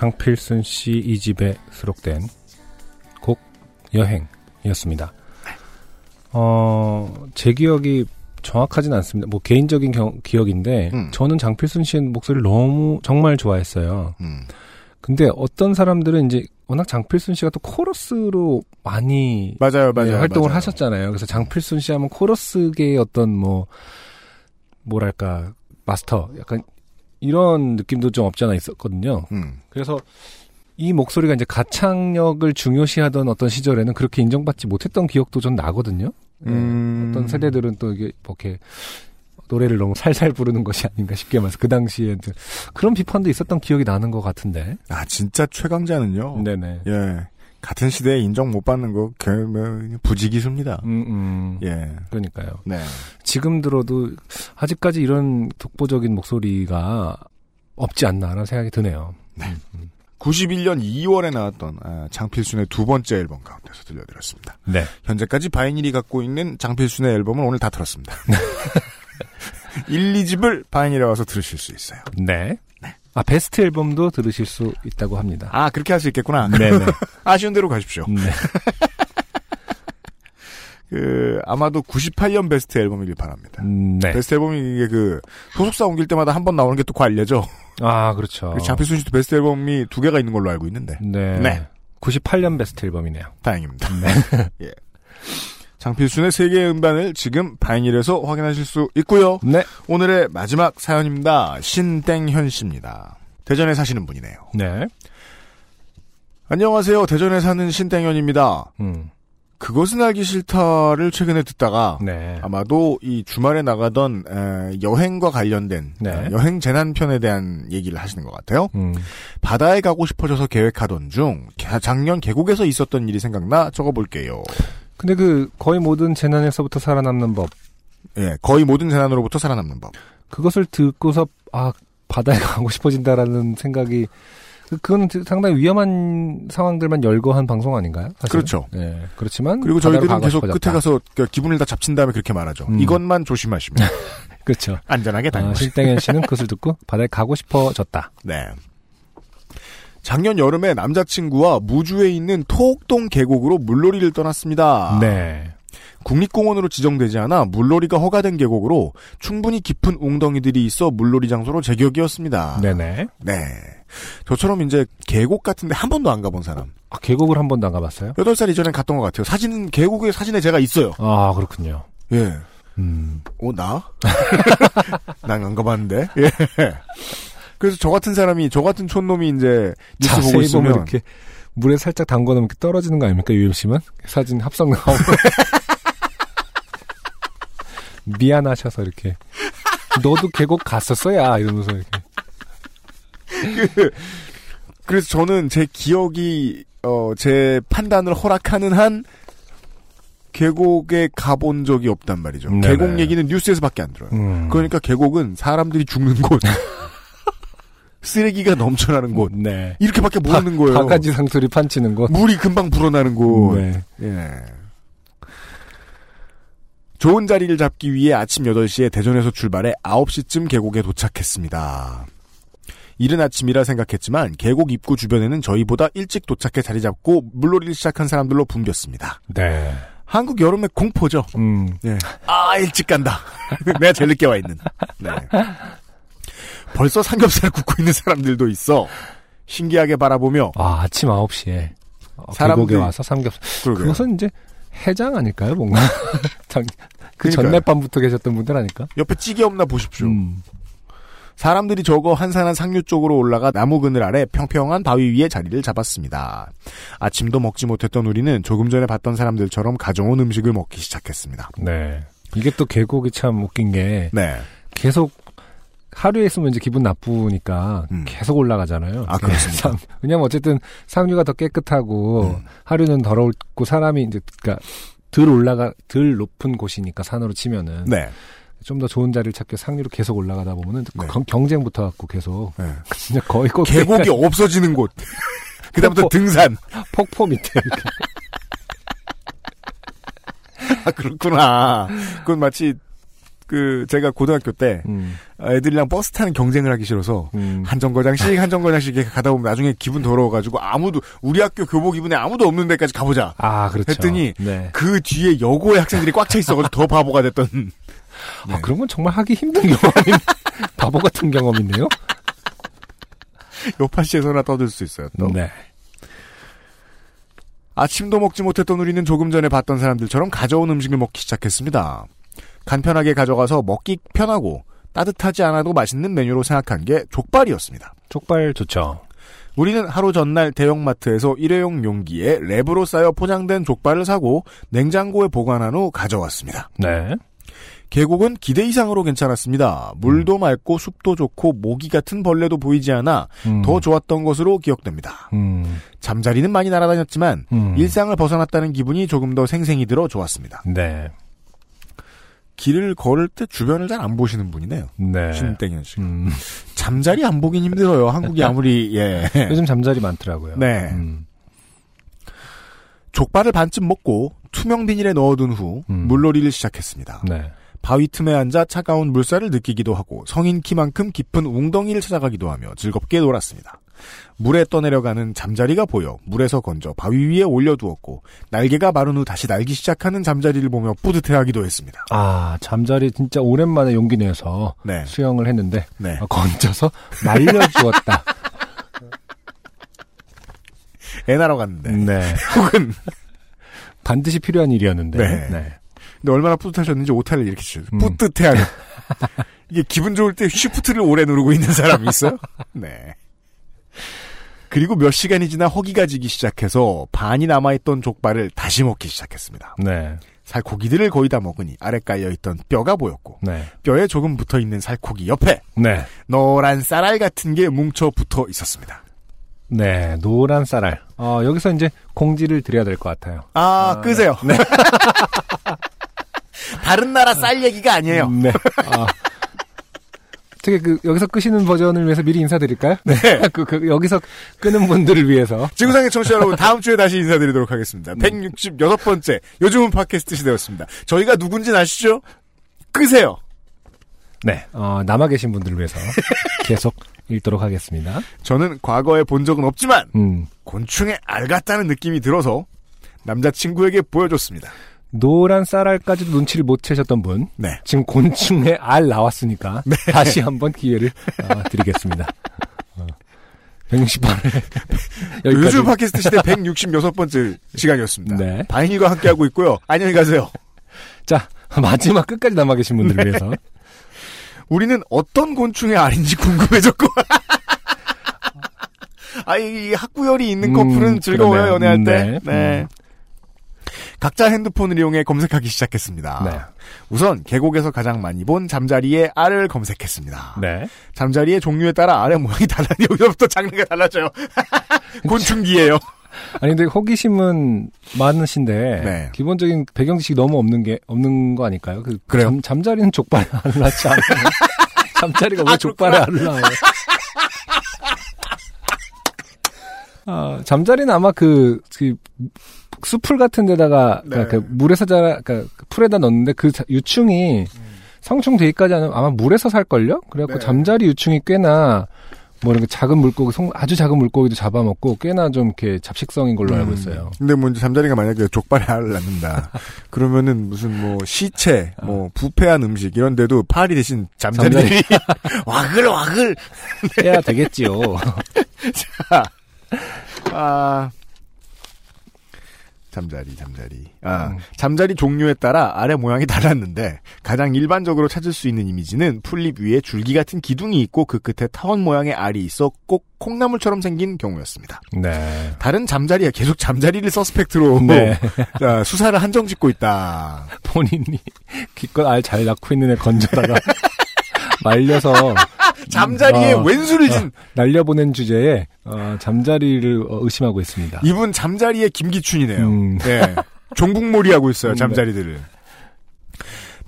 장필순 씨 이 집에 수록된 곡 여행이었습니다. 어, 제 기억이 정확하진 않습니다. 뭐 개인적인 경- 기억인데 음. 저는 장필순 씨의 목소리를 너무 정말 좋아했어요. 음. 근데 어떤 사람들은 이제 워낙 장필순 씨가 또 코러스로 많이 맞아요, 맞아요. 네, 활동을 맞아요. 하셨잖아요. 그래서 장필순 씨 하면 코러스계의 어떤 뭐 뭐랄까 마스터 약간 이런 느낌도 좀 없지 않아 있었거든요. 음. 그래서 이 목소리가 이제 가창력을 중요시하던 어떤 시절에는 그렇게 인정받지 못했던 기억도 전 나거든요. 예, 음. 어떤 세대들은 또 이게 뭐 이렇게 노래를 너무 살살 부르는 것이 아닌가 싶게 말해서 그 당시에 그런 비판도 있었던 기억이 나는 것 같은데. 아 진짜 최강자는요. 네네. 예. 같은 시대에 인정 못 받는 거, 그, 뭐, 부지기수입니다. 음, 음. 예. 그러니까요. 네. 지금 들어도 아직까지 이런 독보적인 목소리가 없지 않나라는 생각이 드네요. 91년 2월에 나왔던 아, 장필순의 두 번째 앨범 가운데서 들려드렸습니다. 네. 현재까지 바이닐이 갖고 있는 장필순의 앨범을 오늘 다 들었습니다. 1, 2집을 바이닐에 와서 들으실 수 있어요. 네. 아, 베스트 앨범도 들으실 수 있다고 합니다. 아, 그렇게 할 수 있겠구나. 네네. 아쉬운 대로 가십시오. 네. 그, 아마도 98년 베스트 앨범이길 바랍니다. 음, 네. 베스트 앨범이 이게 그, 소속사 옮길 때마다 한 번 나오는 게 또 관례죠. 아, 그렇죠. 그리고 장필순 씨도 베스트 앨범이 두 개가 있는 걸로 알고 있는데. 네. 네. 98년 베스트 앨범이네요. 다행입니다. 네. 예. 장필순의 세계의 음반을 지금 바이닐에서 확인하실 수 있고요. 네. 오늘의 마지막 사연입니다. 신땡현 씨입니다. 대전에 사시는 분이네요. 네. 안녕하세요. 대전에 사는 신땡현입니다. 음. 그것은 알기 싫다를 최근에 듣다가 네. 아마도 이 주말에 나가던 에, 여행과 관련된 네. 어, 여행 재난편에 대한 얘기를 하시는 것 같아요. 음. 바다에 가고 싶어져서 계획하던 중 가- 작년 계곡에서 있었던 일이 생각나 적어볼게요. 근데 그 거의 모든 재난에서부터 살아남는 법 예, 거의 모든 재난으로부터 살아남는 법. 그것을 듣고서 아 바다에 가고 싶어진다라는 생각이 그- 그건 상당히 위험한 상황들만 열거한 방송 아닌가요? 사실은? 그렇죠. 네. 그렇지만 그리고 저희들은 계속 싶어졌다. 끝에 가서 그 기분을 다 잡친 다음에 그렇게 말하죠. 음. 이것만 조심하시면 그렇죠. 안전하게 아, 다니시죠. 신땡현 씨는 그것을 듣고 바다에 가고 싶어졌다. 네. 작년 여름에 남자친구와 무주에 있는 토옥동 계곡으로 물놀이를 떠났습니다. 네. 국립공원으로 지정되지 않아 물놀이가 허가된 계곡으로 충분히 깊은 웅덩이들이 있어 물놀이 장소로 제격이었습니다. 네네. 네. 저처럼 이제 계곡 같은데 한 번도 안 가본 사람. 아, 계곡을 한 번도 안 가봤어요? 8살 이전엔 갔던 것 같아요. 사진은, 계곡의 사진에 제가 있어요. 아 그렇군요. 예. 음. 어, 나? 난 안 가봤는데? 예. 그래서 저 같은 사람이, 저 같은 촌놈이 이제 뉴스 보고 있으면. 이렇게 물에 살짝 담궈놓으면 이렇게 떨어지는 거 아닙니까 UMC만? 사진 합성 나오고 미안하셔서 이렇게 너도 계곡 갔었어야 이러면서 이렇게 그래서 저는 제 기억이, 어, 제 판단을 허락하는 한, 계곡에 가본 적이 없단 말이죠. 네네. 계곡 얘기는 뉴스에서밖에 안 들어요. 음. 그러니까 계곡은 사람들이 죽는 곳, 쓰레기가 넘쳐나는 곳, 네. 이렇게밖에 모르는 거예요. 바가지 상소리 판치는 곳. 물이 금방 불어나는 곳. 네. 예. 좋은 자리를 잡기 위해 아침 8시에 대전에서 출발해 9시쯤 계곡에 도착했습니다. 이른 아침이라 생각했지만 계곡 입구 주변에는 저희보다 일찍 도착해 자리 잡고 물놀이를 시작한 사람들로 붐볐습니다. 네. 한국 여름의 공포죠. 음. 예. 아, 일찍 간다. 내가 제일 늦게 와 있는. 네. 벌써 삼겹살 굽고 있는 사람들도 있어. 신기하게 바라보며 아, 아침 9시에 어, 사람들이- 계곡에 와서 삼겹살. 그러게요. 그것은 이제 해장 아닐까요, 뭔가? 장- 그. 전날 밤부터 계셨던 분들 아닐까? 옆에 찌개 없나 보십시오. 음. 사람들이 적어 한산한 상류 쪽으로 올라가 나무 그늘 아래 평평한 바위 위에 자리를 잡았습니다. 아침도 먹지 못했던 우리는 조금 전에 봤던 사람들처럼 가져온 음식을 먹기 시작했습니다. 네. 이게 또 계곡이 참 웃긴 게 네. 계속 하루에 있으면 이제 기분 나쁘니까 음. 계속 올라가잖아요. 아, 그렇습니다. 상- 왜냐면 어쨌든 상류가 더 깨끗하고 음. 하루는 더럽고 사람이 이제 그러니까 덜 올라가 덜 높은 곳이니까 산으로 치면은 네. 좀더 좋은 자리를 찾기 위해 상류로 계속 올라가다 보면은 네. 경- 경쟁 붙어갖고 계속 네. 진짜 거의 꼭 계곡이 없어지는 곳. 그다음부터. 등산. 폭포 밑에 이렇게. 아, 그렇구나. 그건 마치 그 제가 고등학교 때 음, 애들이랑 버스 타는 경쟁을 하기 싫어서 음. 한 정거장씩 한 정거장씩 이렇게 가다 보면 나중에 기분 더러워가지고 아무도 우리 학교 교복 입은 애 아무도 없는 데까지 가보자. 아 그렇죠. 했더니 네. 그 뒤에 여고의 학생들이 꽉 차 있어가지고 더 바보가 됐던. 아 그런 건 정말 하기 힘든 경험이 바보 같은 경험이네요. 요파시에서나 떠들 수 있어요. 또. 네. 아침도 먹지 못했던 우리는 조금 전에 봤던 사람들처럼 가져온 음식을 먹기 시작했습니다. 간편하게 가져가서 먹기 편하고 따뜻하지 않아도 맛있는 메뉴로 생각한 게 족발이었습니다. 족발 좋죠. 우리는 하루 전날 대형마트에서 일회용 용기에 랩으로 쌓여 포장된 족발을 사고 냉장고에 보관한 후 가져왔습니다. 네. 계곡은 기대 이상으로 괜찮았습니다. 물도 맑고 숲도 좋고 모기 같은 벌레도 보이지 않아 음. 더 좋았던 것으로 기억됩니다. 음. 잠자리는 많이 날아다녔지만 음. 일상을 벗어났다는 기분이 조금 더 생생히 들어 좋았습니다. 네. 길을 걸을 때 주변을 잘 안 보시는 분이네요. 네. 신땡현 씨. 음. 잠자리 안 보긴 힘들어요. 한국이 아무리 예. 요즘 잠자리 많더라고요. 네. 음. 족발을 반쯤 먹고 투명 비닐에 넣어둔 후 음. 물놀이를 시작했습니다. 네. 바위 틈에 앉아 차가운 물살을 느끼기도 하고 성인 키만큼 깊은 웅덩이를 찾아가기도 하며 즐겁게 놀았습니다. 물에 떠내려가는 잠자리가 보여 물에서 건져 바위 위에 올려두었고 날개가 마른 후 다시 날기 시작하는 잠자리를 보며 뿌듯해하기도 했습니다. 아, 잠자리 진짜 오랜만에 용기 내서 네, 수영을 했는데 네. 아, 건져서 말려주었다. 애 날아 갔는데 네. 혹은 반드시 필요한 일이었는데. 네. 네. 근데 얼마나 뿌듯하셨는지 오타를 이렇게 치죠. 음. 뿌듯해하는 이게 기분 좋을 때 쉬프트를 오래 누르고 있는 사람이 있어요? 네. 그리고 몇 시간이 지나 허기가 지기 시작해서 반이 남아있던 족발을 다시 먹기 시작했습니다. 네. 살코기들을 거의 다 먹으니 아래 깔려있던 뼈가 보였고 네. 뼈에 조금 붙어있는 살코기 옆에 네. 노란 쌀알 같은 게 뭉쳐 붙어 있었습니다. 네. 노란 쌀알. 어, 여기서 이제 공지를 드려야 될 것 같아요. 아, 끄세요. 네. 다른 나라 쌀 얘기가 아니에요. 네. 아. 어떻게 그 여기서 끄시는 버전을 위해서 미리 인사드릴까요? 네. 그, 그 여기서 끄는 분들을 위해서. 지구상의 청취자 여러분, 다음 주에 다시 인사드리도록 하겠습니다. 166번째, 요즘은 팟캐스트 시대였습니다. 저희가 누군지는 아시죠? 끄세요. 네. 어, 남아 계신 분들을 위해서 계속 읽도록 하겠습니다. 저는 과거에 본 적은 없지만, 음. 곤충의 알 같다는 느낌이 들어서, 남자친구에게 보여줬습니다. 노란 쌀알까지도 눈치를 못 채셨던 분. 네. 지금 곤충의 알 나왔으니까 다시 한번 기회를 어, 드리겠습니다. 어, 168회 여기까지. 요즘 팟캐스트 시대 166번째 시간이었습니다. 네. 바인일과 함께하고 있고요. 안녕히 가세요. 자 마지막 끝까지 남아 계신 분들을 위해서 우리는 어떤 곤충의 알인지 궁금해졌고. 아, 이 학구열이 있는 음, 커플은 즐거워요, 그러네요. 연애할 때. 네. 네. 음. 각자 핸드폰을 이용해 검색하기 시작했습니다. 네. 우선 계곡에서 가장 많이 본 잠자리의 알을 검색했습니다. 네. 잠자리의 종류에 따라 알의 모양이 달라요. 여기서부터 장르가 달라져요. 곤충기예요. 아니 근데 호기심은 많으신데 네. 기본적인 배경 지식이 너무 없는 게 없는 거 아닐까요? 그 그래요? 잠, 잠자리는 족발에 알을 낳지 않아요. 잠자리가 왜 아, 족발에 알을 낳아요? 아, 잠자리는 아마 그, 그 수풀 같은 데다가 네. 그러니까 그 물에서 자라 그러니까 그 풀에다 넣는데 그 자- 유충이 성충 되기까지 하면 아마 물에서 살걸요? 그래갖고 음. 네. 잠자리 유충이 꽤나 뭐 이렇게 작은 물고기, 송- 아주 작은 물고기도 잡아먹고 꽤나 좀 이렇게 잡식성인 걸로 알고 있어요. 근데 뭐 이제 잠자리가 만약에 족발에 알을 낳는다. 그러면은 무슨 뭐 시체, 뭐 부패한 음식 이런 데도 파리 대신 잠자리들이 와글 와글 해야 되겠지요. 아 잠자리 잠자리 아 음. 잠자리 종류에 따라 알의 모양이 달랐는데 가장 일반적으로 찾을 수 있는 이미지는 풀잎 위에 줄기 같은 기둥이 있고 그 끝에 타원 모양의 알이 있어 꼭 콩나물처럼 생긴 경우였습니다. 네. 다른 잠자리가 계속 잠자리를 서스펙트로 네. 자, 수사를 한정 짓고 있다. 본인이 기껏 알 잘 낳고 있는 애 건져다가 말려서 잠자리에 어, 왼수를 진 날려보낸 주제에 어, 잠자리를 어, 의심하고 있습니다. 이분 잠자리의 김기춘이네요. 음. 네. 종북몰이 하고 있어요, 음, 잠자리들을.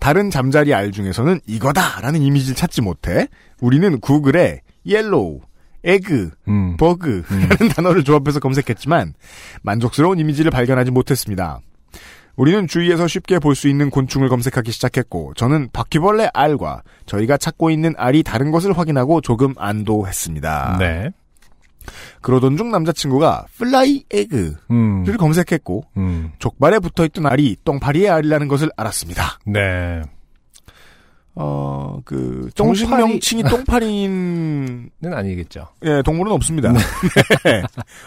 다른 잠자리 알 중에서는 이거다라는 이미지를 찾지 못해 우리는 구글에 yellow, egg, 음. bug라는 단어를 조합해서 검색했지만 만족스러운 이미지를 발견하지 못했습니다. 우리는 주위에서 쉽게 볼 수 있는 곤충을 검색하기 시작했고 저는 바퀴벌레 알과 저희가 찾고 있는 알이 다른 것을 확인하고 조금 안도했습니다. 네. 그러던 중 남자친구가 fly egg를 음. 검색했고 음. 족발에 붙어있던 알이 똥파리의 알이라는 것을 알았습니다. 네. 어, 그, 정식 명칭이 똥파리인, 는 아니겠죠. 예, 동물은 없습니다. 네.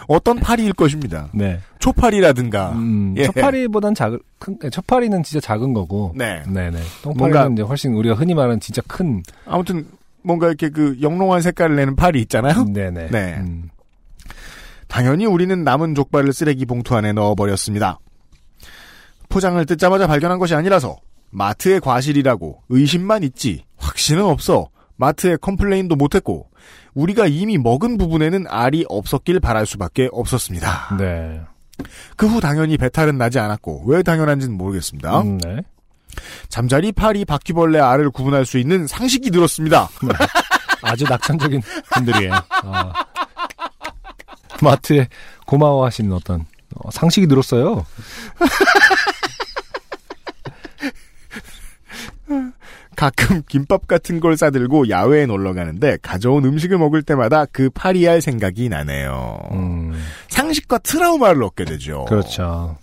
어떤 파리일 것입니다. 네. 초파리라든가. 음, 예. 초파리보단 작은, 큰, 예, 초파리는 진짜 작은 거고. 네. 네네. 똥파리는 뭔가- 이제 훨씬 우리가 흔히 말하는 진짜 큰. 아무튼, 뭔가 이렇게 그 영롱한 색깔을 내는 파리 있잖아요? 네네. 네. 음, 당연히 우리는 남은 족발을 쓰레기 봉투 안에 넣어버렸습니다. 포장을 뜯자마자 발견한 것이 아니라서 마트의 과실이라고 의심만 있지 확신은 없어 마트에 complain도 못했고 우리가 이미 먹은 부분에는 알이 없었길 바랄 수밖에 없었습니다. 네. 그 후 당연히 배탈은 나지 않았고 왜 당연한지는 모르겠습니다. 음, 네. 잠자리, 파리, 바퀴벌레, 알을 구분할 수 있는 상식이 늘었습니다. 아주 낙천적인 분들이에요. 아. 마트에 고마워하시는 어떤 어, 상식이 늘었어요. 가끔 김밥 같은 걸 싸들고 야외에 놀러 가는데 가져온 음식을 먹을 때마다 그 파리알 생각이 나네요. 음, 상식과 트라우마를 얻게 되죠. 그렇죠.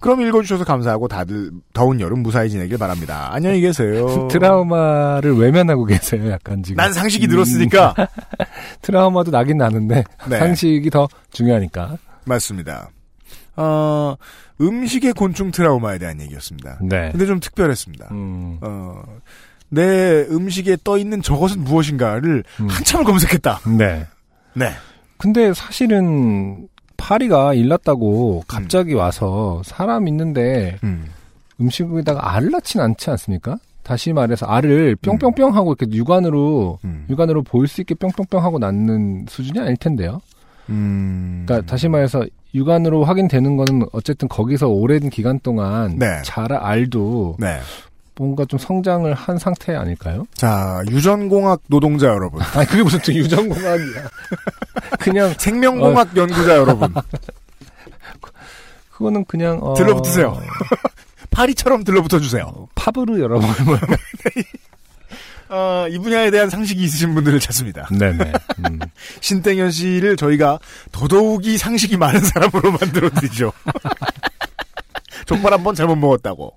그럼 읽어주셔서 감사하고 다들 더운 여름 무사히 지내길 바랍니다. 안녕히 계세요. 트라우마를 외면하고 계세요, 약간 지금. 난 상식이 늘었으니까. 트라우마도 나긴 나는데 네. 상식이 더 중요하니까. 맞습니다. 어, 음식의 곤충 트라우마에 대한 얘기였습니다. 네. 근데 좀 특별했습니다. 음, 어, 내 음식에 떠 있는 저것은 무엇인가를 음. 한참을 검색했다. 네. 네. 근데 사실은 파리가 일났다고 갑자기 와서 사람 있는데 음. 음식에다가 알을 낳진 않지 않습니까? 다시 말해서 알을 뿅뿅뿅 하고 이렇게 육안으로 음. 육안으로 보일 수 있게 뿅뿅뿅 하고 낳는 수준이 아닐 텐데요. 음. 그러니까 다시 말해서 육안으로 확인되는 거는 어쨌든 거기서 오랜 기간 동안 네. 자라 알도 네. 뭔가 좀 성장을 한 상태 아닐까요? 자, 유전공학 노동자 여러분. 아니 그게 무슨 또 유전공학이야. 그냥 생명공학 연구자 여러분. 그거는 그냥 어, 들러붙으세요. 파리처럼 들러붙어 주세요. 파브르 여러분. 뭐. 어, 이 분야에 대한 상식이 있으신 분들을 찾습니다. 네네. 음. 신땡현 씨를 저희가 더더욱이 상식이 많은 사람으로 만들어 드리죠. 족발 한 번 잘못 먹었다고.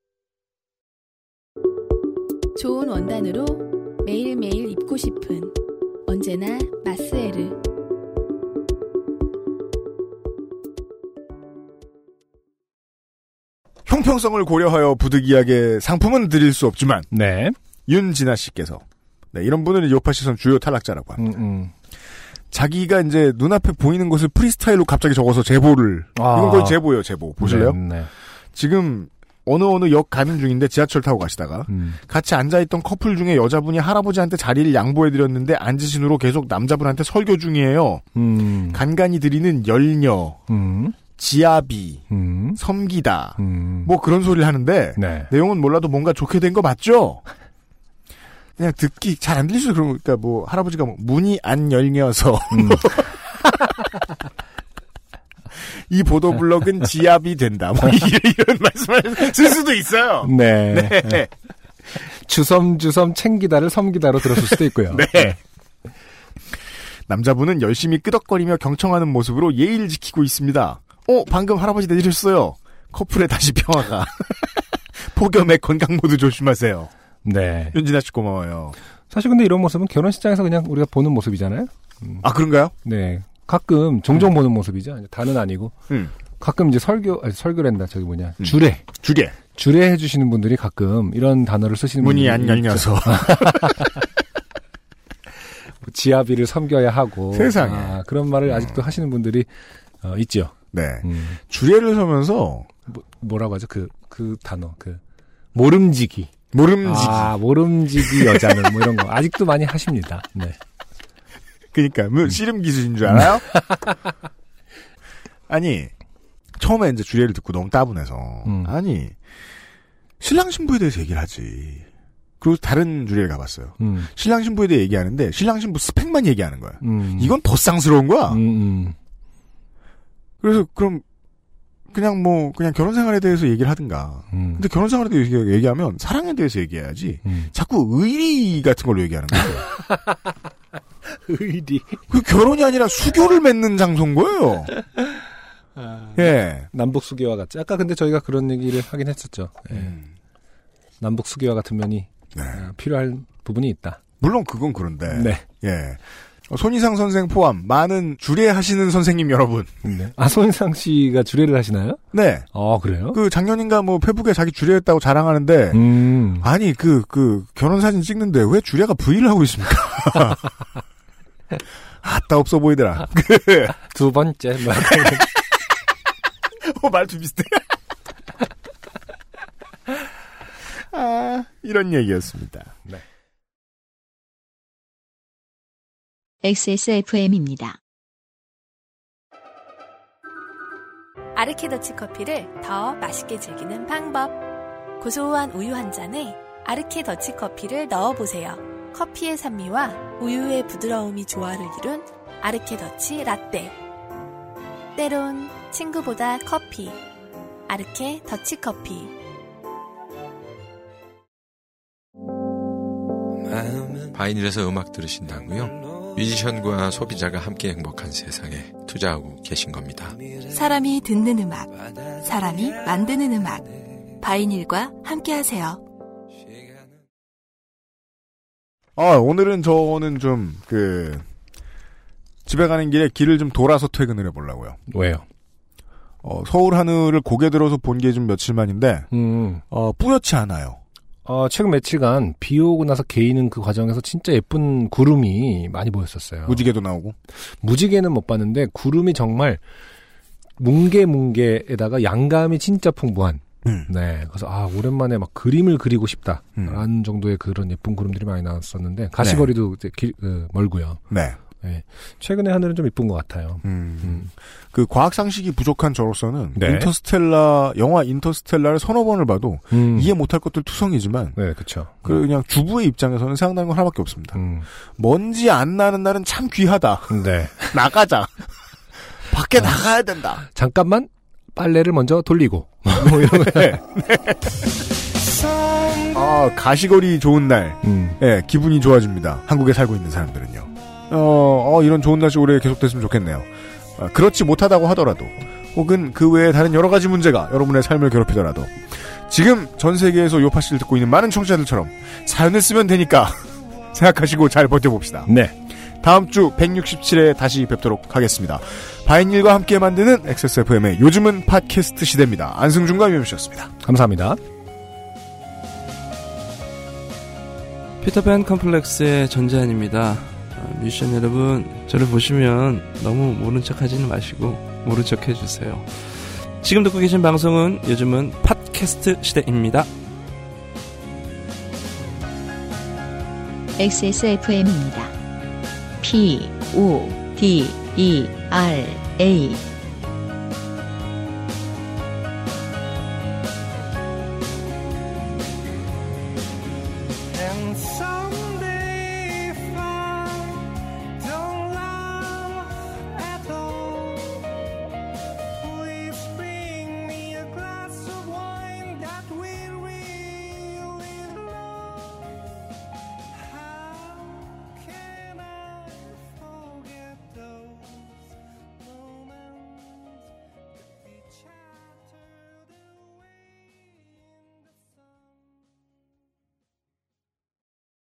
좋은 원단으로 매일매일 입고 싶은 언제나 마스에르. 형평성을 고려하여 부득이하게 상품은 드릴 수 없지만 네. 윤진아 씨께서 네, 이런 분은 요파 시선 주요 탈락자라고 합니다. 음, 음. 자기가 이제 눈앞에 보이는 것을 프리스타일로 갑자기 적어서 제보를 아. 이건 거의 제보예요, 제보. 보실래요? 네. 네. 지금 어느 어느 역 가는 중인데 지하철 타고 가시다가 음. 같이 앉아있던 커플 중에 여자분이 할아버지한테 자리를 양보해드렸는데 앉으신 후로 계속 남자분한테 설교 중이에요. 음. 간간히 드리는 열녀, 음. 지아비, 음. 섬기다, 음. 뭐 그런 소리를 하는데 네. 내용은 몰라도 뭔가 좋게 된 거 맞죠? 그냥 듣기 잘 안 들리죠. 그러니까 뭐 할아버지가 뭐 문이 안 열려서 음. 이 보도 블록은 지압이 된다. 뭐 이런, 말씀을 쓸 수도 있어요. 네. 네. 주섬주섬 챙기다를 섬기다로 들었을 수도 있고요. 네. 남자분은 열심히 끄덕거리며 경청하는 모습으로 예의를 지키고 있습니다. 어, 방금 할아버지 내리셨어요. 커플의 다시 평화가. 폭염에 건강 모두 조심하세요. 네. 윤진아 씨 고마워요. 사실 근데 이런 모습은 결혼식장에서 그냥 우리가 보는 모습이잖아요. 아, 그런가요? 네. 가끔 종종 보는 모습이죠. 다는 아니고. 음. 가끔 이제 설교, 아니, 설교랜다. 저기 뭐냐. 음. 주례. 주례. 주례 해 주시는 분들이 가끔 이런 단어를 쓰시는 문이 분들이 안. 열려서. 지아비를 섬겨야 하고. 세상에. 아, 그런 말을 아직도 하시는 분들이 어, 있죠. 네. 음. 주례를 서면서 뭐, 뭐라고 하죠? 그, 그 단어. 그, 모름지기. 모름지기. 아, 모름지기 여자는 뭐 이런 거. 아직도 많이 하십니다. 네. 그니까, 뭐, 씨름 기술인 줄 알아요? 아니, 처음에 이제 주례를 듣고 너무 따분해서. 음. 아니, 신랑 신부에 대해서 얘기를 하지. 그리고 다른 주례를 가봤어요. 음, 신랑 신부에 대해 얘기하는데 신랑 신부 스펙만 얘기하는 거야. 음. 이건 더 쌍스러운 거야. 음, 음. 그래서 그럼 그냥 뭐 그냥 결혼 생활에 대해서 얘기를 하든가. 음. 근데 결혼 생활에 대해서 얘기- 얘기하면 사랑에 대해서 얘기해야지. 음. 자꾸 의리 같은 걸로 얘기하는 거예요. 의리. 그 결혼이 아니라 수교를 맺는 장소인 거예요. 예. 남북 수교와 같지. 아까 근데 저희가 그런 얘기를 하긴 했었죠. 예. 음. 남북 수교와 같은 면이 네. 어, 필요할 부분이 있다. 물론 그건 그런데. 네. 예. 어, 손희상 선생 포함 많은 주례하시는 선생님 여러분. 네. 아, 손상 씨가 주례를 하시나요? 네. 아, 그래요? 그 작년인가 뭐 페북에 자기 주례했다고 자랑하는데 음. 아니 그그 결혼 사진 찍는데 왜 주례가 V를 하고 있습니까? 아따 없어 보이더라. 두 번째. 뭐 약간 이런. 어, 말투 비슷해. 아, 이런 얘기였습니다. XSFM입니다. 아르케더치 커피를 더 맛있게 즐기는 방법. 고소한 우유 한 잔에 아르케 더치 커피를 넣어보세요. 커피의 산미와 우유의 부드러움이 조화를 이룬 아르케 더치 라떼. 때론 친구보다 커피. 아르케 더치 커피. 바이닐에서 음악 들으신다고요? 뮤지션과 소비자가 함께 행복한 세상에 투자하고 계신 겁니다. 사람이 듣는 음악, 사람이 만드는 음악. 바이닐과 함께 하세요. 아, 오늘은 저는 좀, 그, 집에 가는 길에 길을 좀 돌아서 퇴근을 해보려고요. 왜요? 어, 서울 하늘을 고개 들어서 본 게 좀 며칠 만인데, 음. 어, 뿌옇지 않아요. 어, 최근 며칠간 비 오고 나서 개이는 그 과정에서 진짜 예쁜 구름이 많이 보였었어요. 무지개도 나오고. 무지개는 못 봤는데 구름이 정말 뭉게뭉게에다가 양감이 진짜 풍부한. 음. 네. 그래서 아 오랜만에 막 그림을 그리고 음. 싶다라는 정도의 그런 예쁜 구름들이 많이 나왔었는데 가시거리도 이제 길, 그, 멀고요. 네. 네. 최근에 하늘은 좀 이쁜 것 같아요. 음. 음. 그 과학 상식이 부족한 저로서는 네. 인터스텔라 영화 인터스텔라를 서너 번을 봐도 음. 이해 못할 것들 투성이지만 네, 그렇죠. 그 그냥 주부의 입장에서는 생각나는 건 하나밖에 없습니다. 음. 먼지 안 나는 날은 참 귀하다. 네. 나가자. 밖에 나가야 된다. 잠깐만 빨래를 먼저 돌리고 뭐 이런 거. 네. 아 가시거리 좋은 날, 음. 예 기분이 좋아집니다. 한국에 살고 있는 사람들은요. 어, 어, 이런 좋은 날씨 오래 계속됐으면 좋겠네요. 아, 그렇지 못하다고 하더라도, 혹은 그 외에 다른 여러 가지 문제가 여러분의 삶을 괴롭히더라도, 지금 전 세계에서 요파 씨를 듣고 있는 많은 청취자들처럼 사연을 쓰면 되니까 생각하시고 잘 버텨봅시다. 네. 다음 주 167회 다시 뵙도록 하겠습니다. 바인일과 함께 만드는 XSFM의 요즘은 팟캐스트 시대입니다. 안승준과 유엠씨였습니다. 감사합니다. 피터팬 컴플렉스의 전재환입니다. 어, 뮤지션 여러분, 저를 보시면 너무 모른 척 하지는 마시고, 모른 척 해주세요. 지금 듣고 계신 방송은 요즘은 팟캐스트 시대입니다. XSFM입니다. P, O, D, E, R, A.